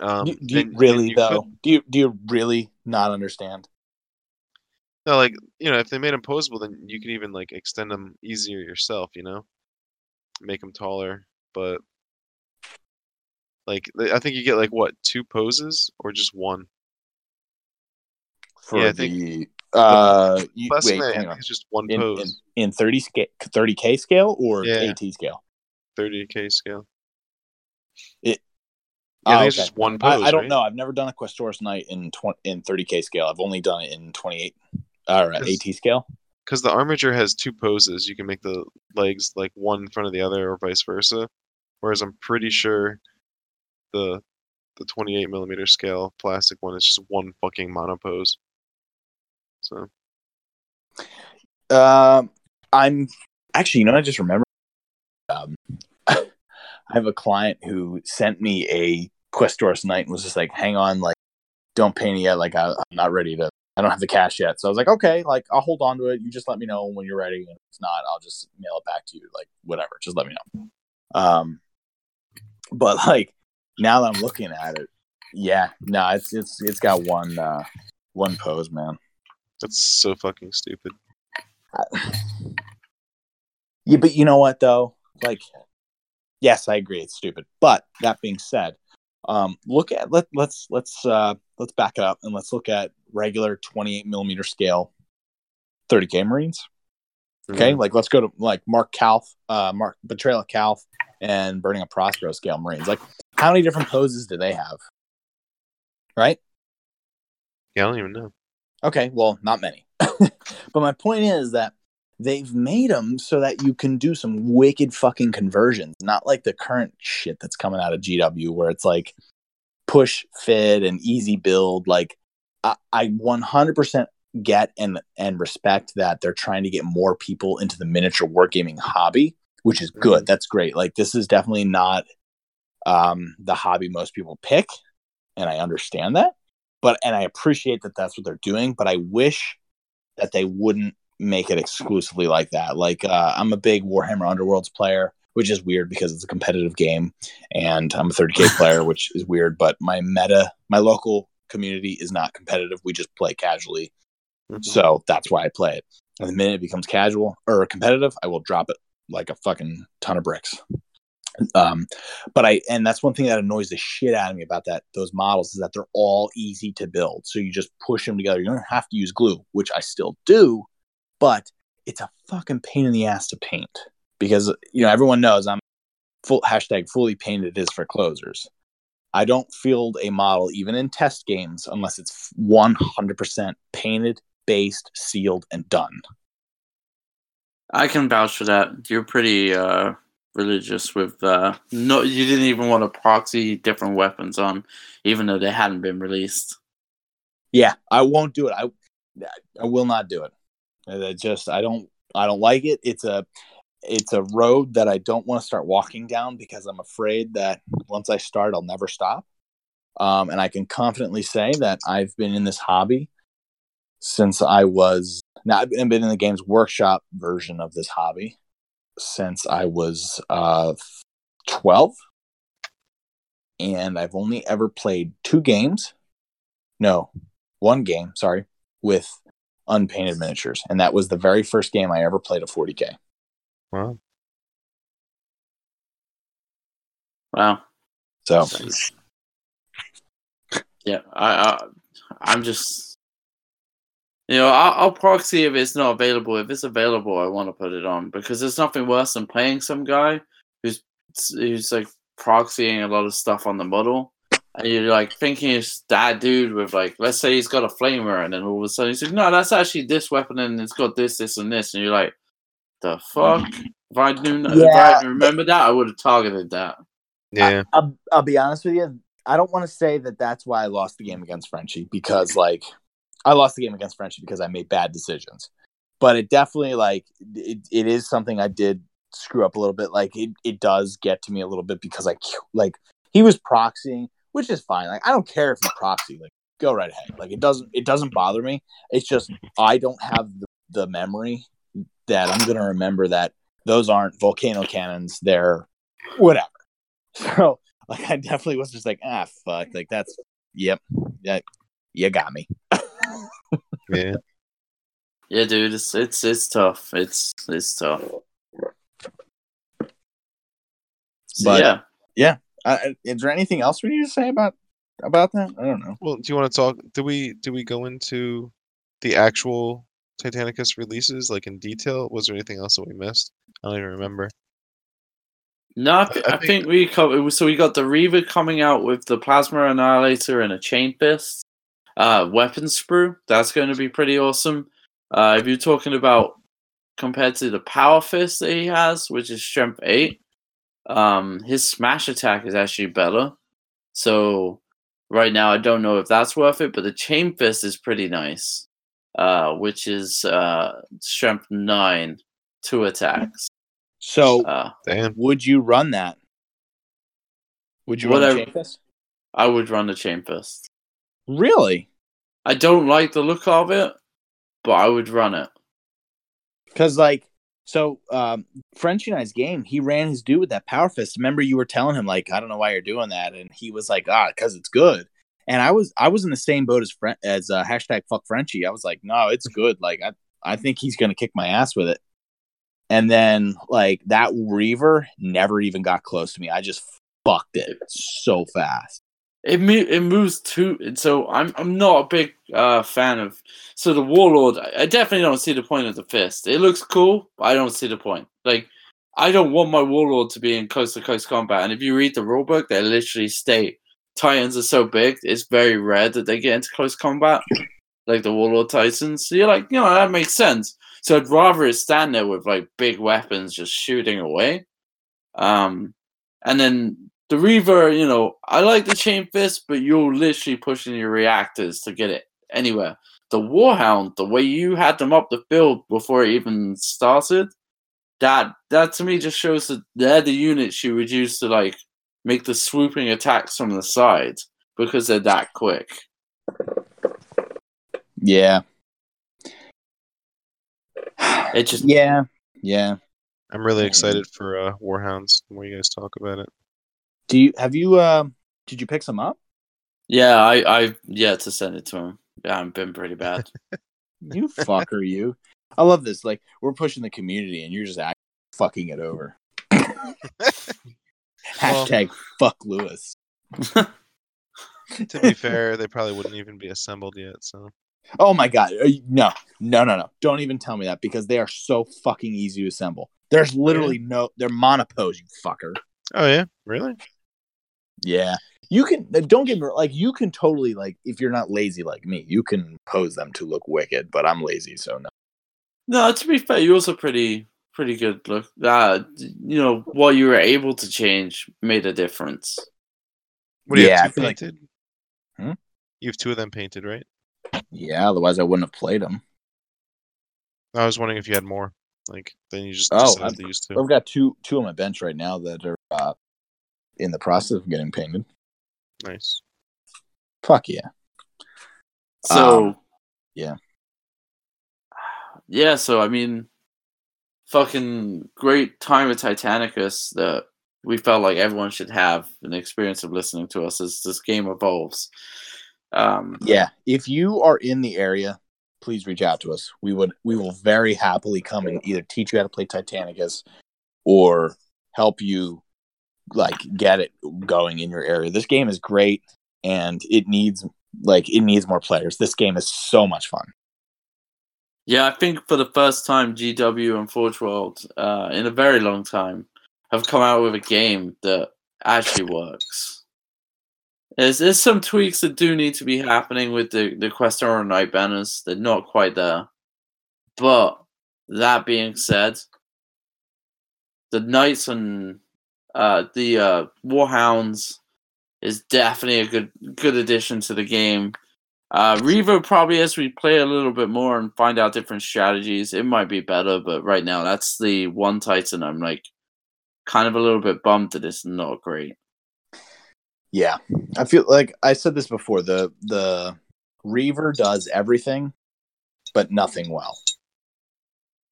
Um, do, do you then- really you could- though? Do you do you really not understand? no, like you know, if they made them posable, then you can even like extend them easier yourself. You know, make them taller, but like I think you get like what two poses or just one. For Yeah, I think the uh, you, wait, hang on. it's just one in, pose, in 30 scale, 30k scale or Yeah. AT scale? 30k scale. It- Yeah, I Oh, think it's just one pose. I don't right? know. I've never done a Questoris Knight in tw- in 30k scale. I've only done it in 28 or uh, AT scale. because the armature has two poses. You can make the legs like one in front of the other, or vice versa. Whereas I'm pretty sure the the 28 millimeter scale plastic one is just one fucking monopose. So Um, I'm actually, you know, I just remember. Um, [laughs] I have a client who sent me a Questoris Knight and was just like, "Hang on, like, don't paint yet. Like, I, I'm not ready to. I don't have the cash yet." So I was like, "Okay, like, I'll hold on to it. You just let me know when you're ready, and if not, I'll just mail it back to you. Like, whatever. Just let me know." Um, but like now that I'm looking at it, yeah, no, it's it's it's got one uh one pose, man. that's so fucking stupid. [sighs] Yeah, but you know what though? Like, yes, I agree, it's stupid. But that being said, um, look at let let's let's uh let's back it up and let's look at regular 28 millimeter scale 30k Marines. Okay, Mhm. like let's go to like Mark Calth, uh, Mark Betrayal of Calth, and Burning a Prospero scale Marines. Like, how many different poses do they have? Right? Yeah, I don't even know. Okay, well, not many. [laughs] but my point is that they've made them so that you can do some wicked fucking conversions, not like the current shit that's coming out of GW where it's like push, fit, and easy build. Like, I, I 100% get and and respect that they're trying to get more people into the miniature wargaming hobby, which is good. Mm-hmm. That's great. Like, this is definitely not um, the hobby most people pick, and I understand that but and I appreciate that that's what they're doing. But I wish that they wouldn't make it exclusively like that. Like uh, I'm a big Warhammer Underworlds player, which is weird because it's a competitive game, and I'm a 30k [laughs] player, which is weird. But my meta, my local community is not competitive. We just play casually, Mhm. so that's why I play it. And the minute it becomes casual or competitive, I will drop it like a fucking ton of bricks. Um, but I and that's one thing that annoys the shit out of me about that those models is that they're all easy to build. So you just push them together. You don't have to use glue, which I still do, but it's a fucking pain in the ass to paint because you know everyone knows I'm full hashtag fully painted is for closers. I don't field a model even in test games unless it's 100% painted, based, sealed, and done. I can vouch for that. You're pretty uh, religious with uh, no. You didn't even want to proxy different weapons on, even though they hadn't been released. Yeah, I won't do it. I I will not do it. I just I don't I don't like it. It's a it's a road that I don't want to start walking down because I'm afraid that once I start, I'll never stop. Um, and I can confidently say that I've been in this hobby since I was now I've been in the games workshop version of this hobby since I was uh, 12, and I've only ever played two games. No, one game. Sorry, with unpainted miniatures, and that was the very first game I ever played a 40k. Wow. Wow. So Yeah, I, I I'm just you know I'll, I'll proxy if it's not available. If it's available, I want to put it on because there's nothing worse than playing some guy who's who's like proxying a lot of stuff on the model. And you're like thinking it's that dude with like, let's say he's got a flamer, and then all of a sudden he's like, no, that's actually this weapon, and it's got this, this, and this, and you're like, the fuck? If I knew, if Yeah. I remember that, I would have targeted that. Yeah. I, will I'll be honest with you. I don't want to say that that's why I lost the game against Frenchie because like I lost the game against Frenchie because I made bad decisions. But it definitely like it, it is something I did screw up a little bit. Like it, it does get to me a little bit because I like he was proxying, which is fine. Like I don't care if you proxy, like go right ahead. Like it doesn't it doesn't bother me. It's just I don't have the, the memory that I'm gonna remember that those aren't volcano cannons. They're whatever. [laughs] So like I definitely was just like ah fuck like that's yep yeah you got me. [laughs] Yeah. Yeah, dude, it's it's it's tough. It's it's tough. So, But- yeah, Yeah. Uh, is there anything else we need to say about about that? I don't know. Well, do you want to talk? Do we do we go into the actual Titanicus releases like in detail? Was there anything else that we missed? I don't even remember. no, I, th- I I think we covered. So we got the Reaver coming out with the Plasma Annihilator and a Chain Fist, uh, weapon sprue. That's going to be pretty awesome. Uh, if you're talking about compared to the Power Fist that he has, which is Strength Eight, um, his smash attack is actually better. So right now, I don't know if that's worth it, but the Chain Fist is pretty nice, uh, which is uh, Strength Nine, two attacks. So Uh, Damn. would you run that? Would you run Whatever. the chain fist? I would run the Chain Fist. Really? I don't like the look of it, but I would run it. Because like so um Frenchie and I's game, he ran his dude with that power fist. Remember you were telling him like I don't know why you're doing that, and he was like ah because it's good. And I was I was in the same boat as Fren- as uh, hashtag fuck Frenchie. I was like no, it's good. Like I I think he's gonna kick my ass with it. And then like that Reaver never even got close to me. I just fucked it so fast. It mo- it moves too. So I'm I'm not a big uh, fan of. So the Warlord, I definitely don't see the point of the fist. It looks cool, but I don't see the point. Like I don't want my Warlord to be in close to close combat. And if you read the rulebook, they literally state Titans are so big, it's very rare that they get into close combat, like the Warlord Titans. So you're like, you know, that makes sense. So I'd rather it stand there with like big weapons just shooting away. Um, and then the Reaver, you know, I like the Chain Fist, but you're literally pushing your reactors to get it anywhere. The Warhound, the way you had them up the field before it even started, that that to me just shows that they're the units you would use to like make the swooping attacks from the side because they're that quick. Yeah. It just Yeah. Yeah. I'm really excited for uh, Warhounds. The more you guys talk about it. Do you have you uh did you pick some up? yeah, I I yeah to send it to him. Yeah, I've been pretty bad. [laughs] [laughs] You fucker, you. I love this. Like we're pushing the community, and you're just act- fucking it over. [laughs] Hashtag fuck Lewis. To be fair, they probably wouldn't even be assembled yet. So Oh my god. No, no, no, no. Don't even tell me that because they are so fucking easy to assemble. There's literally no they're monopose, you fucker. oh yeah, really? Yeah. You can uh, don't get me wrong, like you can totally like if you're not lazy like me, you can pose them to look wicked, but I'm lazy, so no. No, to be fair, you're also pretty pretty good look. Uh, you know what you were able to change made a difference. What do you Yeah, have two feel like- painted? Hmm? You have two of them painted, right? Yeah, otherwise I wouldn't have played them. I was wondering if you had more. Like then you just Oh, decided I've- to use two. I've got two two on my bench right now that are uh, in the process of getting painted. Nice. Fuck yeah. So Um, yeah. yeah. So I mean, fucking great time with Titanicus that we felt like everyone should have an experience of listening to us as this game evolves. Um, Yeah, if you are in the area, please reach out to us. We would we will very happily come and either teach you how to play Titanicus or help you like get it going in your area. This game is great and it needs like it needs more players. This game is so much fun. Yeah, I think for the first time, GW and Forge World, uh, in a very long time, have come out with a game that actually works. There's, there's some tweaks that do need to be happening with the, the Questoris Knight banners. They're not quite there. But that being said, the Knights and uh, the uh, Warhounds is definitely a good good addition to the game. Uh, Reaver probably as we play a little bit more and find out different strategies, it might be better. But right now, that's the one Titan I'm like kind of a little bit bummed that it's not great. Yeah. I feel like I said this before, the the Reaver does everything but nothing well.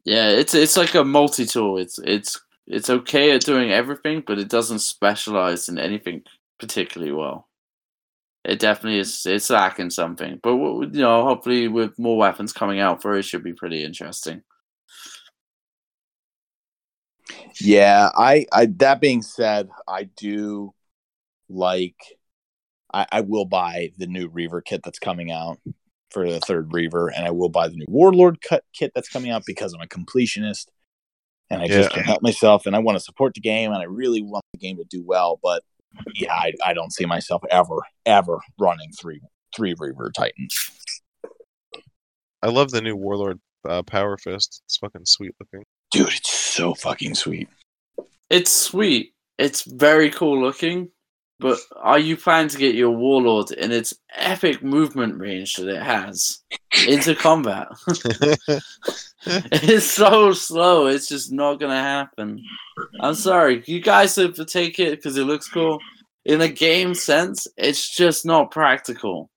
Yeah, it's it's like a multi tool. It's it's it's okay at doing everything, but it doesn't specialize in anything particularly well. It definitely is. It's lacking something, but you know, hopefully with more weapons coming out for it, should be pretty interesting. Yeah, I, I that being said, I do like I, I will buy the new Reaver kit that's coming out for the third Reaver, and I will buy the new Warlord cut kit that's coming out because I'm a completionist and I just Yeah. can't help myself and I want to support the game and I really want the game to do well, but yeah, I, I don't see myself ever, ever running three three Reaver Titans. I love the new Warlord uh, Power Fist. It's fucking sweet looking. Dude, it's so fucking sweet. It's sweet. It's very cool looking, but are you planning to get your warlord in its epic movement range that it has into combat? [laughs] it's so slow. It's just not gonna happen. I'm sorry. You guys have to take it because it looks cool. In a game sense, it's just not practical.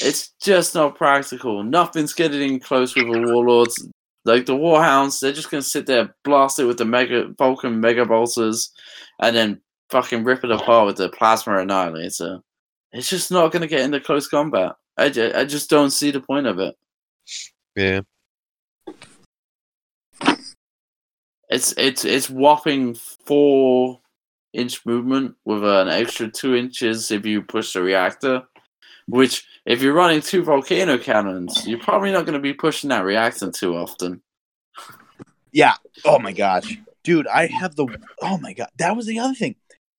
It's just not practical. Nothing's getting close with a warlord. Like the warhounds, they're just gonna sit there, blast it with the mega Vulcan mega bolters, and then fucking rip it apart with the plasma annihilator. It's just not gonna get into close combat. I, ju- I just don't see the point of it. Yeah. It's it's it's whopping four inch movement with an extra two inches if you push the reactor. Which, if you're running two volcano cannons, you're probably not going to be pushing that reactor too often. Yeah. Oh my gosh. Dude, I have the oh my god. That was the other thing.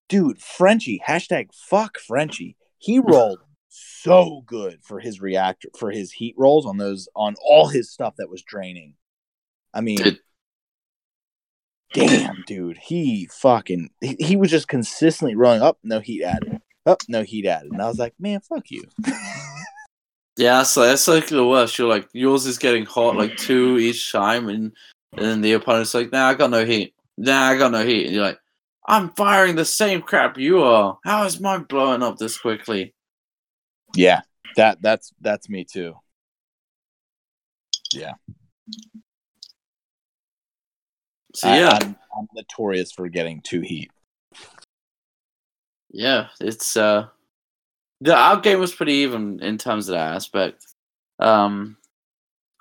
Dude, Frenchie, hashtag fuck Frenchie. He [laughs] rolled so good for his reactor for his heat rolls on those on all his stuff that was draining. I mean It- damn dude. He fucking he, he was just consistently rolling up, no heat added. Up, no heat added. And I was like, man, fuck you. [laughs] Yeah, so that's like the worst. You're like yours is getting hot like two each time, and and then the opponent's like, "Nah, I got no heat. Nah, I got no heat." And you're like, "I'm firing the same crap you are. How is mine blowing up this quickly?" Yeah, that that's that's me too. Yeah. So I- yeah, I'm, I'm notorious for getting too heat. yeah, it's uh, the our game was pretty even in terms of that aspect. Um,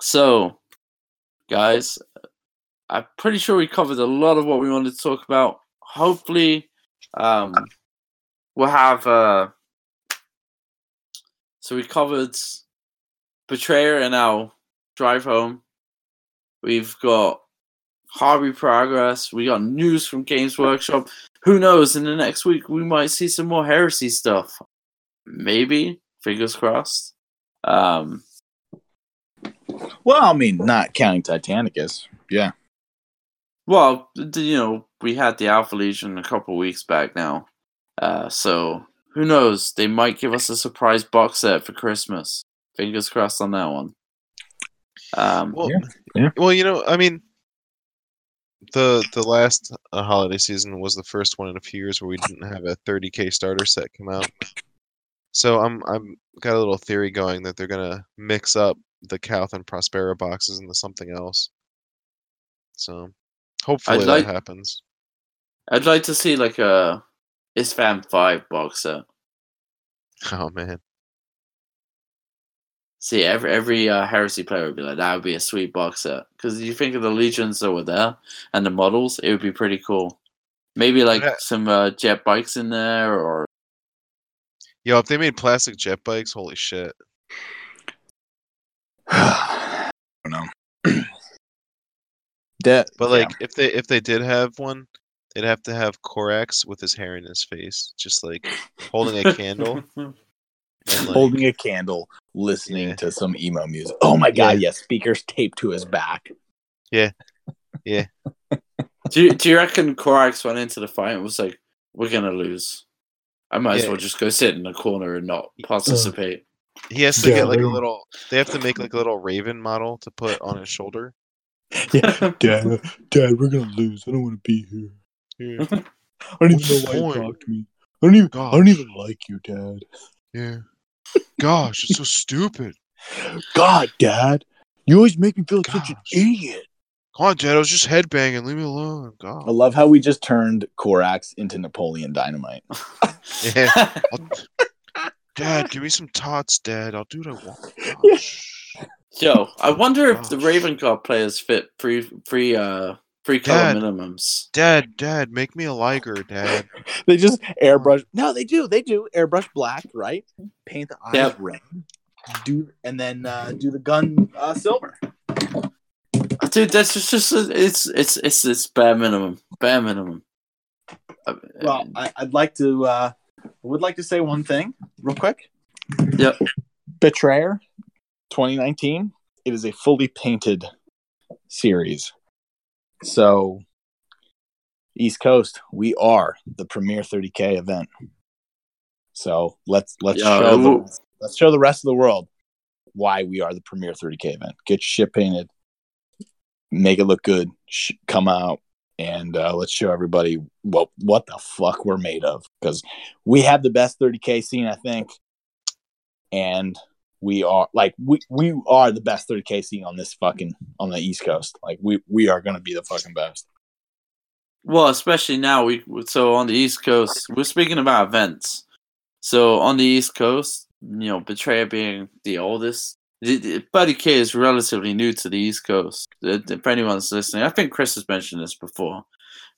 so guys, I'm pretty sure we covered a lot of what we wanted to talk about. Hopefully, um, we'll have. Uh, so we covered Betrayer and our drive home. We've got Hobby Progress. We got news from Games Workshop. Who knows? In the next week, we might see some more heresy stuff. Maybe. Fingers crossed. Um, Well, I mean, not counting Titanicus. Yeah. well, you know, we had the Alpha Legion a couple weeks back now. Uh, so who knows? They might give us a surprise box set for Christmas. Fingers crossed on that one. Um, Well, Yeah, yeah. well, you know, I mean, the the last uh, holiday season was the first one in a few years where we didn't have a 30k starter set come out. So I'm I'm got a little theory going that they're gonna mix up the Calth and Prospero boxes into something else. So hopefully like- that happens. I'd like to see like a Istvan 5 box set. Oh man, See, every every uh, heresy player would be like, that would be a sweet box set. Because you think of the legions that were there and the models, it would be pretty cool. Maybe like Yeah. some uh, jet bikes in there, or yo, if they made plastic jet bikes, holy shit! [sighs] I don't know. [clears throat] that, But yeah. like, if they if they did have one, they'd have to have Corax with his hair in his face, just like holding a candle. [laughs] like- holding a candle, listening Yeah. to some emo music. Oh my god, yes, speakers taped to his back. Yeah. Yeah. [laughs] do you, do you reckon Corax went into the fight and was like, "We're gonna lose. I might as well just go sit in the corner and not uh, participate." He has to Yeah, get like a little. They have to make like a little raven model to put on his shoulder. [laughs] Yeah. Dad, Dad, we're gonna lose. I don't want to be here. Yeah, [laughs] I don't What's even know why you point? talk to me. I don't even. I don't even like you, Dad. yeah. Gosh, it's so [laughs] stupid. God, Dad, you always make me feel like such an idiot. Come on, Dad. I was just headbanging. Leave me alone. God. I love how we just turned Corax into Napoleon Dynamite. [laughs] Yeah. I'll- Dad, give me some tots, Dad. I'll do what I want. Yeah. Gosh. Yo, I wonder if the Gosh. Raven Guard players fit free free uh free color Dad. minimums. Dad, Dad, make me a Liger, Dad. [laughs] They just airbrush. No, they do. They do airbrush black, right? Paint the eyes Yep. red. Do and then uh, do the gun uh, silver. Dude, that's just, just it's it's it's it's bare minimum, bare minimum. Uh, Well, I, I'd like to. Uh, I would like to say one thing real quick. Yep. Betrayer, 2019. It is a fully painted series. So, East Coast, we are the premier 30k event. So let's let's Yeah, show we'll- the, let's show the rest of the world why we are the premier 30k event. Get shit painted, make it look good, sh- come out, and uh, let's show everybody what what the fuck we're made of because we have the best 30k scene, I think, and we are like we we are the best 30k scene on this fucking on the East Coast. Like we we are gonna be the fucking best. Well, especially now we so on the East Coast, we're speaking about events. So on the East Coast, you know, Betrayer being the oldest, 30k is relatively new to the East Coast. If anyone's listening, I think Chris has mentioned this before.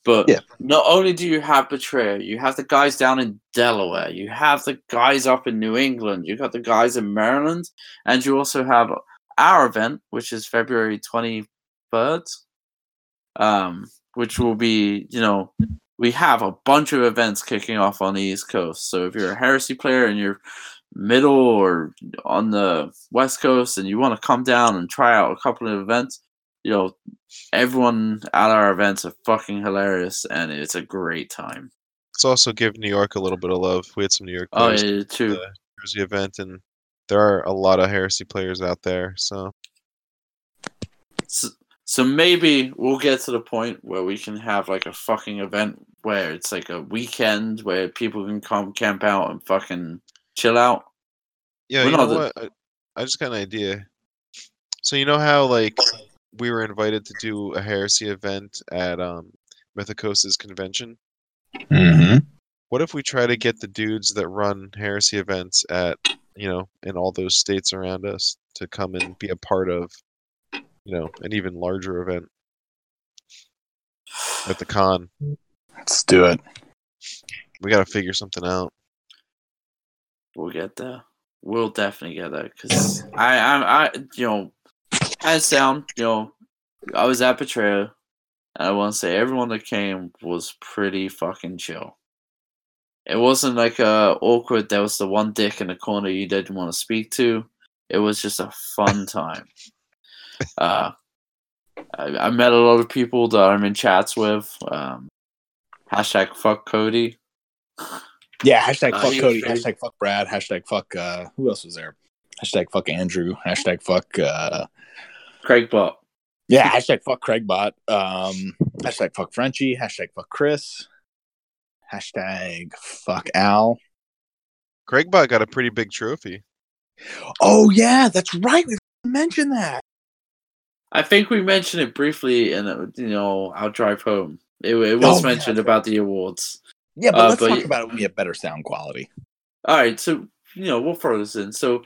But Yeah. not only do you have Betrayer, you have the guys down in Delaware, you have the guys up in New England, you got the guys in Maryland, and you also have our event, which is February twenty third. Um, which will be, you know, we have a bunch of events kicking off on the East Coast. So if you're a heresy player and you're middle or on the West Coast and you want to come down and try out a couple of events, you know, everyone at our events are fucking hilarious and it's a great time. Let's also give New York a little bit of love. We had some New York Oh, players yeah, at too. the Jersey event, and there are a lot of heresy players out there. So So, so maybe we'll get to the point where we can have like a fucking event where it's like a weekend where people can come camp out and fucking chill out. yeah, We're you know not what? I, I just got an idea. So you know how like we were invited to do a heresy event at um Mythicos's convention. Mm-hmm. What if we try to get the dudes that run heresy events at you know in all those states around us to come and be a part of you know an even larger event at the con? Let's do it. We got to figure something out. We'll get there. We'll definitely get there because I, I, I, you know, hands down, you know, I was at Betrayer, and I want to say everyone that came was pretty fucking chill. It wasn't like uh, awkward. There was the one dick in the corner you didn't want to speak to. It was just a fun [laughs] time. uh, I, I met a lot of people that I'm in chats with. Um, hashtag fuck Cody. Yeah, hashtag Uh, fuck he- Cody, hashtag fuck Brad, hashtag fuck uh who else was there? Hashtag fuck Andrew, hashtag fuck uh Craig Bot. yeah, hashtag fuck Craigbot, um hashtag fuck Frenchie, hashtag fuck Chris, hashtag fuck Al. Craigbot got a pretty big trophy. Oh yeah, that's right. We mentioned that. I think we mentioned it briefly in uh, you know our drive home. It, it was Oh, mentioned that's about the awards. Yeah, but Uh, let's but talk about it when we have better sound quality. All right, so you know we'll throw this in. So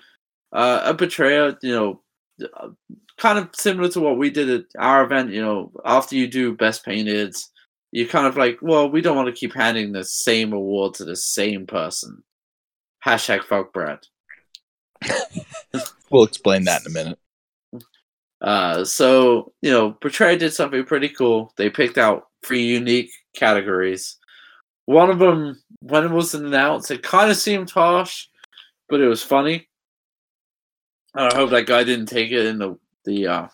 uh, a betrayer, you know, uh, kind of similar to what we did at our event. You know, after you do best painted, you're kind of like, well, we don't want to keep handing the same award to the same person. Hashtag fuck Brad. [laughs] We'll explain that in a minute. Uh, so you know, Betrayer did something pretty cool. They picked out three unique categories. One of them, when it was announced, it kind of seemed harsh, but it was funny. I hope that guy didn't take it in the the uh,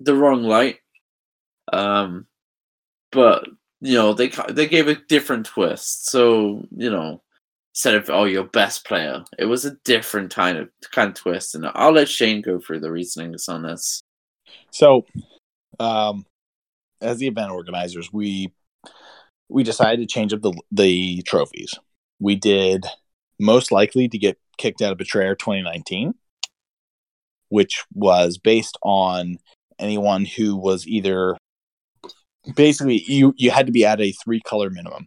the wrong light. Um, but you know, they they gave a different twist. So you know, instead of oh your best player, it was a different kind of kind of twist. And I'll let Shane go through the reasonings on this. So, um, as the event organizers, we we decided to change up the the trophies. We did most likely to get kicked out of Betrayer 2019, which was based on anyone who was either basically you you had to be at a three color minimum.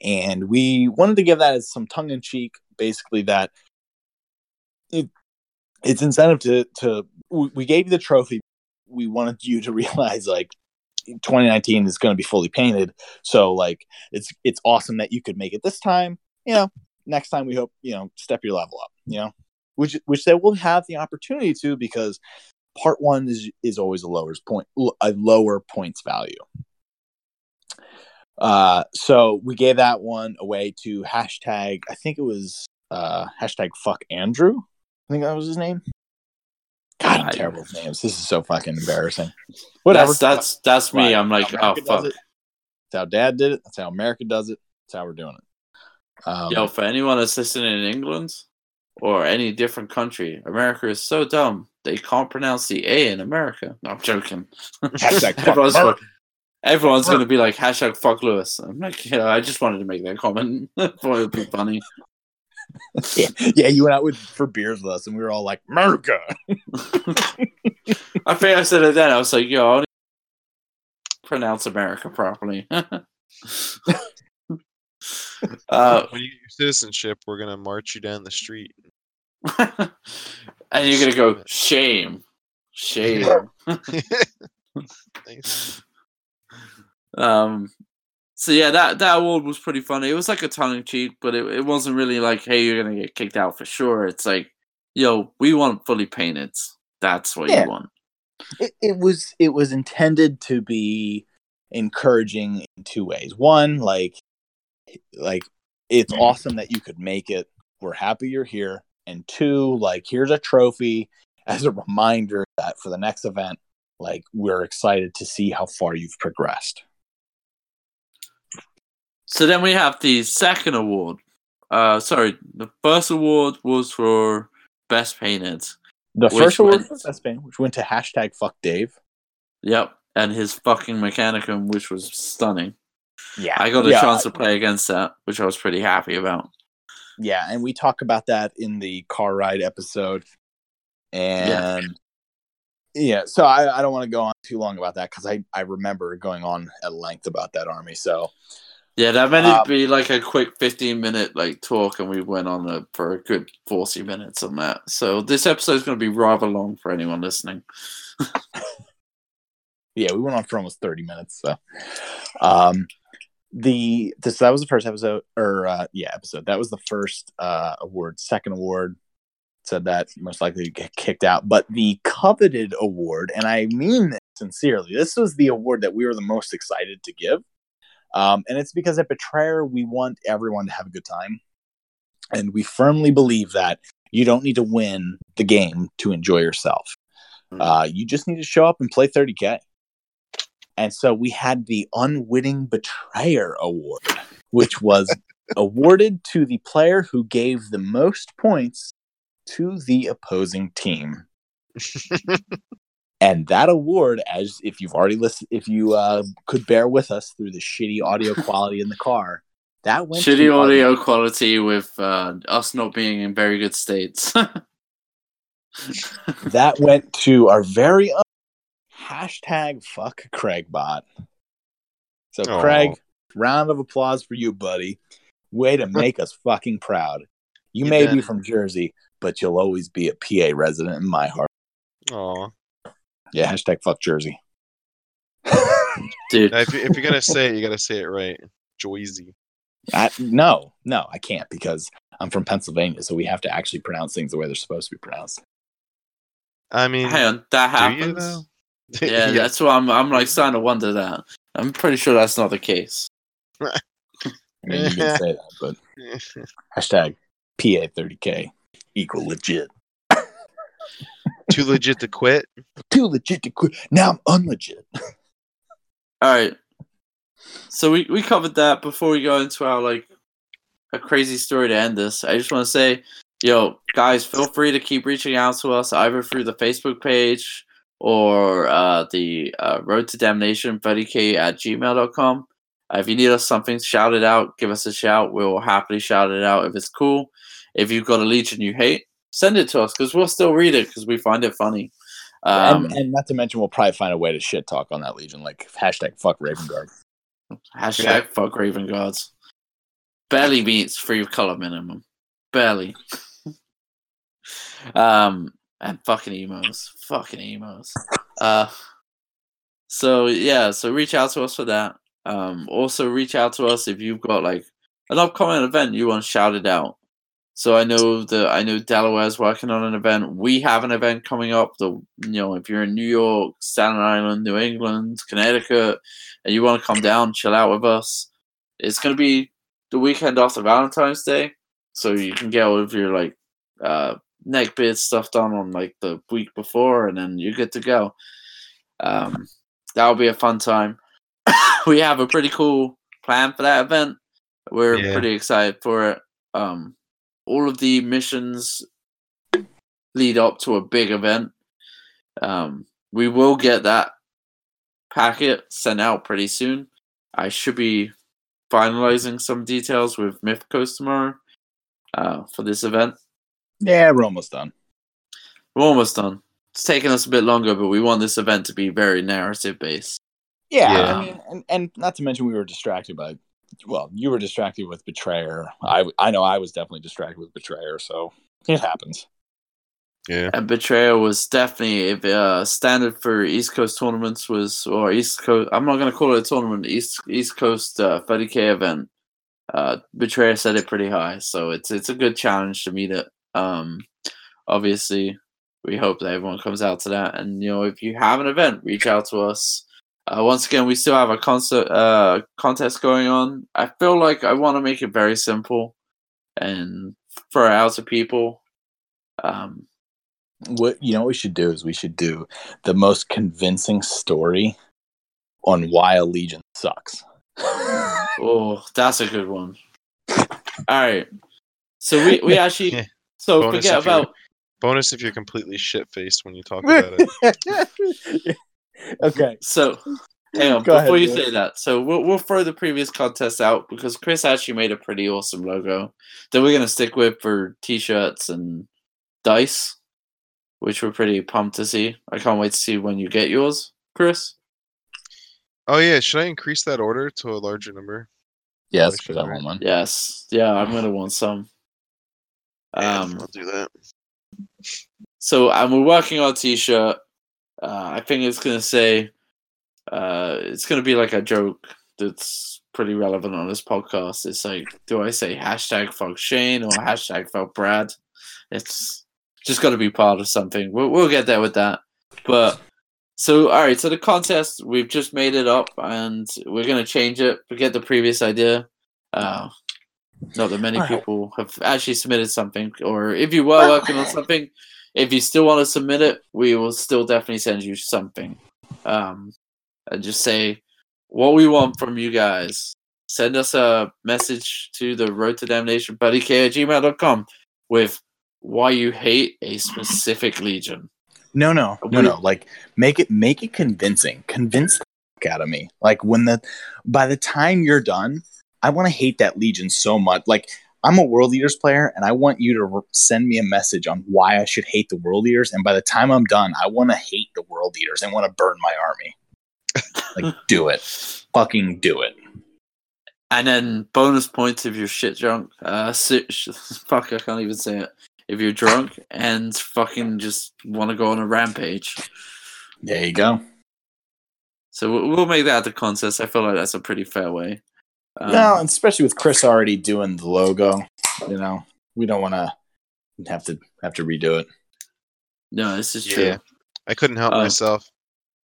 And we wanted to give that as some tongue in cheek, basically that it, it's incentive to to we gave you the trophy. We wanted you to [laughs] realize like 2019 is going to be fully painted. So like it's it's awesome that you could make it this time. You know next time we hope you know step your level up you know which which they will have the opportunity to because part one is is always a lower point a lower points value uh so we gave that one away to hashtag i think it was uh hashtag fuck andrew i think that was his name God, I'm terrible with names. This is so fucking embarrassing. Whatever. That's that's that's me. I'm like, oh fuck. it. That's how Dad did it. That's how America does it. That's how we're doing it. Um, Yo, for anyone that's listening in England or any different country, America is so dumb they can't pronounce the A in America. No, I'm joking. [laughs] Fuck everyone's Merc. gonna be like hashtag fuck Lewis. I'm like, yeah, I just wanted to make that comment. [laughs] Thought it would be funny. yeah, [laughs] yeah, you went out with for beers with us, and we were all like, "America." I think I said it then. I was like, yo, I only pronounce America properly. [laughs] uh, [laughs] when you get your citizenship, we're gonna march you down the street. and you're gonna go shame, shame. [laughs] Thanks. Um, so yeah, that that award was pretty funny. It was like a tongue in cheek, but it, it wasn't really like, hey, you're gonna get kicked out for sure. It's like, yo, we want fully painted. That's what Yeah. you want. it, it was it was intended to be encouraging in two ways. One, like like it's awesome that you could make it. We're happy you're here. And two, like here's a trophy [laughs] as a reminder that for the next event, like we're excited to see how far you've progressed. So then we have the second award. Uh, sorry, the first award was for best painted. The first award went- was Best Paint, which went to hashtag fuck Dave. Yep, and his fucking Mechanicum, which was stunning. Yeah. I got a yeah, chance to play against that, which I was pretty happy about. Yeah, and we talk about that in the car ride episode. And yeah, so I, I don't want to go on too long about that because I, I remember going on at length about that army. So Yeah, that meant Um, it'd be like a quick fifteen minute like talk, and we went on a, for a good forty minutes on that. So this episode is going to be rather long for anyone listening. [laughs] yeah, we went on for almost 30 minutes. So Um, the this that was the first episode, or uh, yeah, episode. That was the first uh, award. Second award said that most likely to get kicked out, but the coveted award, and I mean this sincerely, this was the award that we were the most excited to give. Um, and it's because at Betrayer, we want everyone to have a good time. And we firmly believe that you don't need to win the game to enjoy yourself. Uh, you just need to show up and play 30K. And so we had the Unwitting Betrayer Award, which was [laughs] awarded to the player who gave the most points to the opposing team. [laughs] and that award, as if you've already listened, if you uh, could bear with us through the shitty audio [laughs] quality in the car, that went Shitty to our- audio quality with uh, us not being in very good states. that went to our very own hashtag fuck Craigbot. So Aw. Craig, round of applause for you, buddy. Way to [laughs] make us fucking proud. You, You may be from Jersey, but you'll always be a PA resident in my heart. Aw. Yeah, hashtag fuck Jersey. Dude, Now, if, you, if you're gonna say it, you gotta say it right. Joyzy. I, no, no, I can't because I'm from Pennsylvania, so we have to actually pronounce things the way they're supposed to be pronounced. I mean, hang on, that do you happens. [laughs] though? Yeah, that's why I'm. I'm like starting to wonder that. I'm pretty sure that's not the case. I mean, you can say that, but [laughs] hashtag PA30K equal legit. [laughs] Too legit to quit. Too legit to quit. Now I'm unlegit. All right. So we, we covered that before we go into our like a crazy story to end this. I just want to say, yo, guys, feel free to keep reaching out to us either through the Facebook page or uh, the uh, Road to Damnation 30k at gmail.com. Uh, if you need us something, shout it out. Give us a shout. We'll happily shout it out if it's cool. If you've got a legion you hate, send it to us because we'll still read it because we find it funny. Um, and, and not to mention, we'll probably find a way to shit talk on that Legion, like hashtag fuck Raven Guard. Hashtag Yeah. fuck Raven Guards. Barely meets free color minimum. Barely. [laughs] um and [laughs] fucking emos. Fucking emos. Uh so yeah, so reach out to us for that. Um also reach out to us if you've got like an upcoming event you want shouted out. So I know that I know Delaware's working on an event. We have an event coming up. The you know if you're in New York, Staten Island, New England, Connecticut, and you want to come down, chill out with us, it's gonna be the weekend after Valentine's Day, so you can get all of your like uh, neck beard stuff done on like the week before, and then you're good to go. Um, that'll be a fun time. [coughs] we have a pretty cool plan for that event. We're Yeah. pretty excited for it. Um, all of the missions lead up to a big event. Um, we will get that packet sent out pretty soon. I should be finalizing some details with Mythicos tomorrow uh, for this event. Yeah, we're almost done. We're almost done. It's taking us a bit longer, but we want this event to be very narrative based. Yeah, Yeah. I mean, and, and not to mention we were distracted by, well, you were distracted with Betrayer. I I know I was definitely distracted with Betrayer, so it happens. Yeah. And Betrayer was definitely if uh, standard for East Coast tournaments was or East Coast. I'm not gonna call it a tournament. East East Coast uh, 30k event. Uh, Betrayer set it pretty high, so it's it's a good challenge to meet it. Um, obviously, we hope that everyone comes out to that. And you know, if you have an event, reach out to us. Uh, once again, we still have a concert uh, contest going on. I feel like I want to make it very simple and for it out to people. Um, What you know what we should do is we should do the most convincing story on why a Legion sucks. [laughs] Oh, that's a good one. All right. So we, we [laughs] actually Yeah. So Bonus forget about Bonus if you're completely shit faced when you talk about it. [laughs] okay. so hang on Go before ahead, you Joe. say that. So we'll we'll throw the previous contest out because Chris actually made a pretty awesome logo that we're gonna stick with for t-shirts and dice, which we're pretty pumped to see. I can't wait to see when you get yours, Chris. Oh yeah, should I increase that order to a larger number? Yes, Like, because I one. Yes, yeah, I'm gonna want some. Yeah, Um, I'll do that. So and we're working on a t-shirt. Uh, I think it's gonna say, uh, it's gonna be like a joke that's pretty relevant on this podcast. It's like, do I say hashtag fuck Shane or hashtag fuck Brad? It's just got to be part of something. We'll, we'll get there with that. But so, all right. So the contest, we've just made it up, and we're gonna change it. Forget the previous idea. Uh, not that many All right. people have actually submitted something, or if you were working on [laughs] something, if you still want to submit it, we will still definitely send you something. Um, and just say what we want from you guys. Send us a message to the road to damnation 30k at gmail.com with why you hate a specific legion. No, no, no, no. Like make it make it convincing. Convince the out of me. Like when the by the time you're done, I want to hate that legion so much. Like I'm a World Eaters player, and I want you to send me a message on why I should hate the World Eaters. And by the time I'm done, I want to hate the World Eaters and want to burn my army. Like [laughs] do it, fucking do it. And then bonus points if you're shit drunk. Uh, sh- [laughs] fuck, I can't even say it. If you're drunk and fucking just want to go on a rampage. There you go. So we'll, we'll make that the contest. I feel like that's a pretty fair way. Um, well, and especially with Chris already doing the logo, you know, we don't want to have to have to redo it. no, this is true. Yeah. I couldn't help Uh, myself.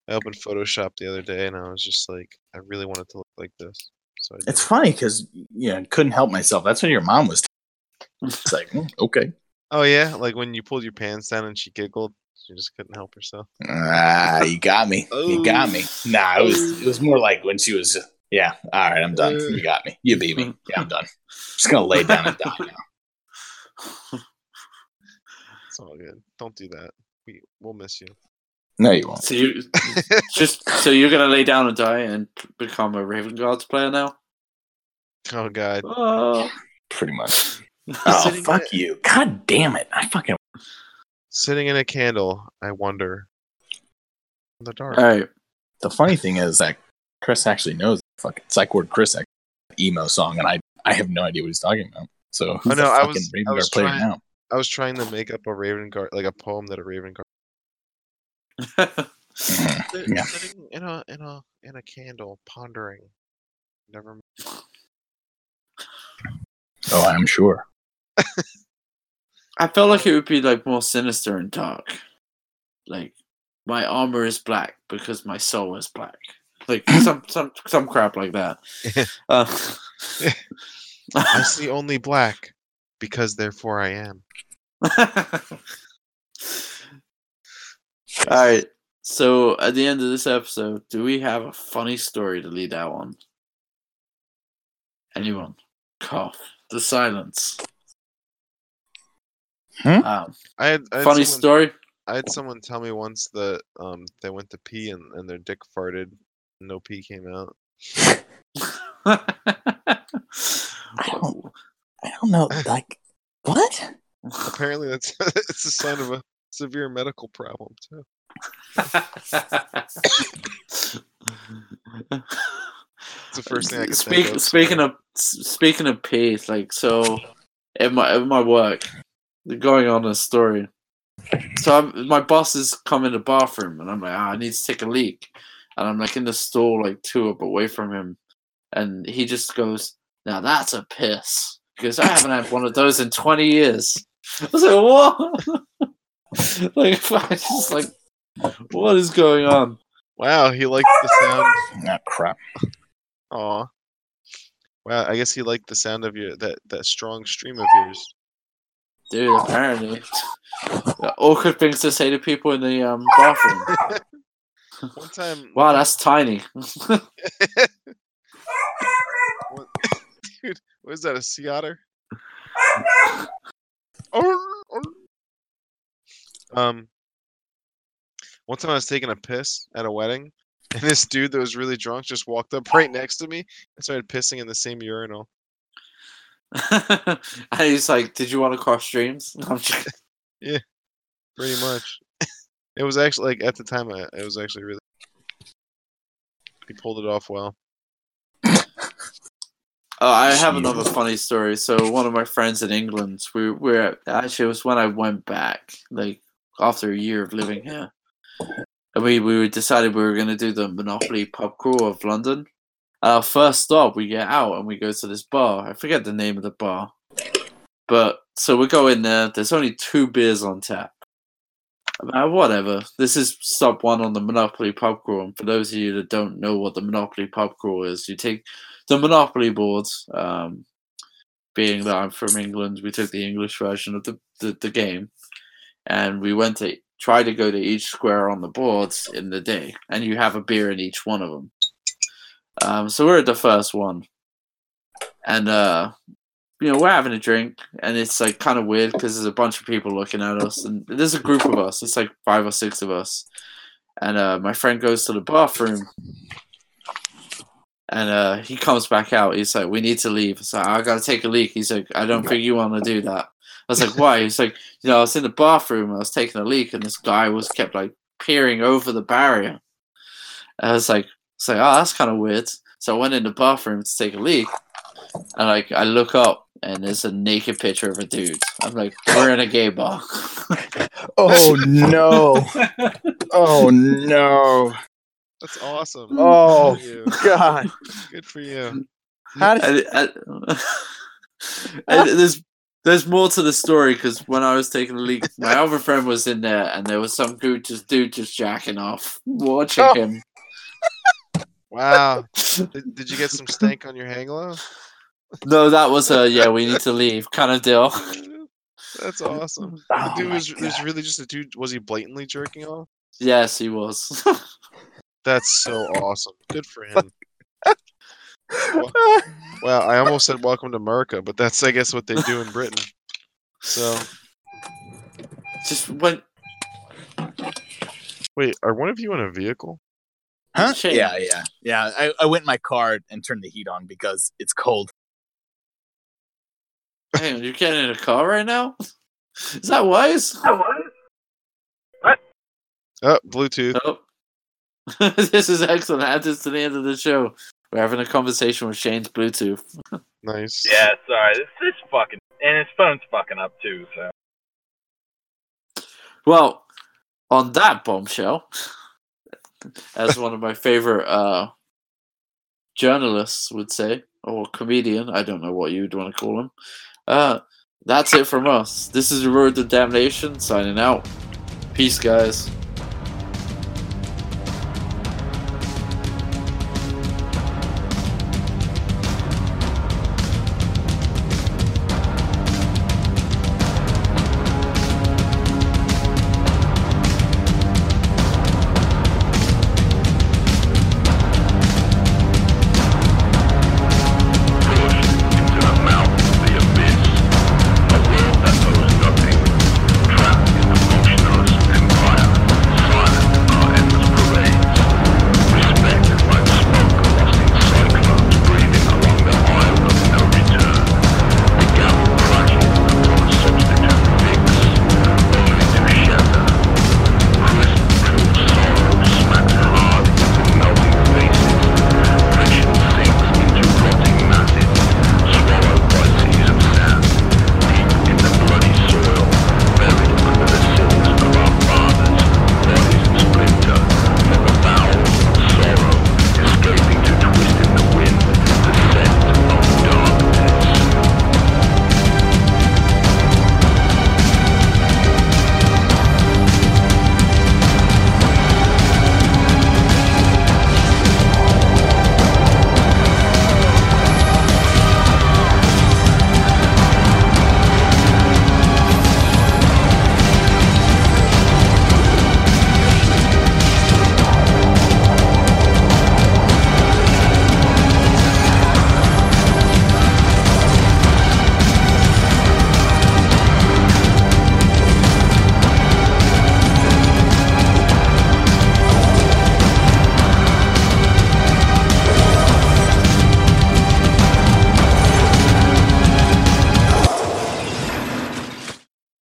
I opened Photoshop the other day and I was just like, I really wanted to look like this. So It's it. funny because you know couldn't help myself. That's what your mom was. [laughs] It's like mm, okay, Oh yeah, like when you pulled your pants down and she giggled, she just couldn't help herself. ah, you got me. You got me. Nah, it was it was more like when she was. Yeah, all right, I'm done. Uh, you got me. You beat me. Yeah, I'm done. just gonna lay down and die now. [laughs] It's all good. Don't do that. We we'll miss you. No, you won't. So you [laughs] just so you're gonna lay down and die and become a Raven Guards player now? Oh god. Oh. Pretty much. [laughs] Oh fuck in you! God damn it! I fucking. Sitting in a candle, I wonder. In the dark. All right. The funny thing is that Chris actually knows the fucking psych ward Chris emo song, and I I have no idea what he's talking about. So who's Oh, no, I fucking was- Raven I was Guard player trying- now? I was trying to make up a Raven Guard, like a poem that a Raven Guard. [laughs] Mhm. Yeah. Sitting in a in a in a candle, pondering. Never. Mind. Oh, I'm sure. I felt like it would be like more sinister and dark. Like my armor is black because my soul is black. Like [clears throat] some some some crap like that. [laughs] Uh, I see [laughs] only black, because therefore I am. [laughs] All right. So at the end of this episode, do we have a funny story to lead out on? Anyone? Cough. The silence. Hmm? Um, I had, I had funny someone, story. I had someone tell me once that um they went to pee and, and their dick farted, no pee came out. [laughs] I don't. I don't know. [sighs] Like what? Apparently, that's [laughs] it's a sign of a severe medical problem too. It's the first thing I can Speak, think of. speaking of speaking of pee, like so, in my in my work, going on a story. So I'm, my boss is come in the bathroom, and I'm like, ah, I need to take a leak, and I'm like in the stall, like two up away from him, and he just goes, "Now that's a piss," because I haven't had one of those in 20 years. [laughs] I was like, what? [laughs] like, [laughs] I just like, what is going on? Wow, he liked the sound. Ah, crap. Aw. Wow, I guess he liked the sound of your that that strong stream of yours. Dude, apparently. Awkward things to say to people in the um, bathroom. One time, [laughs] Wow, that's tiny. [laughs] one- [laughs] dude, what is that? A sea otter? Um, one time I was taking a piss at a wedding, and this dude that was really drunk just walked up right next to me and started pissing in the same urinal. and he's like, Did you want to cross streams? I'm just- Pretty much. It was actually like at the time, I, it was actually really. He pulled it off well. Oh, I have another funny story. So one of my friends in England, we were actually it was when I went back, like after a year of living here. And we, we decided we were gonna do the Monopoly pub crawl of London. Our first stop, we get out and we go to this bar. I forget the name of the bar, but so we go in there. There's only two beers on tap. Uh, whatever. This is stop one on the Monopoly pub crawl. For those of you that don't know what the Monopoly pub crawl is, you take the Monopoly boards. Um, being that I'm from England, we took the English version of the, the, the game, and we went to try to go to each square on the boards in the day, and you have a beer in each one of them. Um, so we're at the first one, and uh, you know we're having a drink, and it's like kind of weird because there's a bunch of people looking at us, and there's a group of us. It's like five or six of us, and uh, my friend goes to the bathroom. And uh, he comes back out. He's like, "We need to leave." So I gotta take a leak. He's like, "I don't think you want to do that." I was like, "Why?" He's like, "You know, I was in the bathroom. I was taking a leak, and this guy was kept like peering over the barrier." I was like, "It's like, oh, that's kind of weird." So I went in the bathroom to take a leak, and like I look up, and it's a naked picture of a dude. I'm like, "We're in a gay bar." [laughs] Oh no! [laughs] Oh no! That's awesome. Oh Good. God! Good for you. How did and, and- and there's there's more to the story because when I was taking a leak, my other friend was in there, and there was some dude just dude just jacking off, watching Oh. him. Wow. [laughs] did, did you get some stank on your hang low? No, that was a yeah, we need to leave kind of deal. That's awesome. [laughs] Oh the dude was, was really just a dude. Was he blatantly jerking off? Yes, he was. [laughs] That's so awesome. Good for him. Wow, [laughs] I almost said welcome to America, but that's I guess what they do in Britain. So just went. wait, are one of you in a vehicle? Huh? Shane. Yeah, yeah, yeah. I, I went in my car and turned the heat on because it's cold. Hang on, you're getting in a car right now? [laughs] Is that wise? What? Oh, Bluetooth. Oh. [laughs] this is excellent. Add this to the end of the show. We're having a conversation with Shane's Bluetooth. [laughs] Nice. Yeah, sorry. This this fucking and his phone's fucking up too. So Well, on that bombshell, as one of my favorite uh, journalists would say, or comedian, I don't know what you'd want to call him. Uh, that's it from us. This is the Road to Damnation signing out. Peace, guys.